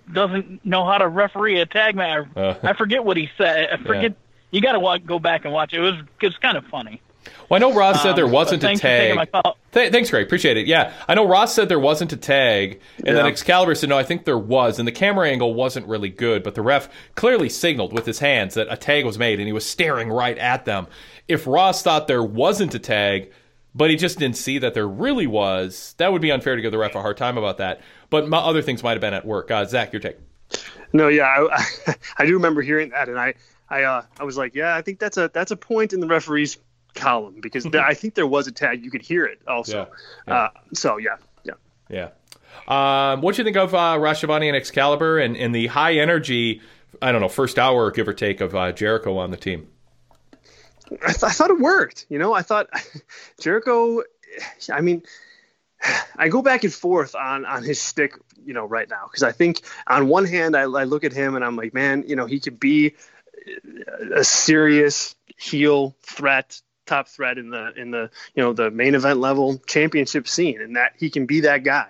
he doesn't know how to referee a tag match." Uh. I forget what he said. I forget. You got to go back and watch it. It was it's kind of funny. Well, I know Ross said there Um, wasn't but a tag. Th- thanks, Greg. Appreciate it. Yeah, I know Ross said there wasn't a tag, and then Excalibur said no. I think there was, and the camera angle wasn't really good, but the ref clearly signaled with his hands that a tag was made, and he was staring right at them. If Ross thought there wasn't a tag, but he just didn't see that there really was, that would be unfair to give the ref a hard time about that. But my other things might have been at work. Uh, Zach, your take. No, yeah, I, [LAUGHS] I do remember hearing that, and I, I, uh, I was like, yeah, I think that's a that's a point in the referee's column because [LAUGHS] there, I think there was a tag. You could hear it also. Uh, so yeah, yeah. Yeah. Um, what do you think of uh, Schiavone and Excalibur and, and the high energy, I don't know, first hour, give or take, of uh, Jericho on the team? I, th- I thought it worked. You know, I thought [LAUGHS] Jericho. I mean, I go back and forth on on his stick. You know, right now because I think on one hand I, I look at him and I'm like, man, you know, he could be a serious heel threat top threat in the in the you know the main event level championship scene and that he can be that guy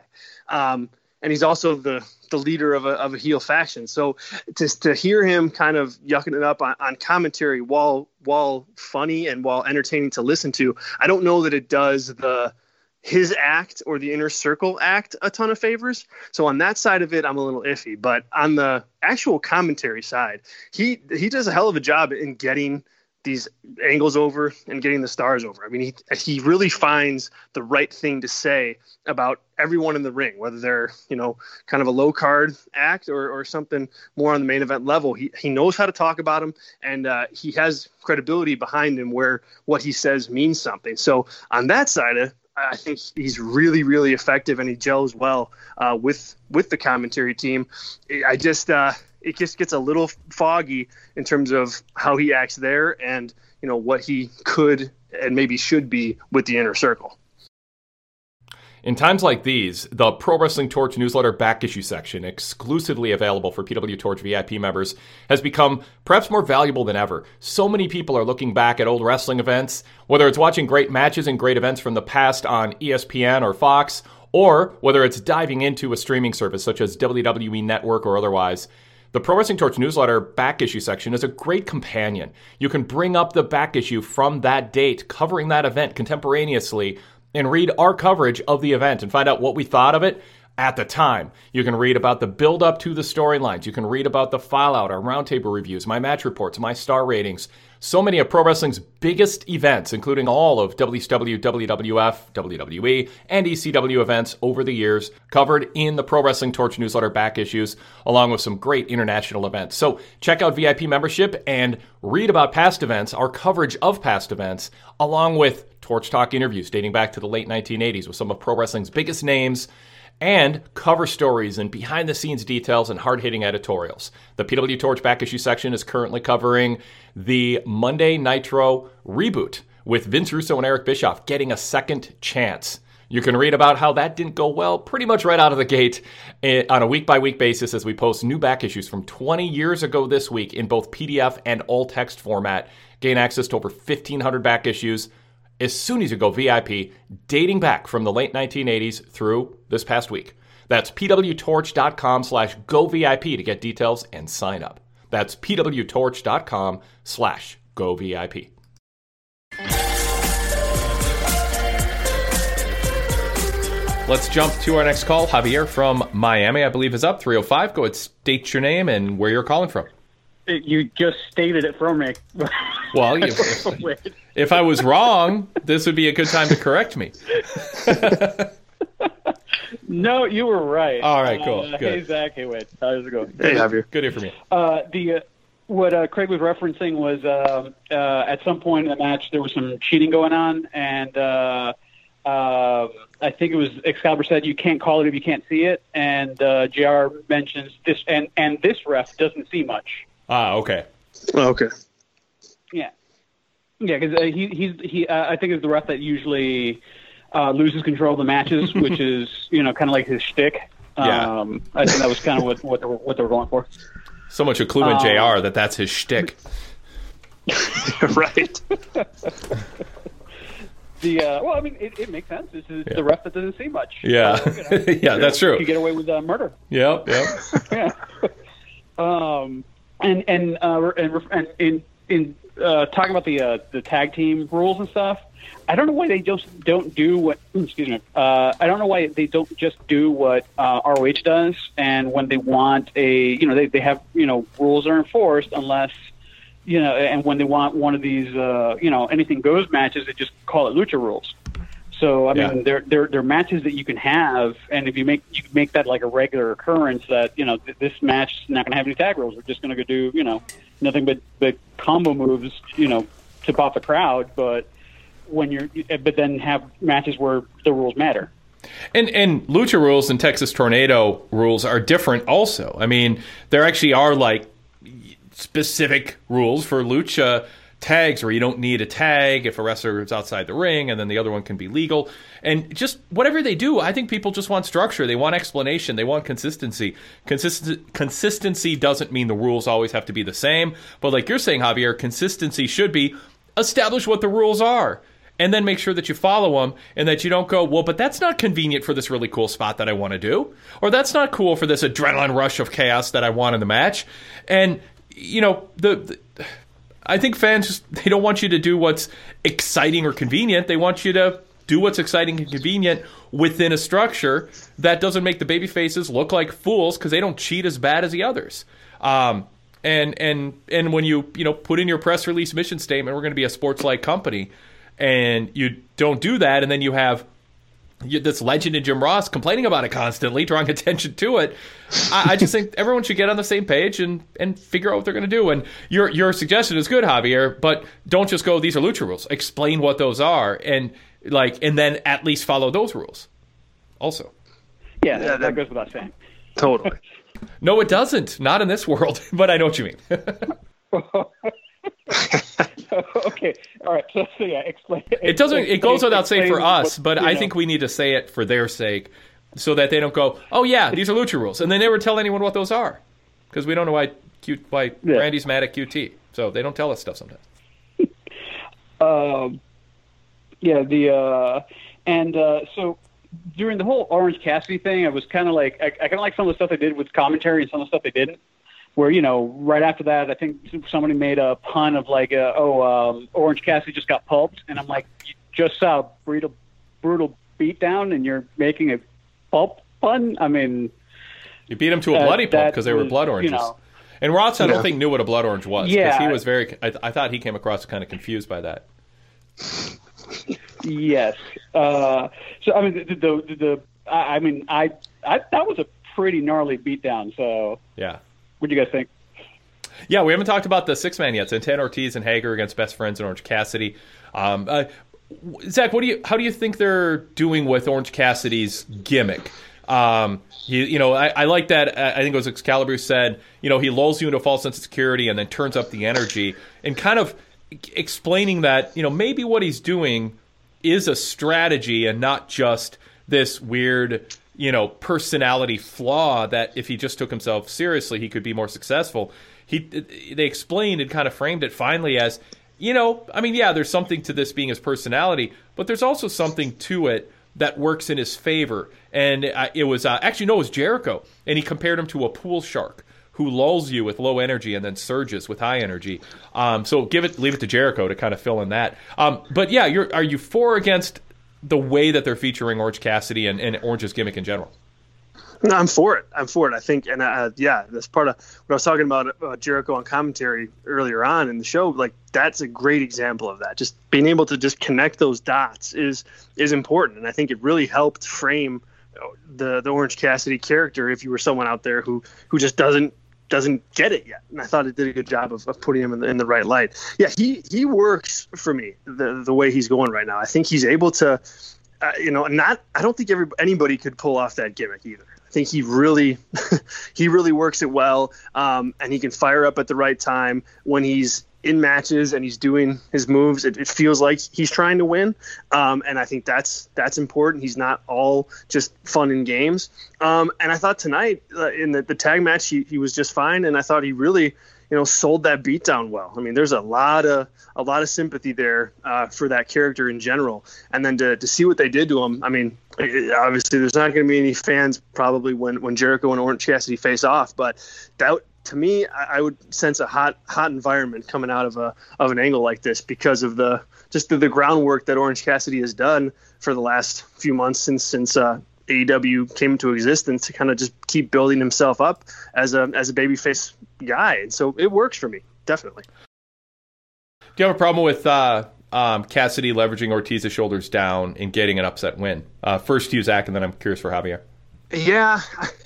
um, and he's also the the leader of a, of a heel faction so just to hear him kind of yucking it up on, on commentary while while funny and while entertaining to listen to i don't know that it does the his act or the inner circle act a ton of favors. So on that side of it, I'm a little iffy. But on the actual commentary side, he he does a hell of a job in getting these angles over and getting the stars over. I mean, he he really finds the right thing to say about everyone in the ring, whether they're you know kind of a low card act or, or something more on the main event level. He he knows how to talk about them, and uh, he has credibility behind him where what he says means something. So on that side of I think he's really, really effective, and he gels well uh, with with the commentary team. I just uh, it just gets a little foggy in terms of how he acts there, and you know what he could and maybe should be with the inner circle. In times like these, the Pro Wrestling Torch newsletter back issue section, exclusively available for PW Torch VIP members, has become perhaps more valuable than ever. So many people are looking back at old wrestling events, whether it's watching great matches and great events from the past on ESPN or Fox, or whether it's diving into a streaming service such as WWE Network or otherwise. The Pro Wrestling Torch newsletter back issue section is a great companion. You can bring up the back issue from that date, covering that event contemporaneously, and read our coverage of the event and find out what we thought of it at the time. You can read about the build up to the storylines. You can read about the fallout, our roundtable reviews, my match reports, my star ratings. So many of pro wrestling's biggest events, including all of WCW, WWF, WWE, and ECW events over the years, covered in the Pro Wrestling Torch newsletter back issues, along with some great international events. So check out VIP membership and read about past events, our coverage of past events, along with Torch Talk interviews dating back to the late 1980s with some of pro wrestling's biggest names and cover stories and behind the scenes details and hard hitting editorials. The PW Torch back issue section is currently covering the Monday Nitro reboot with Vince Russo and Eric Bischoff getting a second chance. You can read about how that didn't go well pretty much right out of the gate eh, on a week by week basis as we post new back issues from 20 years ago this week in both PDF and all text format. Gain access to over 1,500 back issues as soon as you go VIP, dating back from the late 1980s through this past week. That's pwtorch.com slash go VIP to get details and sign up. That's pwtorch.com slash go VIP. Let's jump to our next call. Javier from Miami, I believe, is up 305. Go ahead, state your name and where you're calling from. You just stated it for me. Well, [LAUGHS] if, [LAUGHS] if I was wrong, this would be a good time to correct me. [LAUGHS] no, you were right. All right, cool. Uh, Good. Hey, Zach. Hey, Wade. How's it going? Hey, Javier. Good to hear from you. Uh, the uh, what uh, Craig was referencing was uh, uh, at some point in the match there was some cheating going on, and uh, uh, I think it was Excalibur said you can't call it if you can't see it, and uh, Jr. mentions this, and and this ref doesn't see much. Ah, okay. Okay. Yeah, yeah, because uh, he he's he uh, I think is the ref that usually uh, loses control of the matches, [LAUGHS] which is you know kind of like his shtick. Yeah. Um, I think that was kind of what what they were, what they were going for. So much a clue in Um, JR that that's his shtick. [LAUGHS] right. [LAUGHS] The uh, well, I mean, it, it makes sense. This is the ref that doesn't see much. Yeah. So, you know, yeah, that's true. You get away with uh, murder. Yep, yep. yeah. Um, and and uh, and and in in uh, talking about the uh, the tag team rules and stuff, I don't know why they just don't do what. Excuse me. Uh, I don't know why they don't just do what uh, ROH does. And when they want a, you know, they they have you know rules are enforced unless. You know, and when they want one of these, uh, you know, anything goes matches, they just call it lucha rules. So I Yeah. mean, they're they're they're matches that you can have, and if you make you make that like a regular occurrence, that you know th- this match is not going to have any tag rules. We're just going to go do you know nothing but but combo moves, you know, to pop the crowd. But when you're but then have matches where the rules matter. And and lucha rules and Texas Tornado rules are different also. I mean, there actually are like specific rules for lucha tags where you don't need a tag if a wrestler is outside the ring and then the other one can be legal. And just whatever they do, I think people just want structure. They want explanation. They want consistency. Consist- consistency doesn't mean the rules always have to be the same. But like you're saying, Javier, consistency should be establish what the rules are and then make sure that you follow them and that you don't go, well, but that's not convenient for this really cool spot that I want to do, or that's not cool for this adrenaline rush of chaos that I want in the match. And you know, the, the I think fans just they don't want you to do what's exciting or convenient. They want you to do what's exciting and convenient within a structure that doesn't make the baby faces look like fools because they don't cheat as bad as the others. Um, and and and when you you know put in your press release mission statement, we're going to be a sports like company, and you don't do that, and then you have this legend in Jim Ross complaining about it constantly, drawing [LAUGHS] attention to it. I, I just think [LAUGHS] everyone should get on the same page and, and figure out what they're going to do. And your your suggestion is good, Javier, but don't just go these are lucha rules. Explain what those are, and like and then at least follow those rules. Also, Yeah, that, that goes without saying. Totally. [LAUGHS] no, it doesn't. Not in this world, but I know what you mean. [LAUGHS] okay, all right. So, so yeah, explain. It doesn't. It goes without saying for us, what- but I know. think we need to say it for their sake, so that they don't go, "Oh yeah, these are lucha rules," and they never tell anyone what those are, because we don't know why Q, why Randy's mad at QT, so they don't tell us stuff sometimes. [LAUGHS] Um, yeah, the uh, and uh, so during the whole Orange Cassidy thing, I was kind of like I, I kind of like some of the stuff they did with commentary and some of the stuff they didn't. Where you know, right after that, I think somebody made a pun of like, uh, "Oh, um, Orange Cassidy just got pulped," and I'm like, "You just saw a brutal, brutal beatdown, and you're making a pulp pun." I mean, You beat him to a Uh, bloody pulp because they were was, blood you oranges. know- and Ross, I don't Yeah. think knew what a blood orange was because Yeah. he was very. I, I thought he came across kind of confused by that. Yes. Uh, so I mean, the the, the, the I I mean, I, I that was a pretty gnarly beatdown. So Yeah. What do you guys think? Yeah, we haven't talked about the six man yet. Santana Ortiz and Hager against Best Friends and Orange Cassidy. Um, uh, Zach, what do you? How do you think they're doing with Orange Cassidy's gimmick? Um, you, know, I, I like that. uh, I think it was Excalibur said, you know, he lulls you into a false sense of security and then turns up the energy and kind of explaining that, you know, maybe what he's doing is a strategy and not just this weird, you know, personality flaw that if he just took himself seriously, he could be more successful. He they explained and kind of framed it finally as, you know, I mean, yeah, there's something to this being his personality, but there's also something to it that works in his favor. And uh, it was uh, actually no, it was Jericho, and he compared him to a pool shark who lulls you with low energy and then surges with high energy. Um, so give it, leave it to Jericho to kind of fill in that. Um, but yeah, are you for or against the way that they're featuring Orange Cassidy and, and Orange's gimmick in general? No, I'm for it. I'm for it. I think, and uh, yeah, that's part of what I was talking about uh, Jericho on commentary earlier on in the show. Like that's a great example of that. Just being able to just connect those dots is is important, and I think it really helped frame the the Orange Cassidy character. If you were someone out there who who just doesn't doesn't get it yet, and I thought it did a good job of, of putting him in the, in the right light. Yeah, he he works for me the the way he's going right now. I think he's able to. Uh, you know, not. I don't think every, anybody could pull off that gimmick either. I think he really, [LAUGHS] he really works it well, um, and he can fire up at the right time when he's in matches and he's doing his moves. It, it feels like he's trying to win, um, and I think that's that's important. He's not all just fun and games. Um, and I thought tonight uh, in the, the tag match he, he was just fine, and I thought he really you know sold that beatdown well. I mean, there's a lot of a lot of sympathy there uh, for that character in general, and then to, to see what they did to him. I mean, obviously there's not going to be any fans probably when when Jericho and Orange Cassidy face off, but that to me I, I would sense a hot hot environment coming out of a of an angle like this because of the just the, the groundwork that Orange Cassidy has done for the last few months since since uh, AEW came into existence to kind of just keep building himself up as a as a babyface guy, and so it works for me definitely. Do you have a problem with uh, um, Cassidy leveraging Ortiz's shoulders down and getting an upset win? Uh, first, you Zach, and then I'm curious for Javier. Yeah,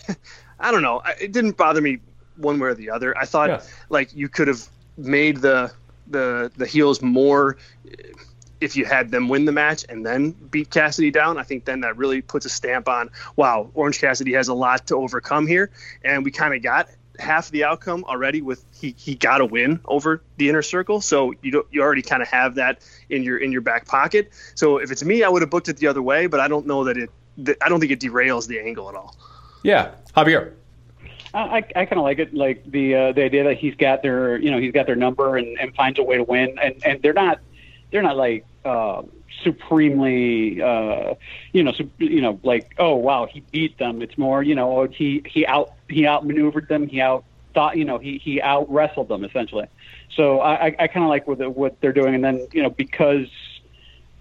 [LAUGHS] I don't know. It didn't bother me one way or the other. I thought like you could have made the the the heels more if you had them win the match and then beat Cassidy down. I think then that really puts a stamp on wow, Orange Cassidy has a lot to overcome here, and we kind of got half the outcome already with he, he got a win over the inner circle so you don't you already kind of have that in your in your back pocket so if it's me i would have booked it the other way but i don't know that it i don't think it derails the angle at all Yeah, Javier. I, I, kind of like it, like the uh, the idea that he's got their, you know, he's got their number and, and finds a way to win, and and they're not, they're not like uh, supremely, uh, you know, su- you know, like oh wow, he beat them. It's more, you know, he he out he outmaneuvered them, he out thought, you know, he he out wrestled them essentially. So I I, I kind of like what the, what they're doing, and then you know because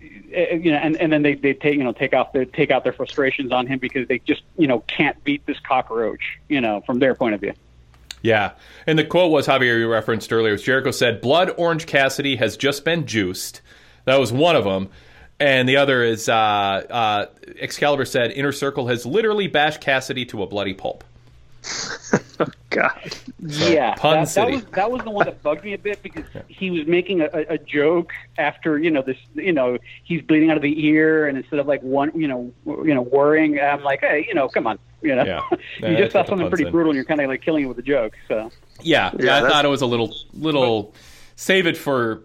you know, and, and then they, they take you know take off their take out their frustrations on him because they just you know can't beat this cockroach you know from their point of view. Yeah. And the quote was Javier you referenced earlier. Jericho said, Blood Orange Cassidy has just been juiced. That was one of them. And the other is uh, uh, Excalibur said, Inner Circle has literally bashed Cassidy to a bloody pulp. [LAUGHS] God. yeah, Pun that, that was that was the one that bugged me a bit because he was making a, a, a joke after you know this you know he's bleeding out of the ear and instead of like one you know you know worrying I'm like hey you know come on you know Yeah. [LAUGHS] you Yeah, just saw that's what the something pretty in. brutal and you're kind of like killing it with a joke so Yeah, Yeah, I thought it was a little little save it for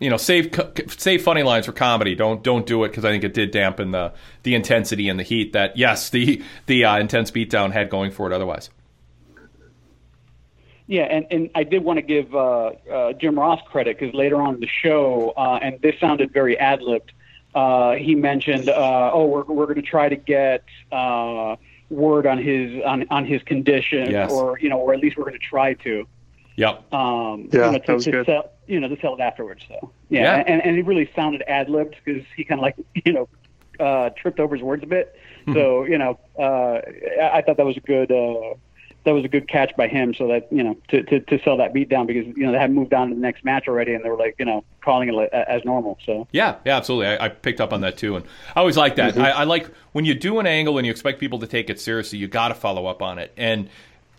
you know save save funny lines for comedy. Don't don't do it because I think it did dampen the the intensity and the heat that yes the the uh, intense beatdown had going for it. Otherwise, Yeah, and, and I did want to give uh, uh, Jim Ross credit because later on in the show, uh, and this sounded very ad libbed, uh, he mentioned, uh, "Oh, we're we're going to try to get uh, word on his on on his condition, Yes. or you know, or at least we're going to try to." Yep. Um, Yeah, you know, to, was to good. sell, you know, to sell it afterwards. So yeah, Yeah. And, and it really sounded ad libbed because he kind of like [LAUGHS] you know uh, tripped over his words a bit. So you know, uh, I, I thought that was a good. Uh, that was a good catch by him, so that you know to, to, to sell that beat down because you know they had moved on to the next match already, and they were like you know calling it as normal. So Yeah, yeah, absolutely. I, I picked up on that too, and I always like that. Mhm. I, I like when you do an angle and you expect people to take it seriously. You got to follow up on it, and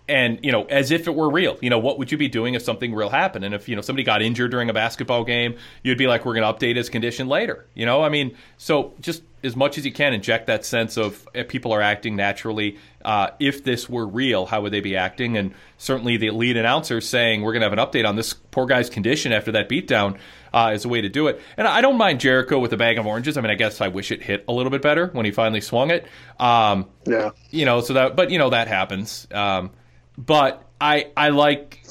and you know, as if it were real. You know, what would you be doing if something real happened? And if you know somebody got injured during a basketball game, you'd be like, we're going to update his condition later. You know, I mean, so just as much as you can inject that sense of if people are acting naturally. Uh, if this were real, how would they be acting? And certainly the lead announcer saying we're going to have an update on this poor guy's condition after that beatdown uh, is a way to do it. And I don't mind Jericho with a bag of oranges. I mean, I guess I wish it hit a little bit better when he finally swung it. Um, yeah. You know, so that, but you know that happens. Um, but I, I like,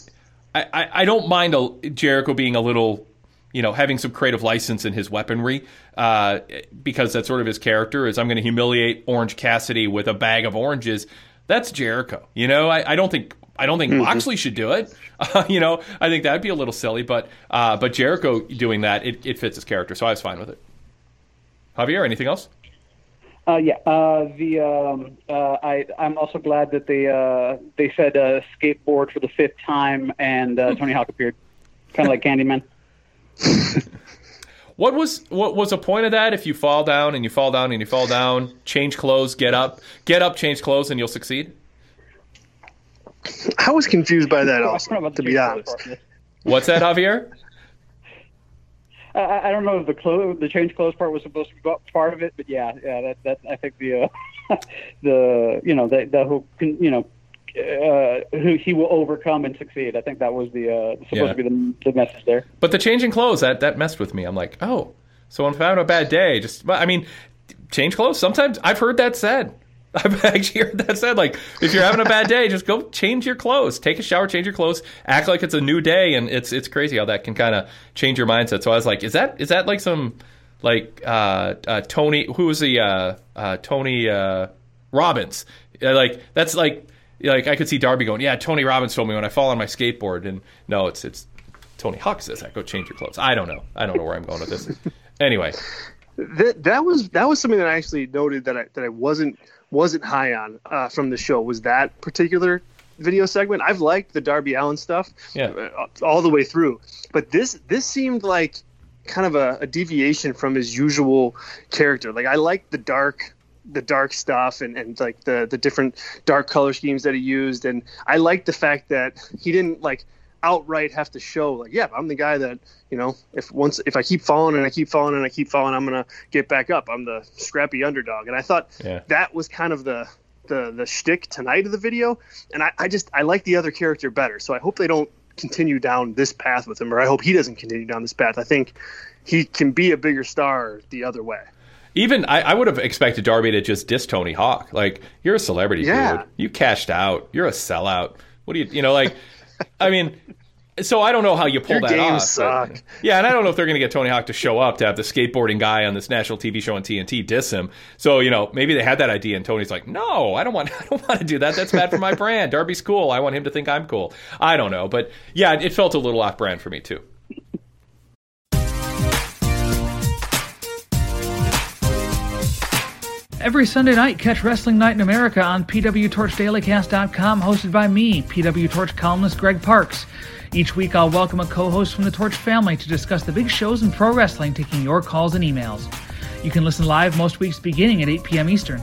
I, I, don't mind a, Jericho being a little, you know, having some creative license in his weaponry, uh, because that's sort of his character. Is I'm going to humiliate Orange Cassidy with a bag of oranges. That's Jericho. You know, I, I don't think I don't think Mhm. Moxley should do it. Uh, [LAUGHS] you know, I think that'd be a little silly. But uh, but Jericho doing that, it, it fits his character, so I was fine with it. Javier, anything else? Uh, yeah, uh, the um, uh, I I'm also glad that they uh, they said uh, skateboard for the fifth time and uh, Tony Hawk appeared, kind of like Candyman. [LAUGHS] What was what was the point of that? If you fall down and you fall down and you fall down, change clothes, get up, get up, change clothes, and you'll succeed. I was confused by that [LAUGHS] also, to be honest. What's that, Javier? I- I, don't know if the clothes, the change clothes part was supposed to be part of it, but yeah, yeah, that that I think the uh, [LAUGHS] the you know the the who can you know uh, who he will overcome and succeed. I think that was the uh, supposed Yeah. to be the, the message there. But the changing clothes that that messed with me. I'm like, oh, so if I'm having a bad day, just I mean, change clothes. Sometimes I've heard that said. [LAUGHS] I've actually heard that said. Like, if you're having a bad day, just go change your clothes, take a shower, change your clothes, act like it's a new day, and it's it's crazy how that can kind of change your mindset. So I was like, is that is that like some like uh, uh, Tony? Who was the uh, uh, Tony uh, Robbins? Uh, like that's like like I could see Darby going, yeah, Tony Robbins told me when I fall on my skateboard, and no, it's it's Tony Hawk says that. Go change your clothes. I don't know. I don't know where I'm going with this. Anyway, That that was that was something that I actually noted that I that I wasn't wasn't high on uh, from the show was that particular video segment. I've liked the Darby Allin stuff Yeah. uh, all the way through, but this this seemed like kind of a, a deviation from his usual character. Like I like the dark the dark stuff and, and like the the different dark color schemes that he used and I like the fact that he didn't like outright have to show like yeah I'm the guy that you know if once if I keep falling and I keep falling and I keep falling I'm gonna get back up I'm the scrappy underdog and I thought Yeah. that was kind of the the the shtick tonight of the video and I, I just I like the other character better so I hope they don't continue down this path with him or I hope he doesn't continue down this path I think he can be a bigger star the other way even I, I would have expected Darby to just diss Tony Hawk. Like, you're a celebrity, Yeah. dude. You cashed out. You're a sellout. What do you, you know, like, I mean, so I don't know how you pull Your that games off. but- yeah, and I don't know if they're going to get Tony Hawk to show up to have the skateboarding guy on this national TV show on TNT diss him. So you know, maybe they had that idea, and Tony's like, "No, I don't want, [LAUGHS] I don't want to do that. That's bad for my brand. Darby's cool. I want him to think I'm cool. I don't know, but yeah, it felt a little off-brand for me too. Every Sunday night, catch Wrestling Night in America on PWTorchDailyCast.com, hosted by me, PW Torch columnist Greg Parks. Each week, I'll welcome a co host from the Torch family to discuss the big shows in pro wrestling, taking your calls and emails. You can listen live most weeks beginning at 8 p.m. Eastern.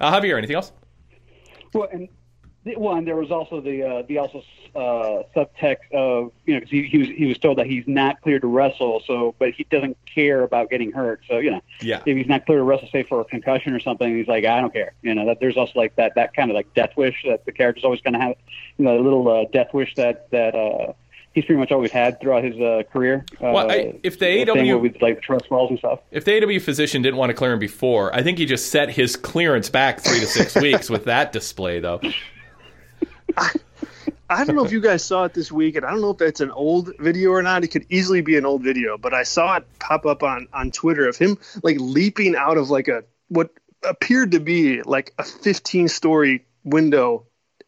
Uh, Javier, anything else? Well, and well, and there was also the uh, the also uh, subtext of you know because he, he was he was told that he's not cleared to wrestle, so but he doesn't care about getting hurt. So you know, Yeah. if he's not clear to wrestle, say for a concussion or something, he's like, I don't care. You know, that there's also like that that kind of like death wish that the character's always going to have. You know, a little uh, death wish that that uh, he's pretty much always had throughout his uh, career. Uh, Well, I- if the same AEW with like the trust walls and stuff. If the AW physician didn't want to clear him before, I think he just set his clearance back three to six weeks with that display, though. I don't know if you guys saw it this week, and I don't know if that's an old video or not. It could easily be an old video, but I saw it pop up on on Twitter of him like leaping out of like a what appeared to be like a 15 story window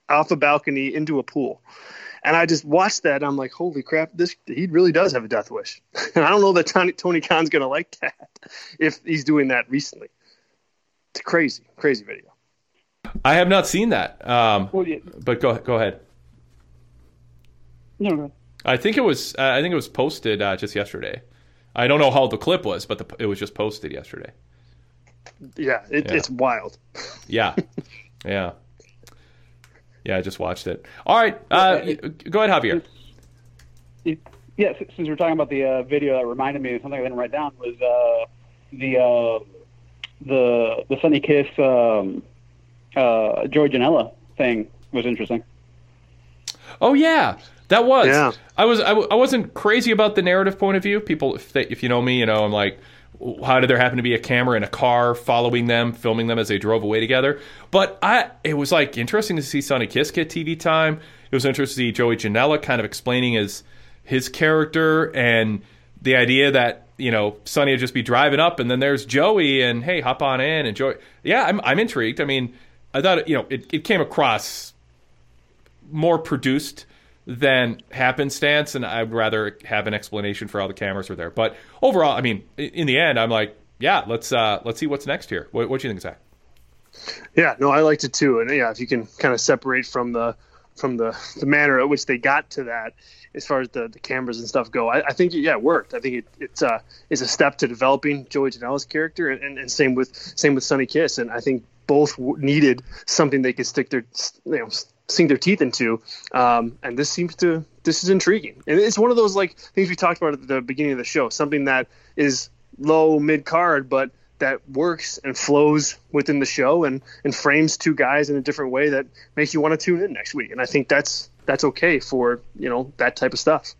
off a balcony into a pool. And I just watched that. I'm like, holy crap! This he really does have a death wish, [LAUGHS] and I don't know that Tony, Tony Khan's gonna like that [LAUGHS] if he's doing that recently. It's crazy, crazy video. I have not seen that. Um, Well, yeah. but go go ahead. No, no. I think it was. Uh, I think it was posted uh, just yesterday. I don't know how the clip was, but the, it was just posted yesterday. Yeah, it, Yeah. it's wild. [LAUGHS] Yeah, yeah, yeah. I just watched it. All right, uh, go ahead, Javier. Yeah, since we're talking about the uh, video, that reminded me of something I didn't write down was uh, the uh, the the Sonny Kiss um, uh, Joey Janela thing was interesting. Oh yeah, that was. Yeah. I was. I, w- I wasn't crazy about the narrative point of view. People, if, they, if you know me, you know I'm like, how did there happen to be a camera in a car following them, filming them as they drove away together? But I, it was like interesting to see Sonny get TV time. It was interesting to see Joey Janela kind of explaining his his character and the idea that you know Sonny would just be driving up and then there's Joey and hey hop on in and Joey. Yeah, I'm I'm intrigued. I mean, I thought you know it, it came across more produced than happenstance, and I'd rather have an explanation for how the cameras were there. But overall, I mean, in the end, I'm like, yeah, let's uh, let's see what's next here. What, what do you think, Zach? Yeah, no, I liked it too, and yeah, if you can kind of separate from the from the the manner at which they got to that, as far as the, the cameras and stuff go, I, I think yeah, it worked. I think it, it's uh is a step to developing Joey Janela's character, and, and, and same with same with Sonny Kiss, and I think both needed something they could stick their you know sink their teeth into, um, and this seems to this is intriguing, and it's one of those like things we talked about at the beginning of the show, something that is low mid card, but that works and flows within the show and, and frames two guys in a different way that makes you want to tune in next week. And I think that's that's okay for you know that type of stuff.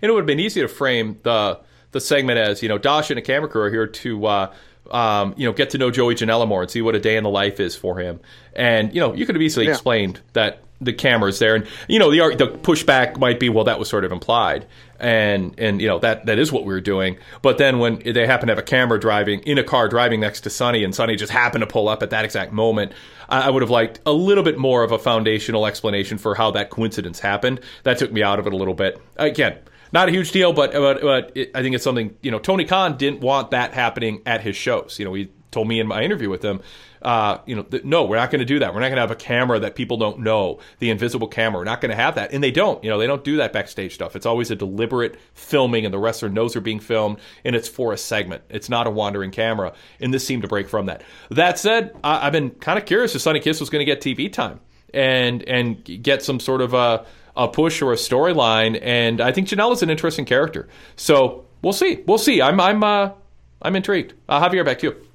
And it would have been easy to frame the the segment as you know Dosh and a camera crew are here to uh, um, you know get to know Joey Janela more and see what a day in the life is for him. And you know you could have easily Yeah. explained that the camera's there, and you know the the pushback might be well that was sort of implied, and and you know that that is what we were doing. But then when they happen to have a camera driving in a car driving next to Sonny, and Sonny just happened to pull up at that exact moment, I, I would have liked a little bit more of a foundational explanation for how that coincidence happened. That took me out of it a little bit. Again, not a huge deal, but but, but it, I think it's something you know. Tony Khan didn't want that happening at his shows. You know, he told me in my interview with him, uh, you know, that, no, we're not going to do that. We're not going to have a camera that people don't know, the invisible camera. We're not going to have that, and they don't. You know, they don't do that backstage stuff. It's always a deliberate filming, and the wrestler knows they're being filmed, and it's for a segment. It's not a wandering camera, and this seemed to break from that. That said, I, I've been kind of curious if Sonny Kiss was going to get TV time and and get some sort of a a push or a storyline. And I think Janelle is an interesting character. So we'll see. We'll see. I'm I'm uh, I'm intrigued. Uh, Javier, back to you.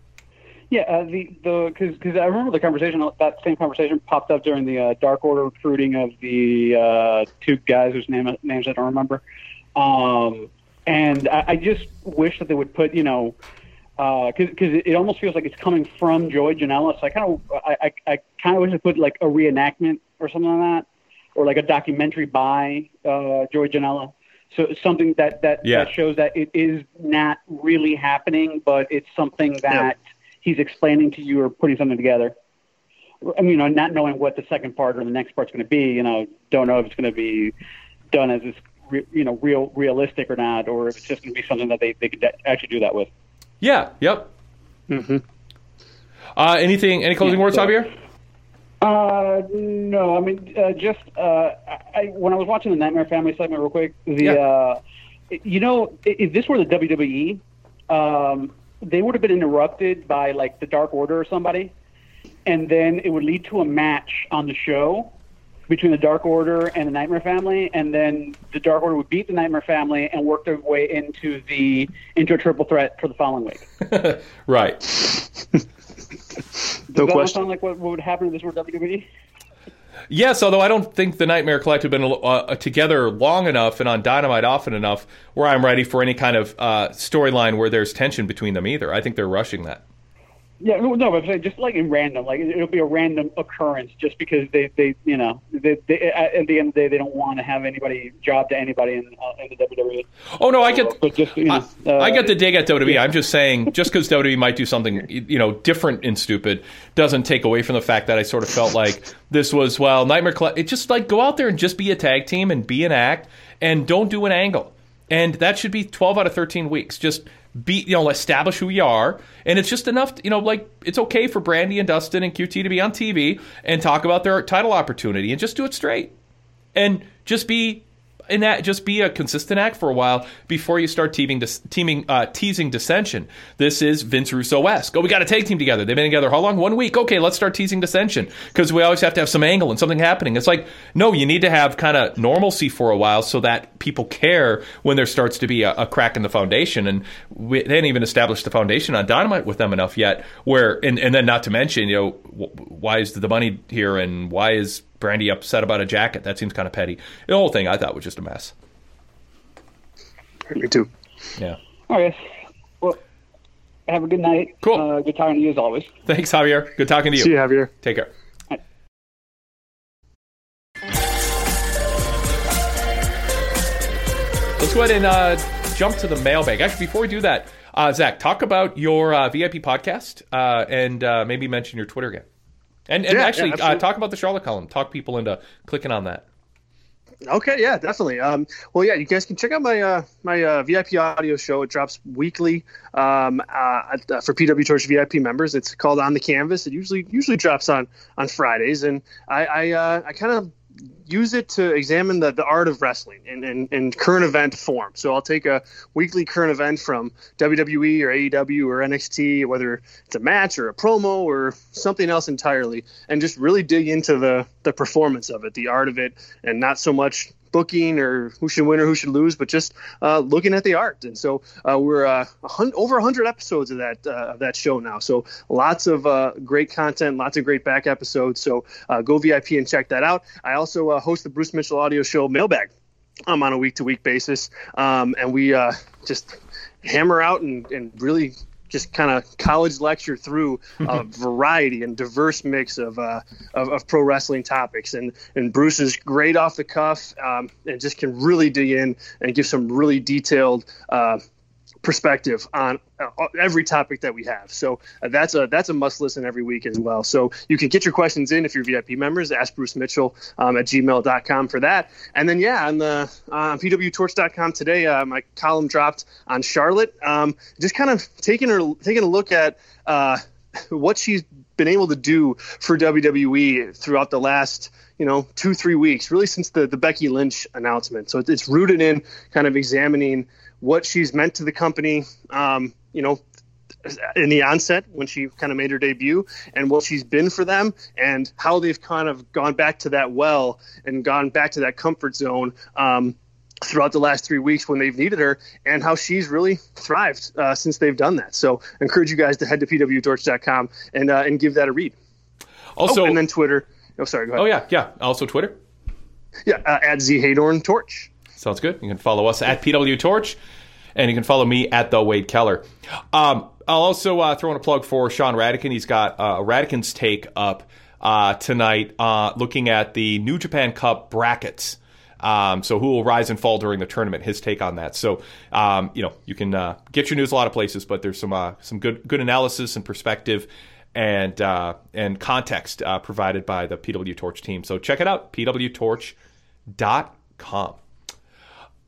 Yeah, uh, the the because because I remember the conversation that same conversation popped up during the uh, Dark Order recruiting of the uh, two guys whose name names I don't remember, um, and I, I just wish that they would put you know because because it, it almost feels like it's coming from Joey Janela, so I kind of I, I, I kind of wish they put like a reenactment or something like that, or like a documentary by uh, Joey Janela. So something that that, Yeah. that shows that it is not really happening, but it's something that he's explaining to you or putting something together. I mean, you know, not knowing what the second part or the next part's going to be, you know, don't know if it's going to be done as this, re- you know, real realistic or not, or if it's just going to be something that they they could actually do that with. Yeah. Yep. Mm-hmm. Uh, anything? Any closing Yeah, words, so- Javier? Uh, no, I mean, uh, just uh, I, when I was watching the Nightmare Family segment, real quick, the uh, you know, if this were the WWE, um, they would have been interrupted by like the Dark Order or somebody, and then it would lead to a match on the show between the Dark Order and the Nightmare Family, and then the Dark Order would beat the Nightmare Family and work their way into the into a triple threat for the following week. [LAUGHS] right. Does that sound like what, what would happen if this were? WWE? Yes, although I don't think the Nightmare Collective have been uh, together long enough and on Dynamite often enough where I'm ready for any kind of uh, storyline where there's tension between them either. I think they're rushing that. Yeah, no, no, but just like in random, like it'll be a random occurrence, just because they, they, you know, they, they, at the end of the day, they don't want to have anybody job to anybody in, uh, in the WWE. Oh no, I get, but just you know, I, uh, I get the dig at WWE. I'm just saying, just because WWE might do something, you know, different and stupid, doesn't take away from the fact that I sort of felt like this was well, Nightmare Club. It just like go out there and just be a tag team and be an act, and don't do an angle, and that should be 12 out of 13 weeks. Just be you know establish who you are. And it's just enough you know like it's okay for Brandi and dustin and qt to be on tv and talk about their title opportunity and just do it straight. And just be in that just be a consistent act for a while before you start teaming, teaming uh, teasing dissension. This is Vince Russo esque. Oh, we got a tag team together. They've been together how long? One week. Okay, let's start teasing dissension because we always have to have some angle and something happening. It's like no, you need to have kind of normalcy for a while so that people care when there starts to be a, a crack in the foundation. And we, they didn't even establish the foundation on Dynamite with them enough yet. Where and, and then not to mention you know why is the money here and why is Brandi upset about a jacket. That seems kind of petty. The whole thing I thought was just a mess. Me too. Yeah. All right. Well, have a good night. Cool. Uh, good talking to you as always. Thanks, Javier. Good talking to you. See you, Javier. Take care. Let's go ahead and uh, jump to the mailbag. Actually, before we do that, uh, Zach, talk about your uh, VIP podcast uh, and uh, maybe mention your Twitter again. And, and Yeah, actually, yeah, uh, talk about the Charlotte column. Talk people into clicking on that. Okay, yeah, definitely. Um, well, yeah, you guys can check out my uh, my uh, VIP audio show. It drops weekly um, uh, uh, for PW Torch VIP members. It's called On the Canvas. It usually usually drops on on Fridays, and I I, uh, I kind of use it to examine the, the art of wrestling in, in, in current event form. So I'll take a weekly current event from WWE or AEW or NXT, whether it's a match or a promo or something else entirely, and just really dig into the, the performance of it, the art of it, and not so much booking or who should win or who should lose, but just uh, looking at the art. And so uh, we're uh, over 100 episodes of that uh, of that show now. So lots of uh, great content, lots of great back episodes. So uh, go VIP and check that out. I also host the Bruce Mitchell audio show Mailbag. I'm on a week to week basis, um, and we just hammer out and, and really just kind of college lecture through a [LAUGHS] variety and diverse mix of, uh, of of pro wrestling topics. And and Bruce is great off the cuff um, and just can really dig in and give some really detailed. Uh, perspective on uh, every topic that we have. So uh, that's a that's a must listen every week as well. So you can get your questions in if you're VIP members. Ask Bruce Mitchell um, at gmail.com for that. And then yeah, on the on pwtorch.com today, uh, my column dropped on Charlotte. Um, just kind of taking her taking a look at uh, what she's been able to do for WWE throughout the last you know two three weeks, really since the the Becky Lynch announcement. So it's rooted in kind of examining what she's meant to the company. Um, you know, in the onset when she kind of made her debut and what she's been for them and how they've kind of gone back to that well and gone back to that comfort zone um, throughout the last three weeks when they've needed her and how she's really thrived uh, since they've done that. So I encourage you guys to head to pwtorch.com and, uh, and give that a read. Also, oh, and then Twitter. Oh, sorry. Go ahead. Oh yeah, yeah. Also Twitter. Yeah, uh, at Z Heydorn Torch. Sounds good. You can follow us at PW Torch, and you can follow me at the Wade Keller. Um, I'll also uh, throw in a plug for Sean Radican. He's got uh, Radican's take up uh, tonight, uh, looking at the New Japan Cup brackets. Um, so who will rise and fall during the tournament? His take on that. So um, you know you can uh, get your news a lot of places, but there's some uh, some good good analysis and perspective and uh, and context uh, provided by the PW Torch team. So check it out, pwtorch.com.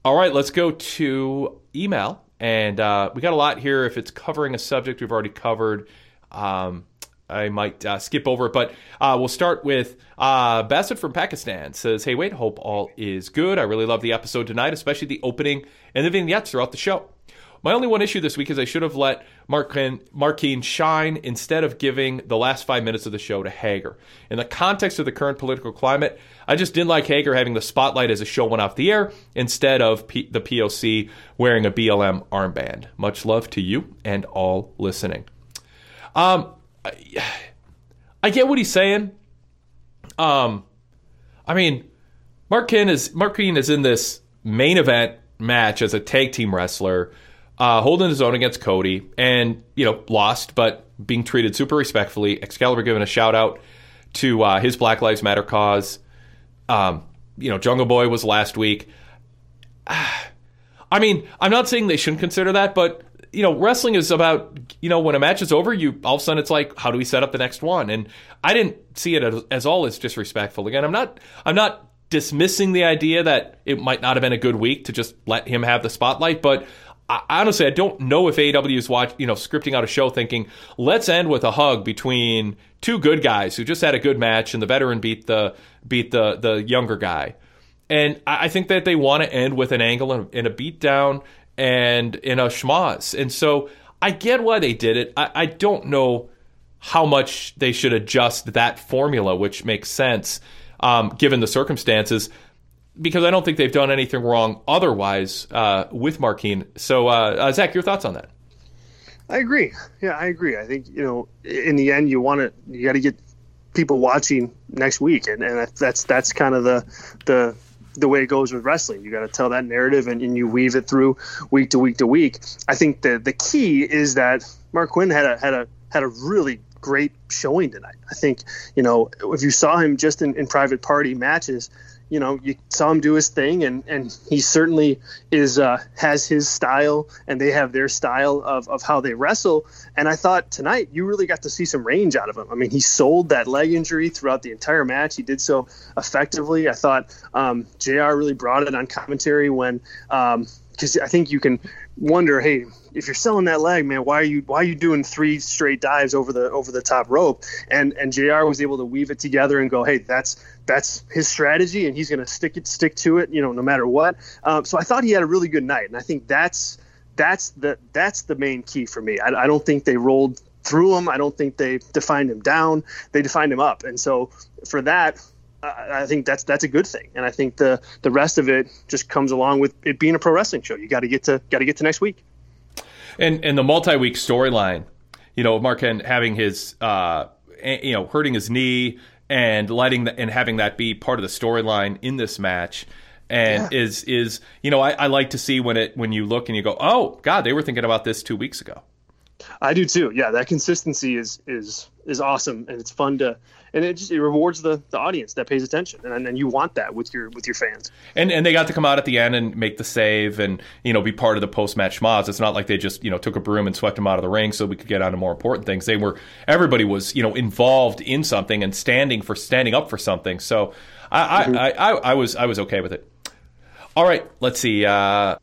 All right, let's go to email. And uh, we got a lot here. If it's covering a subject we've already covered, um, I might uh, skip over it. But uh, we'll start with uh, Bassett from Pakistan says, Hey, wait, hope all is good. I really love the episode tonight, especially the opening and the vignettes throughout the show. My only one issue this week is I should have let Marq Quen shine instead of giving the last five minutes of the show to Hager. In the context of the current political climate, I just didn't like Hager having the spotlight as the show went off the air instead of P- the POC wearing a BLM armband. Much love to you and all listening. Um, I, I get what he's saying. Um, I mean, Marq Quen is is in this main event match as a tag team wrestler, uh, holding his own against Cody, and you know lost, but being treated super respectfully. Excalibur giving a shout out to uh, his Black Lives Matter cause. Um, you know, Jungle Boy was last week. [SIGHS] I mean, I'm not saying they shouldn't consider that, but you know, wrestling is about you know when a match is over, you all of a sudden it's like, how do we set up the next one? And I didn't see it as, as all as disrespectful. Again, I'm not I'm not dismissing the idea that it might not have been a good week to just let him have the spotlight, but I, honestly, I don't know if AEW is watch, you know, scripting out a show thinking, let's end with a hug between two good guys who just had a good match and the veteran beat the beat the the younger guy. And I think that they want to end with an angle and, and a beatdown and in a schmoz. And so I get why they did it. I, I don't know how much they should adjust that formula, which makes sense um, given the circumstances, because I don't think they've done anything wrong otherwise uh, with Marq Quen. So, uh, uh, Zach, your thoughts on that? I agree. Yeah, I agree. I think you know, in the end, you want to you got to get people watching next week, and, and that's that's kind of the the the way it goes with wrestling. You got to tell that narrative and, and, you weave it through week to week to week. I think the the key is that Marq Quen had a had a had a really great showing tonight. I think you know if you saw him just in, in private party matches, you know, you saw him do his thing, and and he certainly is uh, has his style, and they have their style of of how they wrestle. And I thought tonight you really got to see some range out of him. I mean, he sold that leg injury throughout the entire match. He did so effectively. I thought um, Jr. really brought it on commentary when. Um, because I think you can wonder, hey, if you're selling that leg, man, why are you why are you doing three straight dives over the over the top rope? And and Jr. was able to weave it together and go, hey, that's that's his strategy, and he's going to stick it stick to it, you know, no matter what. Um, so I thought he had a really good night, and I think that's that's the that's the main key for me. I, I don't think they rolled through him. I don't think they defined him down. They defined him up, and so for that, I think that's that's a good thing, and I think the the rest of it just comes along with it being a pro wrestling show. You got to get to got to get to next week. And and the multi week storyline, you know, Marq Quen having his uh, you know hurting his knee and letting the, and having that be part of the storyline in this match. And yeah. is is you know I, I like to see when it when you look and you go oh God they were thinking about this two weeks ago. I do too. Yeah, that consistency is is is awesome, and it's fun to and it just it rewards the, the audience that pays attention, and and you want that with your with your fans. And and they got to come out at the end and make the save, and you know be part of the post match schmoz. It's not like they just you know took a broom and swept them out of the ring so we could get on to more important things. They were everybody was you know involved in something and standing for standing up for something. So I mm-hmm. I, I, I, I was I was okay with it. All right, let's see. Uh,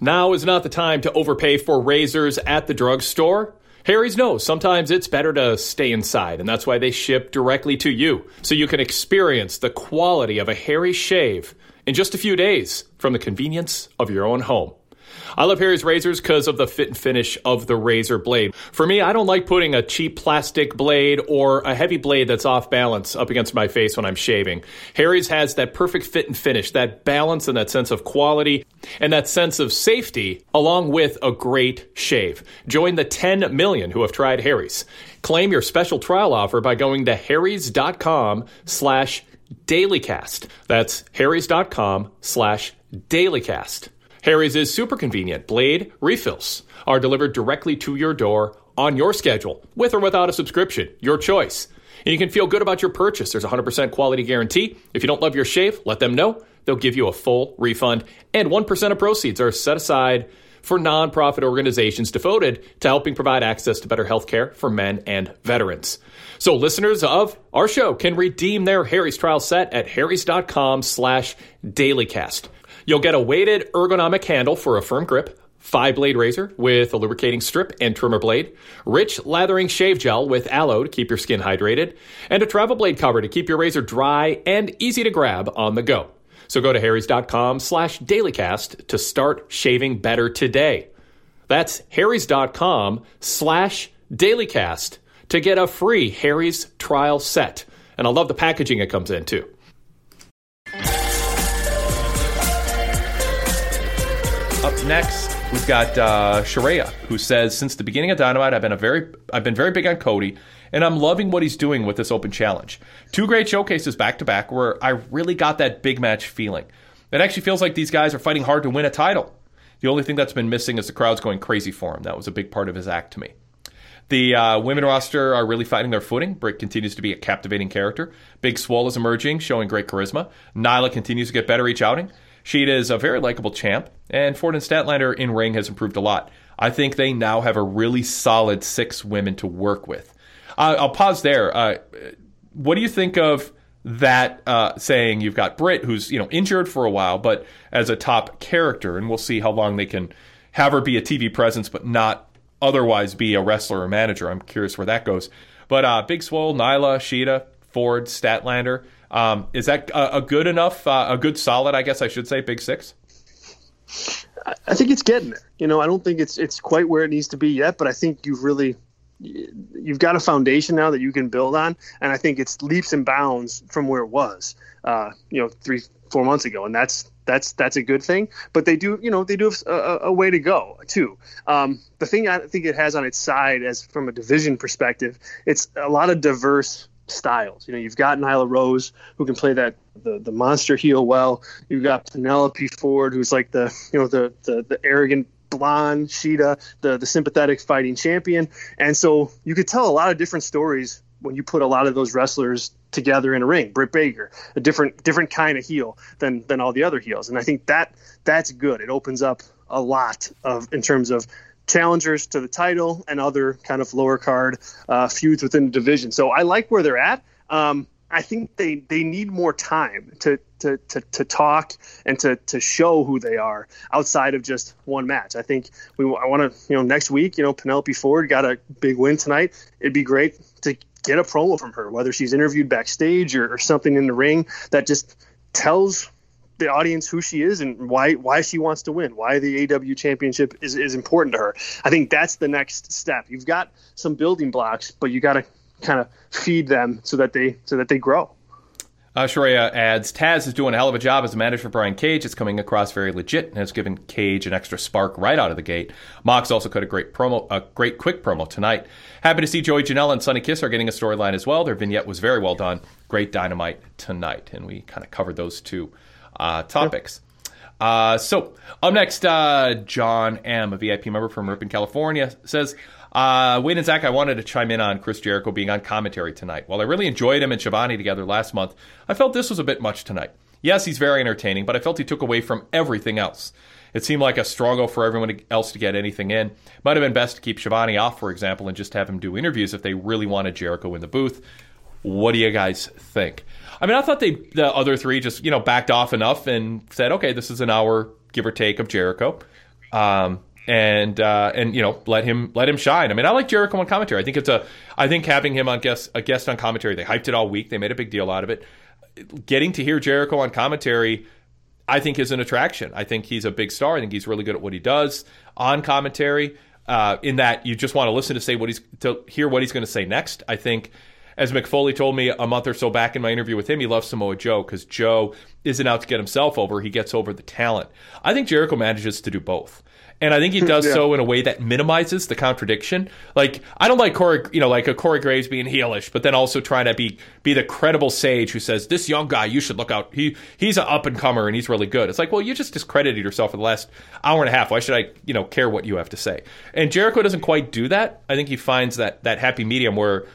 now is not the time to overpay for razors at the drugstore. Harry's knows sometimes it's better to stay inside, and that's why they ship directly to you, so you can experience the quality of a Harry shave in just a few days from the convenience of your own home. I love Harry's razors because of the fit and finish of the razor blade. For me, I don't like putting a cheap plastic blade or a heavy blade that's off balance up against my face when I'm shaving. Harry's has that perfect fit and finish, that balance and that sense of quality and that sense of safety along with a great shave. Join the 10 million who have tried Harry's. Claim your special trial offer by going to harrys.com slash dailycast. That's harrys.com slash dailycast. Harry's is super convenient. Blade refills are delivered directly to your door on your schedule, with or without a subscription, your choice. And you can feel good about your purchase. There's a 100% quality guarantee. If you don't love your shave, let them know. They'll give you a full refund, and 1% of proceeds are set aside for nonprofit organizations devoted to helping provide access to better health care for men and veterans. So listeners of our show can redeem their Harry's trial set at harrys.com slash dailycast. You'll get a weighted ergonomic handle for a firm grip, five blade razor with a lubricating strip and trimmer blade, rich lathering shave gel with aloe to keep your skin hydrated, and a travel blade cover to keep your razor dry and easy to grab on the go. So go to harrys.com slash dailycast to start shaving better today. That's harrys.com slash dailycast to get a free Harry's trial set. And I love the packaging it comes in too. Next, We've got uh, who says, "Since the beginning of Dynamite, I've been a very, I've been very big on Cody, and I'm loving what he's doing with this Open Challenge. Two great showcases back to back, where I really got that big match feeling. It actually feels like these guys are fighting hard to win a title. The only thing that's been missing is the crowd's going crazy for him. That was a big part of his act to me." The uh, women roster are really finding their footing. Britt continues to be a captivating character. Big Swole is emerging, showing great charisma. Nyla continues to get better each outing. Shida is a very likable champ, and Ford and Statlander in ring has improved a lot. I think they now have a really solid six women to work with. Uh, I'll pause there. Uh, what do you think of that uh, saying? You've got Britt, who's you know injured for a while, but as a top character, and we'll see how long they can have her be a TV presence, but not otherwise be a wrestler or manager. I'm curious where that goes. But uh, Big Swole, Nyla, Shida, Ford, Statlander. Um, is that a, a good enough, uh, a good solid, I guess I should say, Big Six? I think it's getting there. You know, I don't think it's it's quite where it needs to be yet, but I think you've really you've got a foundation now that you can build on, and I think it's leaps and bounds from where it was, uh, you know, three four months ago, and that's that's that's a good thing. But they do, you know, they do have a, a way to go too. Um, the thing I think it has on its side, as from a division perspective, it's a lot of diverse styles. You know, you've got Nyla Rose who can play that the, the monster heel well. You've got Penelope Ford who's like the you know the the, the arrogant blonde Shida, the the sympathetic fighting champion. And so you could tell a lot of different stories when you put a lot of those wrestlers together in a ring. Britt Baker, a different different kind of heel than than all the other heels, and I think that that's good. It opens up a lot of in terms of challengers to the title and other kind of lower card uh, feuds within the division. So I like where they're at. Um, I think they, they need more time to, to, to, to talk and to, to show who they are outside of just one match. I think we I want to you know next week you know Penelope Ford got a big win tonight. It'd be great to get a promo from her, whether she's interviewed backstage or, or something in the ring that just tells the audience who she is and why why she wants to win, why the AW championship is, is important to her. I think that's the next step. You've got some building blocks, but you got to kind of feed them so that they so that they grow. Uh, adds, Taz is doing a hell of a job as a manager for Brian Cage. It's coming across very legit and has given Cage an extra spark right out of the gate. Mox also cut a great promo, a great quick promo tonight. Happy to see Joey Janela and Sonny Kiss are getting a storyline as well. Their vignette was very well done. Great dynamite tonight, and we kind of covered those two uh, topics. Uh, so up next, uh, John M, a VIP member from Ripon, California, says, uh, Wade and Zach, I wanted to chime in on Chris Jericho being on commentary tonight. While I really enjoyed him and Schiavone together last month, I felt this was a bit much tonight. Yes, he's very entertaining, but I felt he took away from everything else. It seemed like a struggle for everyone else to get anything in. Might have been best to keep Schiavone off, for example, and just have him do interviews if they really wanted Jericho in the booth. What do you guys think? I mean, I thought they the other three just you know backed off enough and said, okay, this is an hour give or take of Jericho, um, and uh, and you know let him let him shine. I mean, I like Jericho on commentary. I think it's a I think having him on guest a guest on commentary. They hyped it all week. They made a big deal out of it. Getting to hear Jericho on commentary. I think is an attraction. I think he's a big star. I think he's really good at what he does on commentary. Uh, in that you just want to listen to say what he's to hear what he's going to say next. I think as Mick Foley told me a month or so back in my interview with him, he loves Samoa Joe because Joe isn't out to get himself over; he gets over the talent. I think Jericho manages to do both. And I think he [LAUGHS] does yeah. so in a way that minimizes the contradiction. Like I don't like Corey, you know, like a Corey Graves being heelish, but then also trying to be be the credible sage who says this young guy you should look out. He he's an up and comer and he's really good. It's like, well, you just discredited yourself for the last hour and a half. Why should I, you know, care what you have to say? And Jericho doesn't quite do that. I think he finds that that happy medium where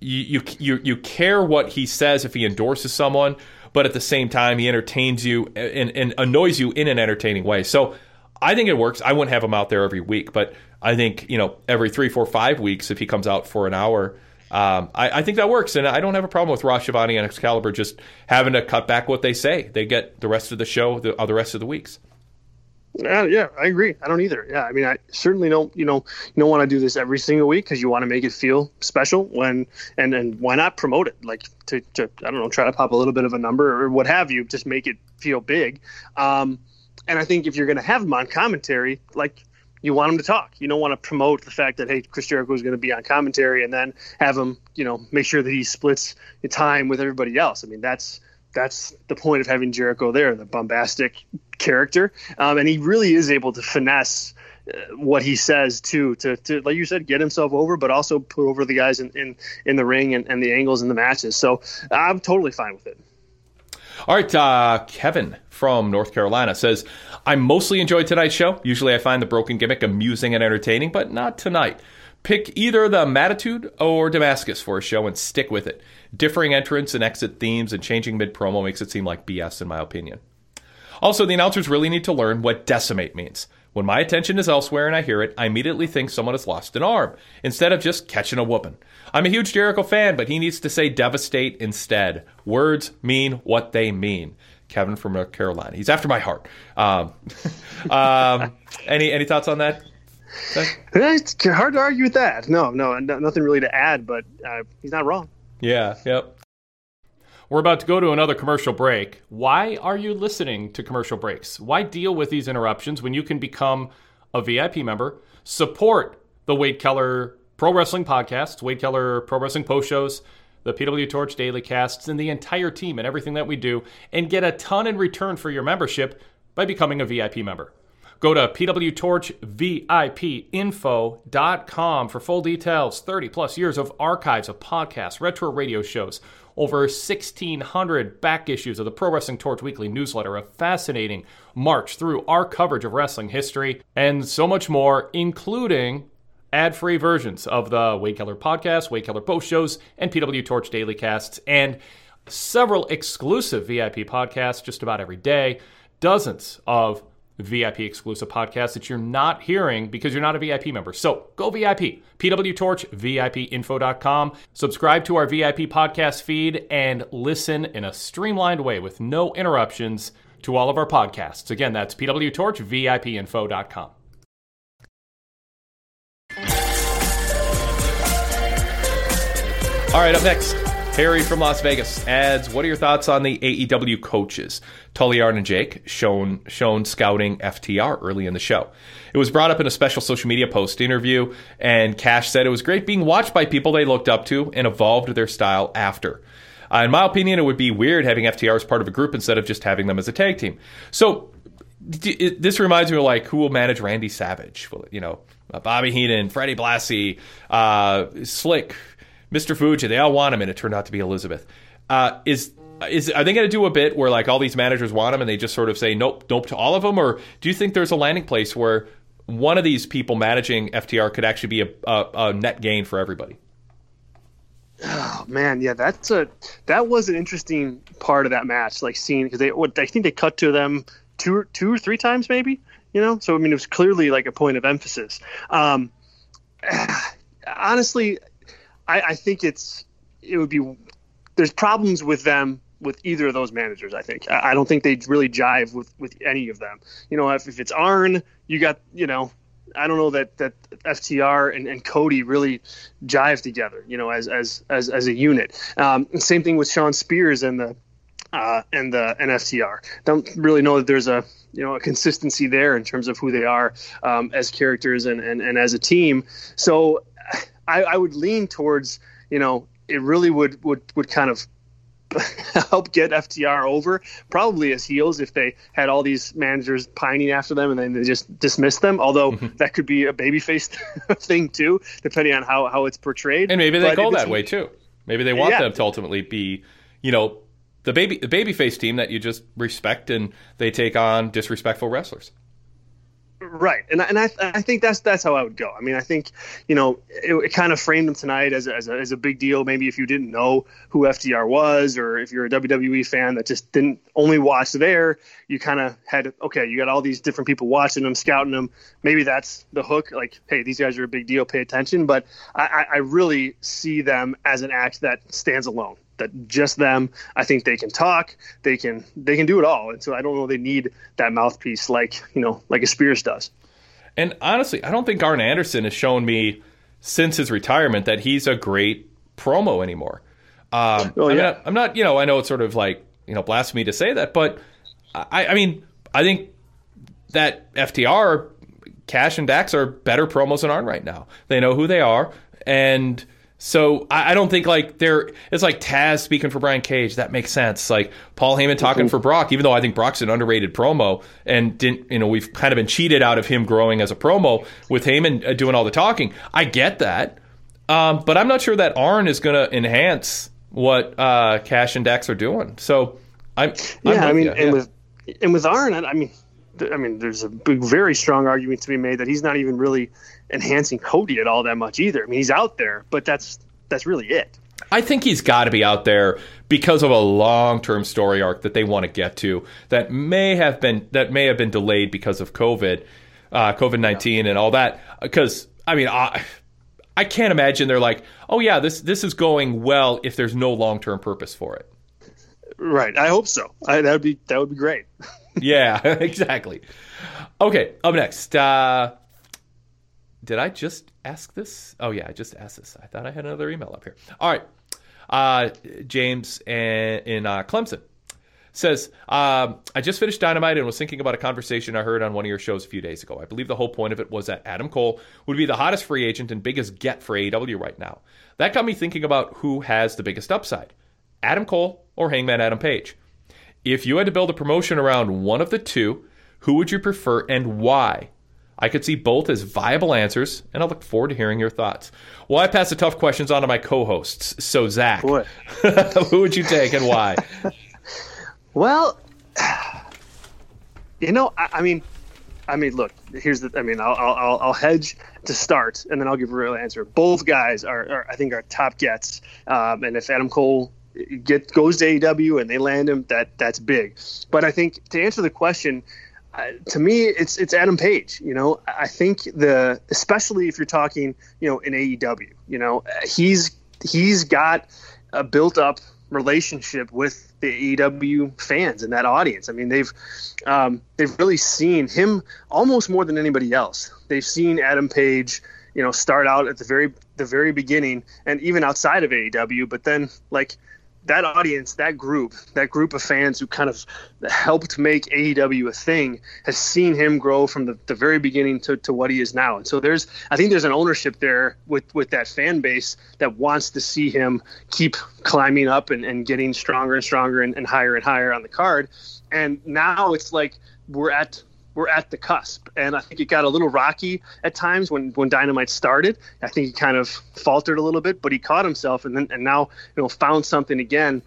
you, you you care what he says if he endorses someone, but at the same time he entertains you and, and annoys you in an entertaining way. So I think it works. I wouldn't have him out there every week, but I think you know every three, four, five weeks if he comes out for an hour. Um, I, I, think that works, and I don't have a problem with Schiavone and Excalibur just having to cut back what they say. They get the rest of the show, the, uh, the rest of the weeks. Uh, yeah, I agree. I don't either. Yeah, I mean, I certainly don't. You know, you don't want to do this every single week because you want to make it feel special. When and and why not promote it? Like to, to I don't know, try to pop a little bit of a number or what have you. Just make it feel big. Um, and I think if you're going to have them on commentary, like you want them to talk. You don't want to promote the fact that hey, Chris Jericho is going to be on commentary and then have him, you know, make sure that he splits the time with everybody else. I mean, that's that's the point of having Jericho there, the bombastic character, um, and he really is able to finesse uh, what he says too to, to like you said get himself over but also put over the guys in in, in the ring and, and the angles in the matches so i'm totally fine with it All right, uh, Kevin from North Carolina says, I mostly enjoyed tonight's show. Usually I find the broken gimmick amusing and entertaining, but not tonight. Pick either the Mattitude or Damascus for a show and stick with it. Differing entrance and exit themes and changing mid promo makes it seem like BS, in my opinion. Also, the announcers really need to learn what decimate means. When my attention is elsewhere and I hear it, I immediately think someone has lost an arm, instead of just catching a whooping. I'm a huge Jericho fan, but he needs to say devastate instead. Words mean what they mean. Kevin from North Carolina. He's after my heart. Um, [LAUGHS] um, any any thoughts on that? it's hard to argue with that no no no- nothing really to add but uh, he's not wrong Yeah, yep. We're about to go to another commercial break. Why are you listening to commercial breaks? Why deal with these interruptions when you can become a VIP member, support the Wade Keller Pro Wrestling Podcasts, Wade Keller Pro Wrestling Post Shows, the PW Torch Daily Casts, and the entire team and everything that we do, and get a ton in return for your membership by becoming a VIP member. Go to pwtorchvipinfo.com for full details. 30 plus years of archives of podcasts, retro radio shows, over 1,600 back issues of the Pro Wrestling Torch Weekly newsletter, a fascinating march through our coverage of wrestling history, and so much more, including ad free versions of the Wade Keller podcast, Wade Keller post shows, and PW Torch daily casts, and several exclusive VIP podcasts just about every day, dozens of VIP exclusive podcast that you're not hearing because you're not a VIP member. So go VIP, PW Torch, VIPinfo.com. Subscribe to our VIP podcast feed and listen in a streamlined way with no interruptions to all of our podcasts. Again, that's PW Torch, VIPinfo.com. All right, up next, Harry from Las Vegas adds, "What are your thoughts on the AEW coaches, Tully Arn and Jake, shown shown scouting FTR early in the show? It was brought up in a special social media post interview, and Cash said it was great being watched by people they looked up to and evolved their style after." Uh, in my opinion, it would be weird having FTR as part of a group instead of just having them as a tag team. So it, this reminds me of like who will manage Randy Savage? Will it, you know, uh, Bobby Heenan, Freddie Blassie, uh, Slick, Mr. Fuji. They all want him, and it turned out to be Elizabeth. Uh, is is are they going to do a bit where like all these managers want him, and they just sort of say nope, nope to all of them, or do you think there's a landing place where one of these people managing FTR could actually be a, a, a net gain for everybody? Oh man, yeah, that's a that was an interesting part of that match, like seeing because they what I think they cut to them two two or three times maybe, you know. So I mean, it was clearly like a point of emphasis. Um, [SIGHS] honestly, I, I think it's it would be there's problems with them with either of those managers. I think I, I don't think they really jive with with any of them. You know, if, if it's Arn, you got you know I don't know that that FTR and, and Cody really jive together, you know, as as as, as a unit. Um, same thing with Shawn Spears and the uh, and the and FTR. Don't really know that there's a you know a consistency there in terms of who they are um, as characters and, and and as a team. So I, I would lean towards you know it really would would would kind of [LAUGHS] help get FTR over, probably as heels if they had all these managers pining after them and then they just dismiss them. Although mm-hmm. that could be a babyface [LAUGHS] thing too, depending on how, how it's portrayed. And maybe they But go that way too. Maybe they want Yeah. them to ultimately be, you know, the baby the babyface team that you just respect and they take on disrespectful wrestlers. Right, and and I I think that's that's how I would go. I mean, I think you know it, it kind of framed them tonight as a, as a as a big deal. Maybe if you didn't know who FTR was, or if you're a WWE fan that just didn't only watch there, you kind of had okay, you got all these different people watching them, scouting them. Maybe that's the hook. Like, hey, these guys are a big deal. Pay attention. But I I really see them as an act that stands alone. That just them. I think they can talk. They can they can do it all. And so I don't know they need that mouthpiece like you know like a Spears does. And honestly, I don't think Arn Anderson has shown me since his retirement that he's a great promo anymore. Um, Oh, I'm, yeah. not, I'm not, you know, I know it's sort of like, you know, blasphemy to say that, but I, I mean, I think that FTR, Cash and Dax are better promos than Arn right now. They know who they are. And So I, I don't think like there. It's like Taz speaking for Brian Cage. That makes sense. Like Paul Heyman talking for Brock, even though I think Brock's an underrated promo, and didn't you know we've kind of been cheated out of him growing as a promo with Heyman uh, doing all the talking. I get that, um, but I'm not sure that Arn is going to enhance what uh, Cash and Dax are doing. So I'm I'm yeah, I mean, ya, and yeah. with and with Arn, I mean, I mean, there's a big, very strong argument to be made that he's not even really enhancing Cody at all that much either. I mean, he's out there, but that's that's really it. I think he's got to be out there because of a long-term story arc that they want to get to that may have been that may have been delayed because of COVID, uh, COVID nineteen, and all that. Because I mean, I, I can't imagine they're like, oh yeah, this this is going well if there's no long-term purpose for it. Right. I hope so. That would be that would be great. [LAUGHS] yeah, [LAUGHS] exactly. Okay, up next. Uh, did I just ask this? Oh yeah, I just asked this. I thought I had another email up here. All right, uh, James in, in uh, Clemson says, um, I just finished Dynamite and was thinking about a conversation I heard on one of your shows a few days ago. I believe the whole point of it was that Adam Cole would be the hottest free agent and biggest get for AEW right now. That got me thinking about who has the biggest upside Adam Cole or Hangman Adam Page. If you had to build a promotion around one of the two, who would you prefer and why? I could see both as viable answers, and I look forward to hearing your thoughts. Well, I pass the tough questions on to my co-hosts. So, Zach, [LAUGHS] who would you take and why? [LAUGHS] Well, you know, I, I mean, I mean, look. Here's the. I mean, I'll, I'll I'll hedge to start, and then I'll give a real answer. Both guys are, are I think, are top gets. Um, and if Adam Cole get goes to AEW and they land him, that that's big. But I think to answer the question, uh, to me, it's it's Adam Page. You know, I think the especially if you're talking, you know, in AEW, you know, he's he's got a built up relationship with the AEW fans and that audience. I mean, they've um, they've really seen him almost more than anybody else. They've seen Adam Page, you know, start out at the very the very beginning and even outside of AEW, but then like that audience, that group, that group of fans who kind of helped make AEW a thing has seen him grow from the, the very beginning to, to what he is now. And so there's, I think there's an ownership there with, with that fan base that wants to see him keep climbing up and, and getting stronger and stronger and, and higher and higher on the card. And now it's like we're at we're at the cusp. And I think it got a little rocky at times when, when Dynamite started. I think he kind of faltered a little bit, but he caught himself and then and now you know found something again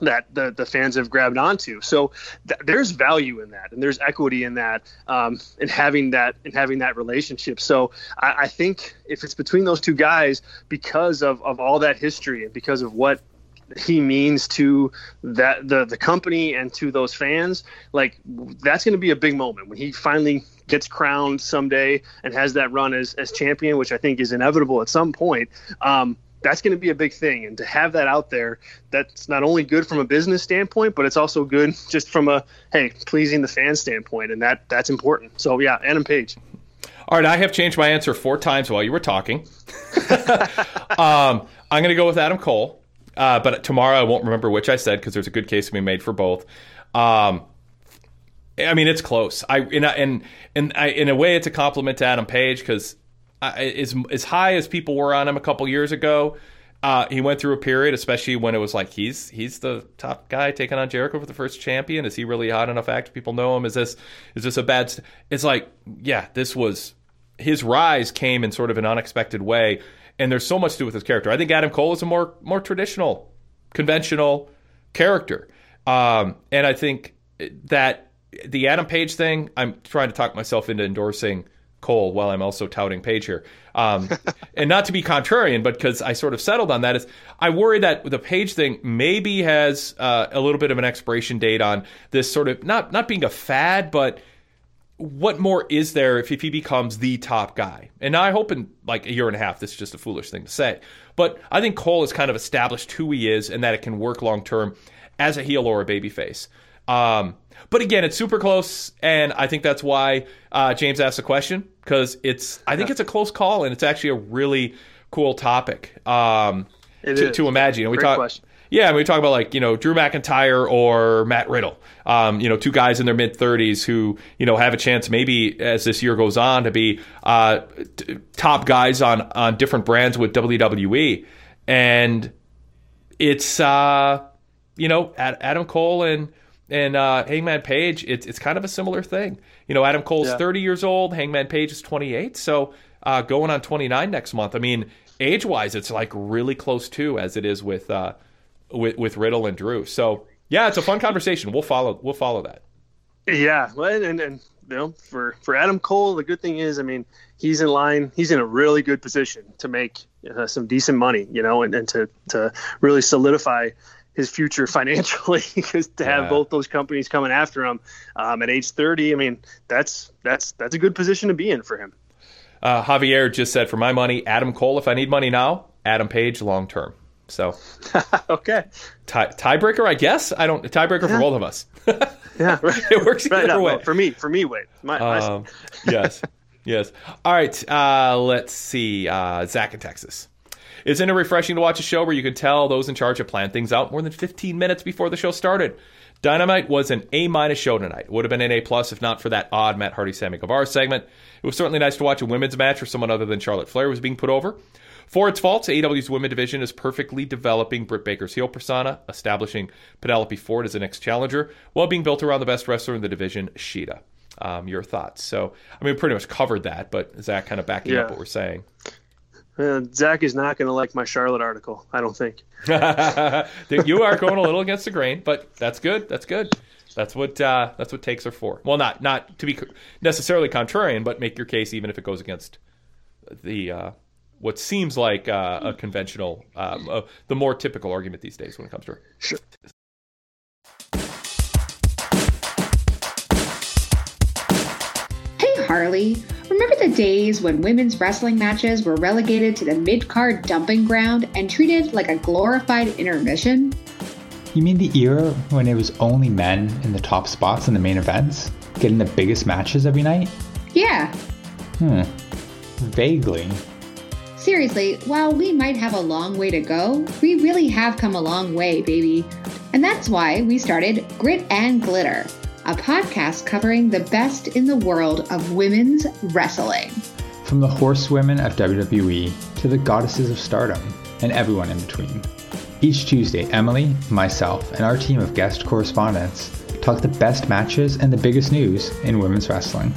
that the, the fans have grabbed onto. So th- there's value in that, and there's equity in that, um, in having that in having that relationship. So I, I think if it's between those two guys, because of, of all that history and because of what he means to that the the company and to those fans like that's going to be a big moment. When he finally gets crowned someday and has that run as, as champion which i think is inevitable at some point um, that's going to be a big thing. And to have that out there that's not only good from a business standpoint but it's also good just from a hey pleasing the fan standpoint and that that's important. So yeah adam page. All right, I have changed my answer four times while you were talking. [LAUGHS] um, I'm going to go with Adam Cole, uh, but tomorrow I won't remember which I said because there's a good case to be made for both. Um, I mean, it's close. I and and I, in a way, it's a compliment to Adam Page because as as high as people were on him a couple years ago, uh, he went through a period, especially when it was like he's he's the top guy taking on Jericho for the first champion. Is he really hot enough? Act people know him. Is this is this a bad? St-? It's like yeah, this was his rise came in sort of an unexpected way, and there's so much to do with his character. I think Adam Cole is a more more traditional, conventional character, um, and I think that the Adam Page thing. I'm trying to talk myself into endorsing Cole while I'm also touting Page here. Um, [LAUGHS] and not to be contrarian, but because I sort of settled on that, is I worry that the Page thing maybe has uh, a little bit of an expiration date on this sort of not not being a fad, but what more is there if, if he becomes the top guy? And I hope in like a year and a half, this is just a foolish thing to say. But I think Cole has kind of established who he is and that it can work long term as a heel or a babyface. Um, but again, it's super close, and I think that's why uh, James asked the question because it's. I think it's a close call, and it's actually a really cool topic um, It to, is. to imagine. And we Great talk, question. Yeah, we talk about like you know Drew McIntyre or Matt Riddle, um, you know, two guys in their mid thirties who you know have a chance maybe as this year goes on to be uh, t- top guys on on different brands with WWE. and it's uh, you know Adam Cole and and uh, Hangman Page. It's it's kind of a similar thing. You know, Adam Cole's Yeah. 30 years old. Hangman Page is 28. So uh, going on 29 next month. I mean, age wise, it's like really close too, as it is with uh, with with Riddle and Drew. So yeah, it's a fun conversation. We'll follow we'll follow that. Yeah, well, and, and you know, for for Adam Cole, the good thing is, I mean, he's in line. He's in a really good position to make uh, some decent money, you know, and, and to to really solidify his future [LAUGHS] financially because to have Yeah. both those companies coming after him um, at age 30 i mean that's that's that's a good position to be in for him Uh, Javier just said, for my money, Adam Cole. If I need money now, Adam Page long term. So [LAUGHS] okay, tie, tiebreaker, I guess. I don't tiebreaker for both of us. yeah right. [LAUGHS] it works right either no, way. no, for me for me wait my, my Um, [LAUGHS] yes, yes. All right. Uh, let's see. Uh, Zach in Texas. Isn't it refreshing to watch a show where you can tell those in charge have planned things out more than 15 minutes before the show started? Dynamite was an A minus show tonight. It would have been an A plus if not for that odd Matt Hardy Sammy Guevara segment. It was certainly nice to watch a women's match where someone other than Charlotte Flair was being put over. For its faults, AEW's women division is perfectly developing Britt Baker's heel persona, establishing Penelope Ford as the next challenger, while being built around the best wrestler in the division, Shida. Um, your thoughts? So, I mean, we pretty much covered that, but Zach kind of backing up what we're saying. uh, zach is not going to like my charlotte article i don't think [LAUGHS] you are going a little against the grain, but that's good. That's good. That's what uh, that's what takes are for. Well, not not to be necessarily contrarian, but make your case even if it goes against the uh, what seems like uh, a conventional, um, uh, the more typical argument these days when it comes to. Sure. Hey Harley, remember the days when women's wrestling matches were relegated to the mid card dumping ground and treated like a glorified intermission? You mean the era when it was only men in the top spots in the main events, getting the biggest matches every night? Yeah, Hmm. Vaguely. Seriously, while we might have a long way to go, we really have come a long way, baby. And that's why we started Grit and Glitter, a podcast covering the best in the world of women's wrestling. From the horsewomen of WWE to the goddesses of stardom and everyone in between. Each Tuesday, Emily, myself, and our team of guest correspondents talk the best matches and the biggest news in women's wrestling.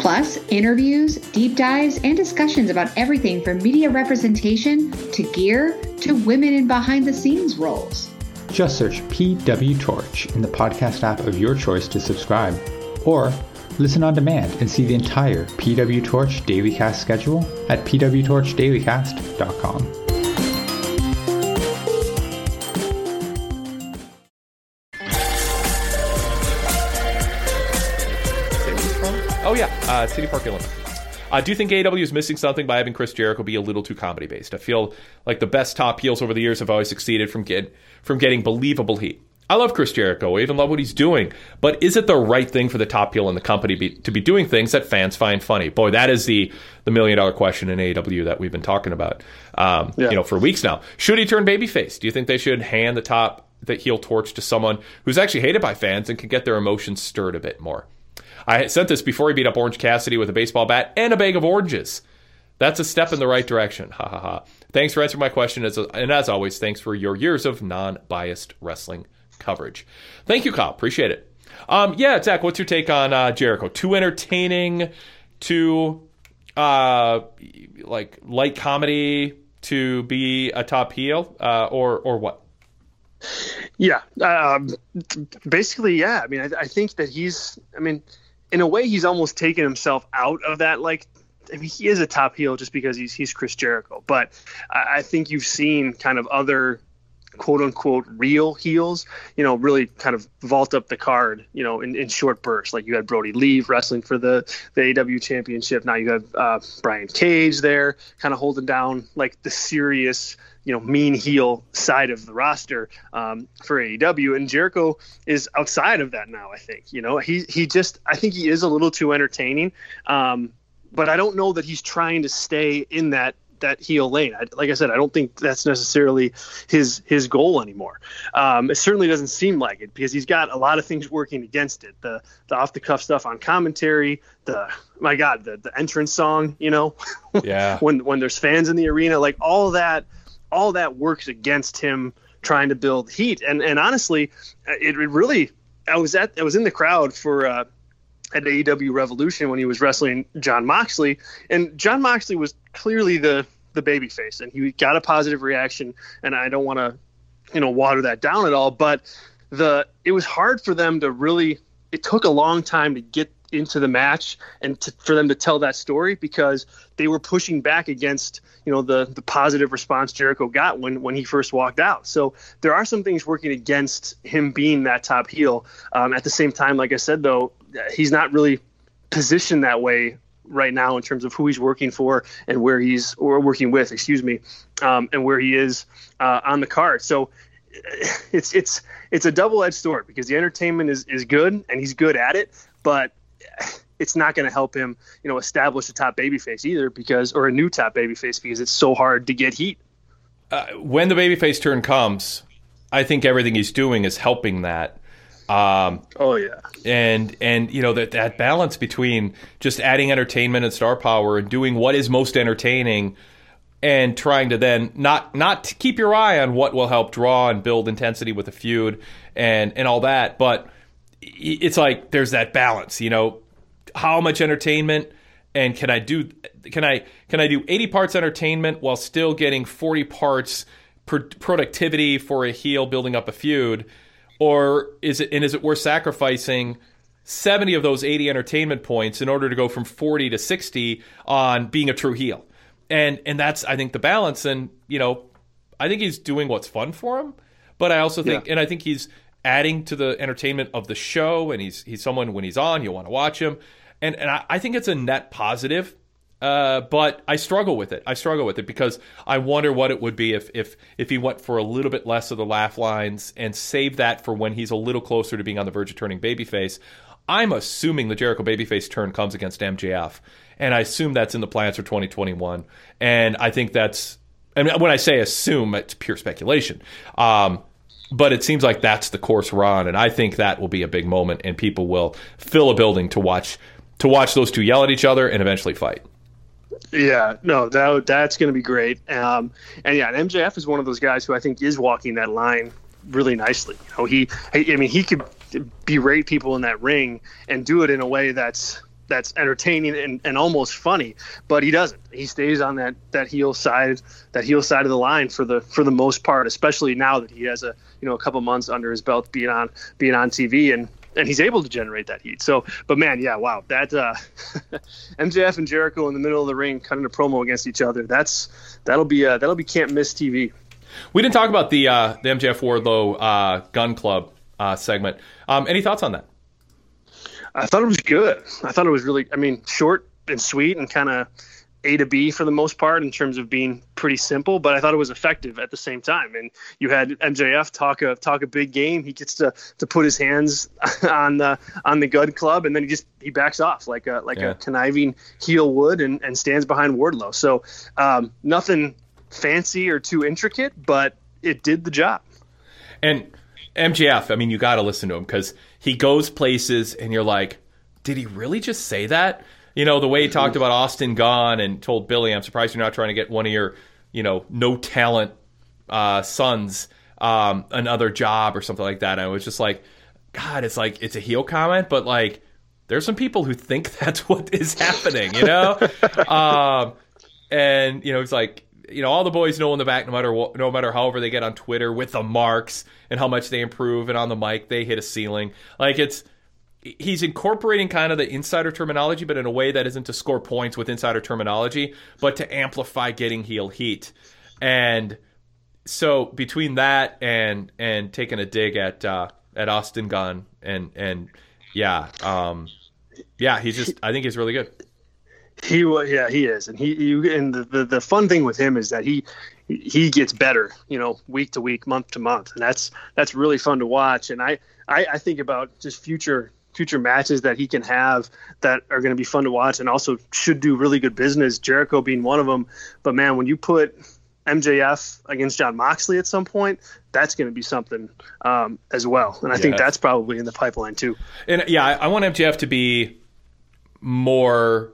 Plus, interviews, deep dives, and discussions about everything from media representation to gear to women in behind the scenes roles. Just search PW Torch in the podcast app of your choice to subscribe, or listen on demand and see the entire PW Torch Daily Cast schedule at pwtorchdailycast.com. uh, City Park, Illinois. Uh, do think AEW is missing something by having Chris Jericho be a little too comedy based? I feel like the best top heels over the years have always succeeded from get from getting believable heat. I love Chris Jericho. I even love what he's doing. But is it the right thing for the top heel in the company be, to be doing things that fans find funny? Boy, that is the the million dollar question in AEW that we've been talking about, um, you know, for weeks now. Should he turn babyface? Do you think they should hand the top the heel torch to someone who's actually hated by fans and can get their emotions stirred a bit more? I sent this before he beat up Orange Cassidy with a baseball bat and a bag of oranges. That's a step in the right direction. Ha ha ha. Thanks for answering my question. And as always, thanks for your years of non biased wrestling coverage. Thank you, Kyle. Appreciate it. Um, yeah, Zach, what's your take on uh, Jericho? Too entertaining, too uh, like light comedy to be a top heel, uh, or or what? Yeah, um, basically, yeah. I mean, I, I think that he's. I mean, in a way, he's almost taken himself out of that. Like, I mean, he is a top heel just because he's he's Chris Jericho. But I, I think you've seen kind of other quote unquote real heels, you know, really kind of vault up the card, you know, in, in short bursts. Like you had Brodie Lee wrestling for the, the AEW championship. Now you have uh, Brian Cage there kind of holding down like the serious, you know, mean heel side of the roster um, for AEW. And Jericho is outside of that now, I think. You know, he, he just, I think he is a little too entertaining. Um, but I don't know that he's trying to stay in that that heel lane. I, like I said, I don't think that's necessarily his his goal anymore. Um, it certainly doesn't seem like it because he's got a lot of things working against it. The the off the cuff stuff on commentary, the my God, the the entrance song, you know, [LAUGHS] Yeah. when when there's fans in the arena, like all that all that works against him trying to build heat. And and honestly, it, really I was at I was in the crowd for uh, at AEW Revolution when he was wrestling Jon Moxley, and Jon Moxley was clearly the the baby face, and he got a positive reaction. And I don't want to you know water that down at all, but the it was hard for them to really. It took a long time to get into the match and to, for them to tell that story because they were pushing back against you know the the positive response Jericho got when when he first walked out. So there are some things working against him being that top heel. Um, at the same time, like I said though, he's not really positioned that way right now in terms of who he's working for and where he's or working with, excuse me, um, and where he is uh, on the card. So it's it's it's a double edged sword because the entertainment is is good and he's good at it, but it's not going to help him, you know, establish a top babyface either because, or a new top babyface because it's so hard to get heat. Uh, when the babyface turn comes, I think everything he's doing is helping that. Um, oh yeah, and and you know that that balance between just adding entertainment and star power and doing what is most entertaining, and trying to then not not keep your eye on what will help draw and build intensity with a feud and and all that, but it's like there's that balance, you know, how much entertainment and can I do can I can I do 80 parts entertainment while still getting 40 parts productivity for a heel building up a feud? Or is it and is it worth sacrificing 70 of those 80 entertainment points in order to go from 40 to 60 on being a true heel? And and that's I think the balance. And you know I think he's doing what's fun for him but I also think yeah. and I think he's adding to the entertainment of the show, and he's he's someone when he's on you'll want to watch him, and and I, I think it's a net positive. Uh, but I struggle with it. I struggle with it because I wonder what it would be if if if he went for a little bit less of the laugh lines and save that for when he's a little closer to being on the verge of turning babyface. I'm assuming the Jericho babyface turn comes against MJF, and I assume that's in the plans for 2021. And I think that's, I mean, when I say assume, it's pure speculation. Um, but it seems like that's the course we're on, and I think that will be a big moment, and people will fill a building to watch to watch those two yell at each other and eventually fight. Yeah, no, that that's going to be great. Um, and yeah, MJF is one of those guys who I think is walking that line really nicely. You know, he, I mean, he could berate people in that ring and do it in a way that's that's entertaining and, and almost funny, but he doesn't. He stays on that that heel side that heel side of the line for the for the most part, especially now that he has a you know a couple months under his belt being on being on TV and and he's able to generate that heat. So, but man, yeah, wow, that uh, [LAUGHS] MJF and Jericho in the middle of the ring cutting a promo against each other. That's that'll be uh, that'll be can't miss TV. We didn't talk about the uh, the MJF Wardlow uh, Gunn Club uh, segment. Um, any thoughts on that? I thought it was good. I thought it was really, I mean, short and sweet and kind of A to B for the most part in terms of being pretty simple, but I thought it was effective at the same time. And you had MJF talk a talk a big game. He gets to to put his hands [LAUGHS] on the on the Gunn Club, and then he just he backs off like a like yeah. a conniving heel would, and and stands behind Wardlow. So um, nothing fancy or too intricate, but it did the job. And MJF, I mean, you got to listen to him because he goes places and you're like, did he really just say that? You know, the way he talked about Austin Gunn and told Billy, I'm surprised you're not trying to get one of your, you know, no talent uh, sons um, another job or something like that. And I was just like, God, it's like, it's a heel comment, but like, there's some people who think [LAUGHS] that's what is happening, you know? [LAUGHS] um, and, you know, it's like, you know all the boys know in the back no matter what no matter however they get on twitter with the marks and how much they improve and on the mic they hit a ceiling like it's he's incorporating kind of the insider terminology but in a way that isn't to score points with insider terminology but to amplify getting heel heat. And so between that and and taking a dig at uh at austin gunn and and yeah um yeah he's just i think he's really good. He yeah, he is, and he and the, the the fun thing with him is that he he gets better, you know, week to week, month to month, and that's that's really fun to watch. And I I, I think about just future future matches that he can have that are going to be fun to watch, and also should do really good business. Jericho being one of them, but man, when you put MJF against Jon Moxley at some point, that's going to be something um, as well. And I yeah. think that's probably in the pipeline too. And yeah, I want MJF to be more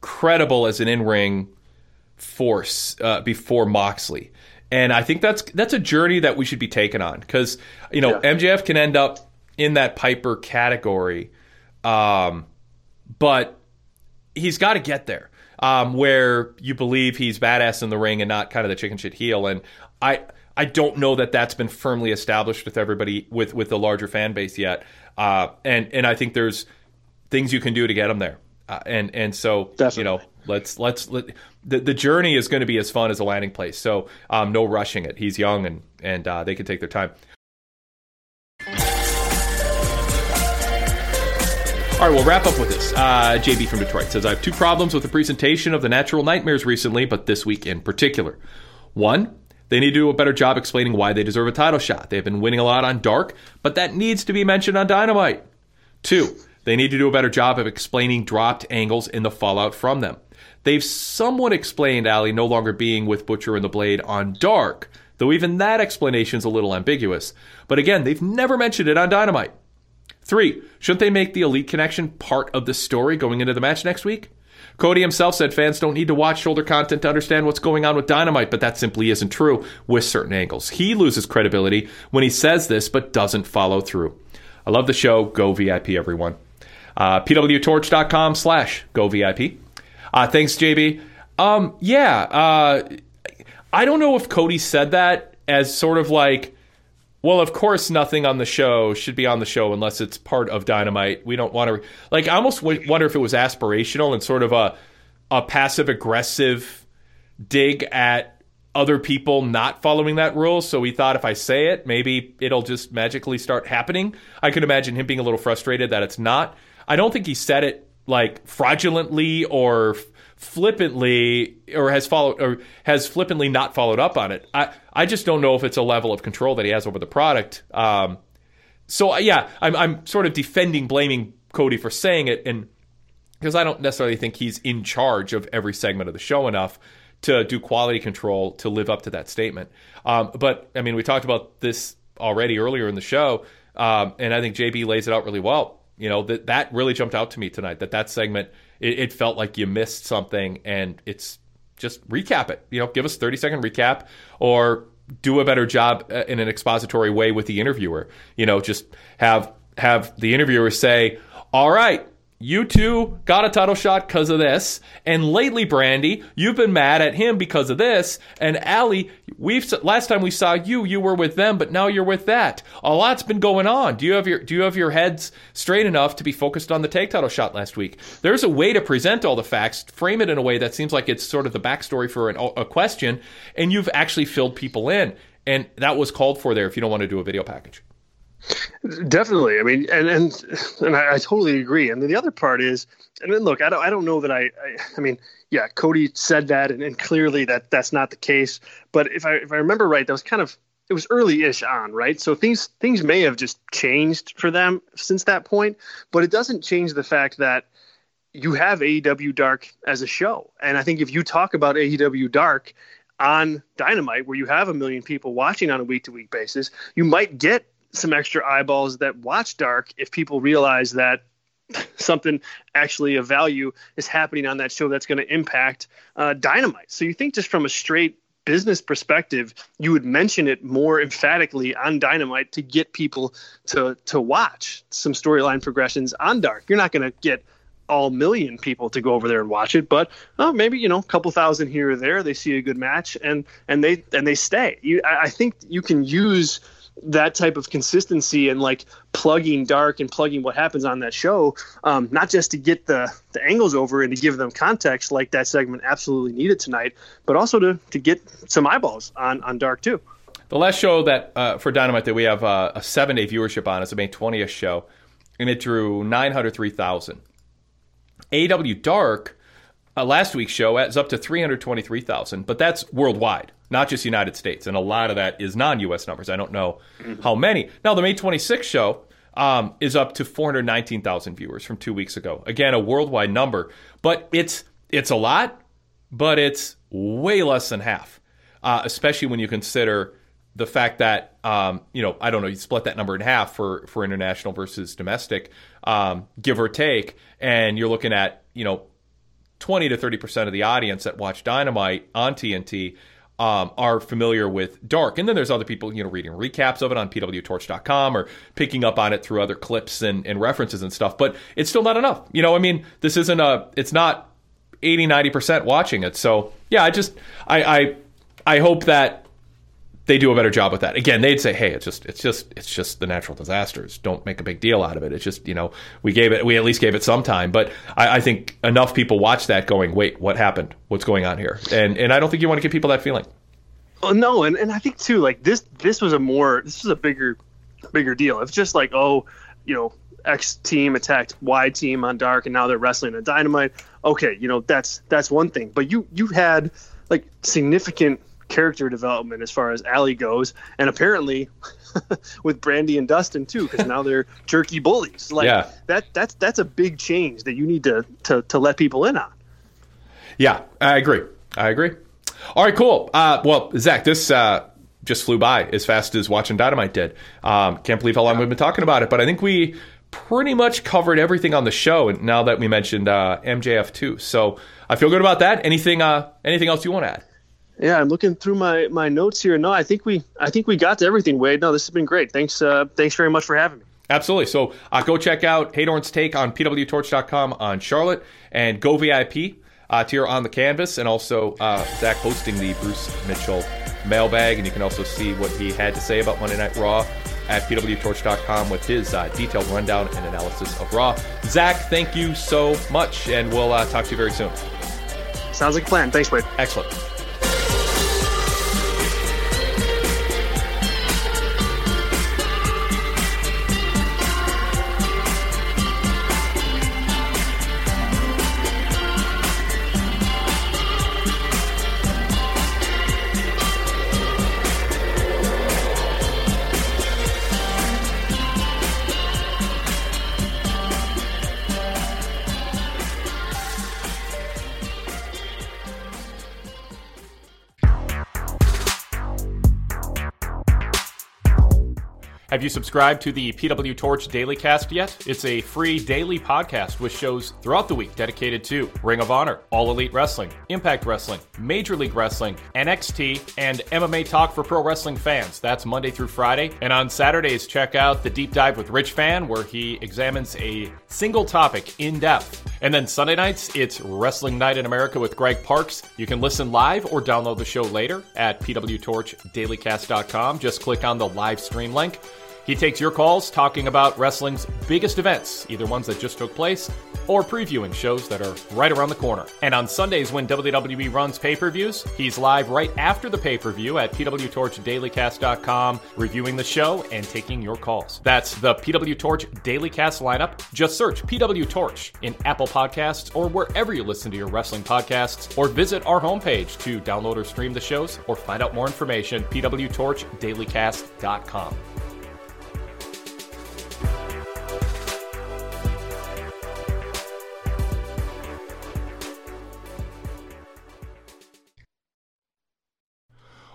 credible as an in ring force uh, before Moxley. And I think that's that's a journey that we should be taken on because you know MJF can end up in that Piper category, um, but he's got to get there um, where you believe he's badass in the ring and not kind of the chicken shit heel. And I I don't know that that's been firmly established with everybody with with the larger fan base yet. Uh, and and I think there's things you can do to get him there. Uh, and and so you know let's let's let, the the journey is going to be as fun as the landing place. So um, no rushing it. He's young and and uh, they can take their time. All right, we'll wrap up with this. Uh, JB from Detroit says I have two problems with the presentation of the Natural Nightmares recently, but this week in particular. One, they need to do a better job explaining why they deserve a title shot. They've been winning a lot on Dark, but that needs to be mentioned on Dynamite. Two, they need to do a better job of explaining dropped angles in the fallout from them. They've somewhat explained Allie no longer being with Butcher and the Blade on Dark, though even that explanation is a little ambiguous. But again, they've never mentioned it on Dynamite. Three, shouldn't they make the Elite connection part of the story going into the match next week? Cody himself said fans don't need to watch shoulder content to understand what's going on with Dynamite, but that simply isn't true with certain angles. He loses credibility when he says this, but doesn't follow through. I love the show. Go VIP, everyone. Uh, PWTorch.com slash go VIP. Uh, thanks, JB. Um, yeah, uh, I don't know if Cody said that as sort of like, well, of course, nothing on the show should be on the show unless it's part of Dynamite. We don't want to like. I almost wonder if it was aspirational and sort of a a passive aggressive dig at other people not following that rule. So we thought if I say it, maybe it'll just magically start happening. I could imagine him being a little frustrated that it's not. I don't think he said it like fraudulently or flippantly or has followed or has flippantly not followed up on it. I I just don't know if it's a level of control that he has over the product. Um, so uh, yeah, I'm I'm sort of defending, blaming Cody for saying it, and because I don't necessarily think he's in charge of every segment of the show enough to do quality control to live up to that statement. Um, but I mean, we talked about this already earlier in the show, um, and I think JB lays it out really well. You know that that really jumped out to me tonight. That that segment it, it felt like you missed something, and it's just recap it. You know, give us thirty second recap or do a better job uh, in an expository way with the interviewer. You know, just have have the interviewer say, "All right, you two got a title shot because of this. And lately, Brandi, you've been mad at him because of this. And Allie, we've last time we saw you, you were with them, but now you're with that. A lot's been going on. Do you have your do you have your heads straight enough to be focused on the tag title shot last week? There's a way to present all the facts, frame it in a way that seems like it's sort of the backstory for an, a question, and you've actually filled people in. And that was called for there if you don't want to do a video package. Definitely. I mean, and and and I, I, totally agree. And the other part is, and then look, I don't I don't know that I I, I mean, yeah, Cody said that, and, and, clearly that that's not the case. But if I if I remember right, that was kind of it was early-ish on, right? So things things may have just changed for them since that point, but it doesn't change the fact that you have AEW Dark as a show, and I think if you talk about AEW Dark on Dynamite, where you have a million people watching on a week-to-week basis, you might get some extra eyeballs that watch Dark if people realize that [LAUGHS] something actually of value is happening on that show that's going to impact uh, Dynamite. So you think just from a straight business perspective, you would mention it more emphatically on Dynamite to get people to to watch some storyline progressions on Dark. You're not going to get all million people to go over there and watch it, but oh, maybe you know a couple thousand here or there. They see a good match and and they and they stay. You, I, I think you can use that type of consistency and like plugging dark and plugging what happens on that show, um, not just to get the, the angles over and to give them context like that segment absolutely needed tonight, but also to, to get some eyeballs on, on dark too. The last show that uh, for Dynamite that we have uh, a seven day viewership on is the May 20th show, and it drew 903,000. AEW Dark, uh, last week's show, is up to 323,000, but that's worldwide not just United States. And a lot of that is non US numbers. I don't know how many. Now, the May 26th show um, is up to 419,000 viewers from two weeks ago. Again, a worldwide number, but it's it's a lot, but it's way less than half, uh, especially when you consider the fact that um, you know I don't know you split that number in half for for international versus domestic, um, give or take, and you're looking at you know 20 to 30 percent of the audience that watch Dynamite on TNT um, are familiar with Dark. And then there's other people, you know, reading recaps of it on pwtorch.com or picking up on it through other clips and, and references and stuff. But it's still not enough. You know, I mean, this isn't a, it's not 80, 90% watching it. So yeah, I just, I, I, I hope that they do a better job with that. Again, they'd say, "Hey, it's just, it's just, it's just the natural disasters. Don't make a big deal out of it. It's just, you know, we gave it, we at least gave it some time." But I, I think enough people watch that, going, "Wait, what happened? What's going on here?" And and I don't think you want to give people that feeling. Oh no, and, and I think too, like this this was a more this was a bigger bigger deal. It's just like, oh, you know, X team attacked Y team on Dark and now they're wrestling a dynamite. Okay, you know, that's that's one thing. But you you had like significant character development as far as Allie goes, and apparently [LAUGHS] with Brandi and Dustin too, because now they're jerky bullies. Like Yeah. that that's that's a big change that you need to to, to let people in on. Yeah, I agree. I agree. All right, cool. Uh, well, Zach, this uh, just flew by as fast as watching Dynamite did. Um, can't believe how long we've been talking about it, but I think we pretty much covered everything on the show. And now that we mentioned uh, MJF too, so I feel good about that. Anything? Uh, anything else you want to add? Yeah, I'm looking through my, my notes here. No, I think we I think we got to everything, Wade. No, this has been great. Thanks uh, thanks very much for having me. Absolutely. So uh, go check out Heydorn's take on pwtorch.com on Charlotte and go VIP uh, tier on the canvas, and also uh, Zach hosting the Bruce Mitchell mailbag, and you can also see what he had to say about Monday Night Raw at pwtorch.com with his uh, detailed rundown and analysis of Raw. Zach, thank you so much, and we'll uh, talk to you very soon. Sounds like a plan. Thanks, Wade. Excellent. Have you subscribed to the PW Torch Daily Cast yet? It's a free daily podcast with shows throughout the week dedicated to Ring of Honor, All Elite Wrestling, Impact Wrestling, Major League Wrestling, NXT, and MMA Talk for pro wrestling fans. That's Monday through Friday. And on Saturdays, check out the Deep Dive with Rich Fann, where he examines a single topic in depth. And then Sunday nights, it's Wrestling Night in America with Greg Parks. You can listen live or download the show later at pwtorchdailycast.com. Just click on the live stream link. He takes your calls talking about wrestling's biggest events, either ones that just took place or previewing shows that are right around the corner. And on Sundays, when WWE runs pay per views, he's live right after the pay per view at pwtorchdailycast.com, reviewing the show and taking your calls. That's the PW Torch Daily Cast lineup. Just search PW Torch in Apple Podcasts or wherever you listen to your wrestling podcasts, or visit our homepage to download or stream the shows or find out more information. pwtorchdailycast.com.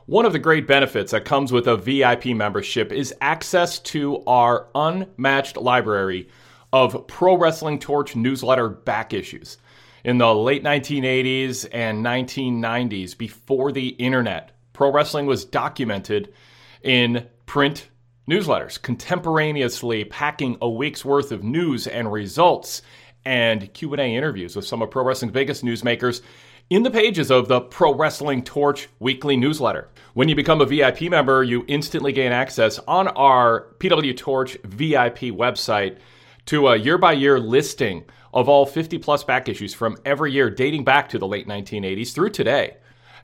One of the great benefits that comes with a VIP membership is access to our unmatched library of Pro Wrestling Torch newsletter back issues. In the late 1980s and 1990s, before the internet, pro wrestling was documented in print newsletters, contemporaneously packing a week's worth of news and results and Q&A interviews with some of pro wrestling's biggest newsmakers in the pages of the Pro Wrestling Torch weekly newsletter. When you become a VIP member, you instantly gain access on our PW Torch VIP website to a year by year listing of all 50 plus back issues from every year dating back to the late 1980s through today.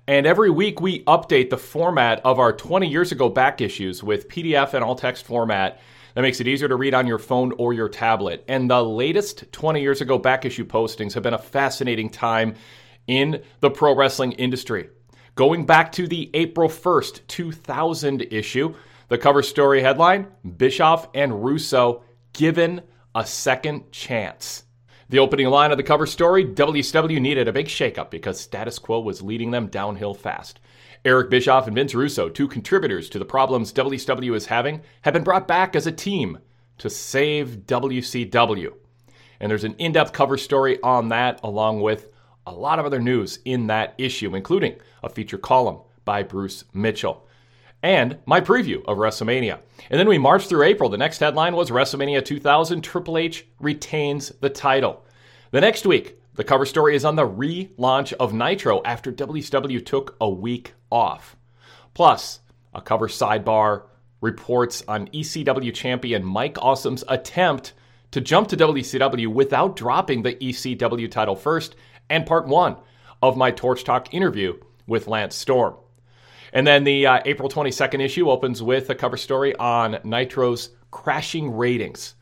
And every week we update the format of our 20 years ago back issues with PDF and all text format that makes it easier to read on your phone or your tablet. And the latest 20 years ago back issue postings have been a fascinating time in the pro wrestling industry. Going back to the April 1st, 2000 issue, the cover story headline Bischoff and Russo given a second chance. The opening line of the cover story WCW needed a big shakeup because status quo was leading them downhill fast. Eric Bischoff and Vince Russo, two contributors to the problems WCW is having, have been brought back as a team to save WCW. And there's an in depth cover story on that, along with a lot of other news in that issue, including a feature column by Bruce Mitchell. And my preview of WrestleMania. And then we marched through April. The next headline was WrestleMania 2000 Triple H retains the title. The next week, the cover story is on the relaunch of Nitro after WCW took a week off. Plus, a cover sidebar reports on ECW champion Mike Awesome's attempt to jump to WCW without dropping the ECW title first, and part one of my Torch Talk interview with Lance Storm. And then the uh, April 22nd issue opens with a cover story on Nitro's crashing ratings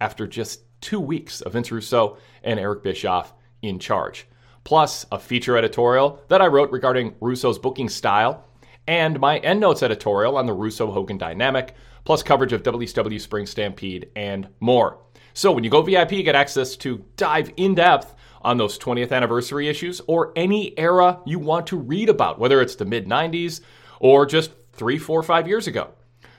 after just two weeks of Vince Russo and Eric Bischoff in charge. Plus, a feature editorial that I wrote regarding Russo's booking style, and my endnotes editorial on the Russo Hogan dynamic, plus coverage of WCW Spring Stampede and more. So when you go VIP, you get access to dive in depth on those 20th anniversary issues or any era you want to read about, whether it's the mid 90s or just three, four, five years ago.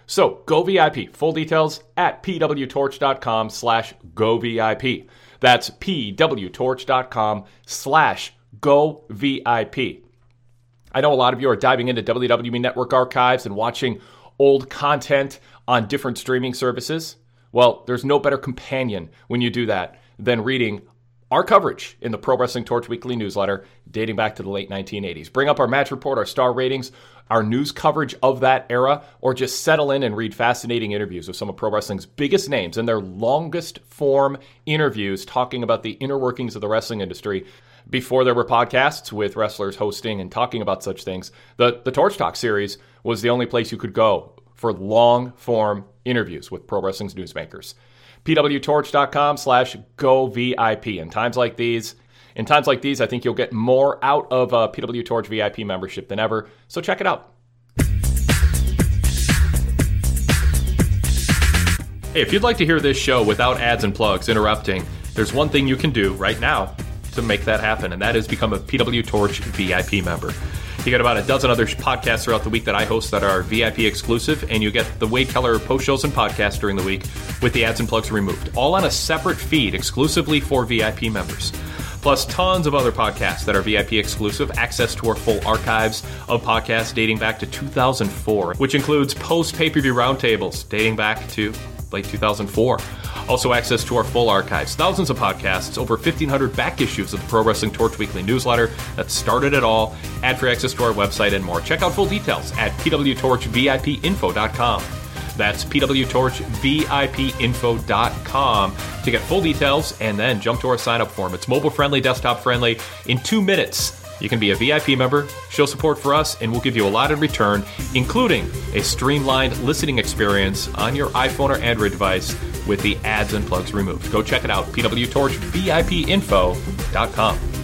So go VIP. Full details at pwtorch.com slash go VIP. That's pwtorch.com slash go VIP. I know a lot of you are diving into WWE Network archives and watching old content on different streaming services. Well, there's no better companion when you do that than reading our coverage in the Pro Wrestling Torch Weekly newsletter dating back to the late 1980s. Bring up our match report, our star ratings, our news coverage of that era, or just settle in and read fascinating interviews with some of pro wrestling's biggest names and their longest form interviews talking about the inner workings of the wrestling industry. Before there were podcasts with wrestlers hosting and talking about such things, the, the Torch Talk series was the only place you could go for long form interviews with pro wrestling's newsmakers. pwtorch.com slash go VIP. In times like these, in times like these, I think you'll get more out of a PW Torch VIP membership than ever. So check it out. Hey, if you'd like to hear this show without ads and plugs interrupting, there's one thing you can do right now to make that happen, and that is become a PW Torch VIP member. You get about a dozen other podcasts throughout the week that I host that are VIP exclusive, and you get the Wade Keller post shows and podcasts during the week with the ads and plugs removed, all on a separate feed exclusively for VIP members. Plus, tons of other podcasts that are VIP exclusive, access to our full archives of podcasts dating back to 2004, which includes post pay per view roundtables dating back to late 2004. Also, access to our full archives, thousands of podcasts, over 1,500 back issues of the Pro Wrestling Torch Weekly newsletter that started it all, ad free access to our website, and more. Check out full details at pwtorchvipinfo.com. That's pwtorchvipinfo.com to get full details and then jump to our sign up form. It's mobile friendly, desktop friendly. In two minutes, you can be a VIP member, show support for us, and we'll give you a lot in return, including a streamlined listening experience on your iPhone or Android device with the ads and plugs removed. Go check it out, pwtorchvipinfo.com.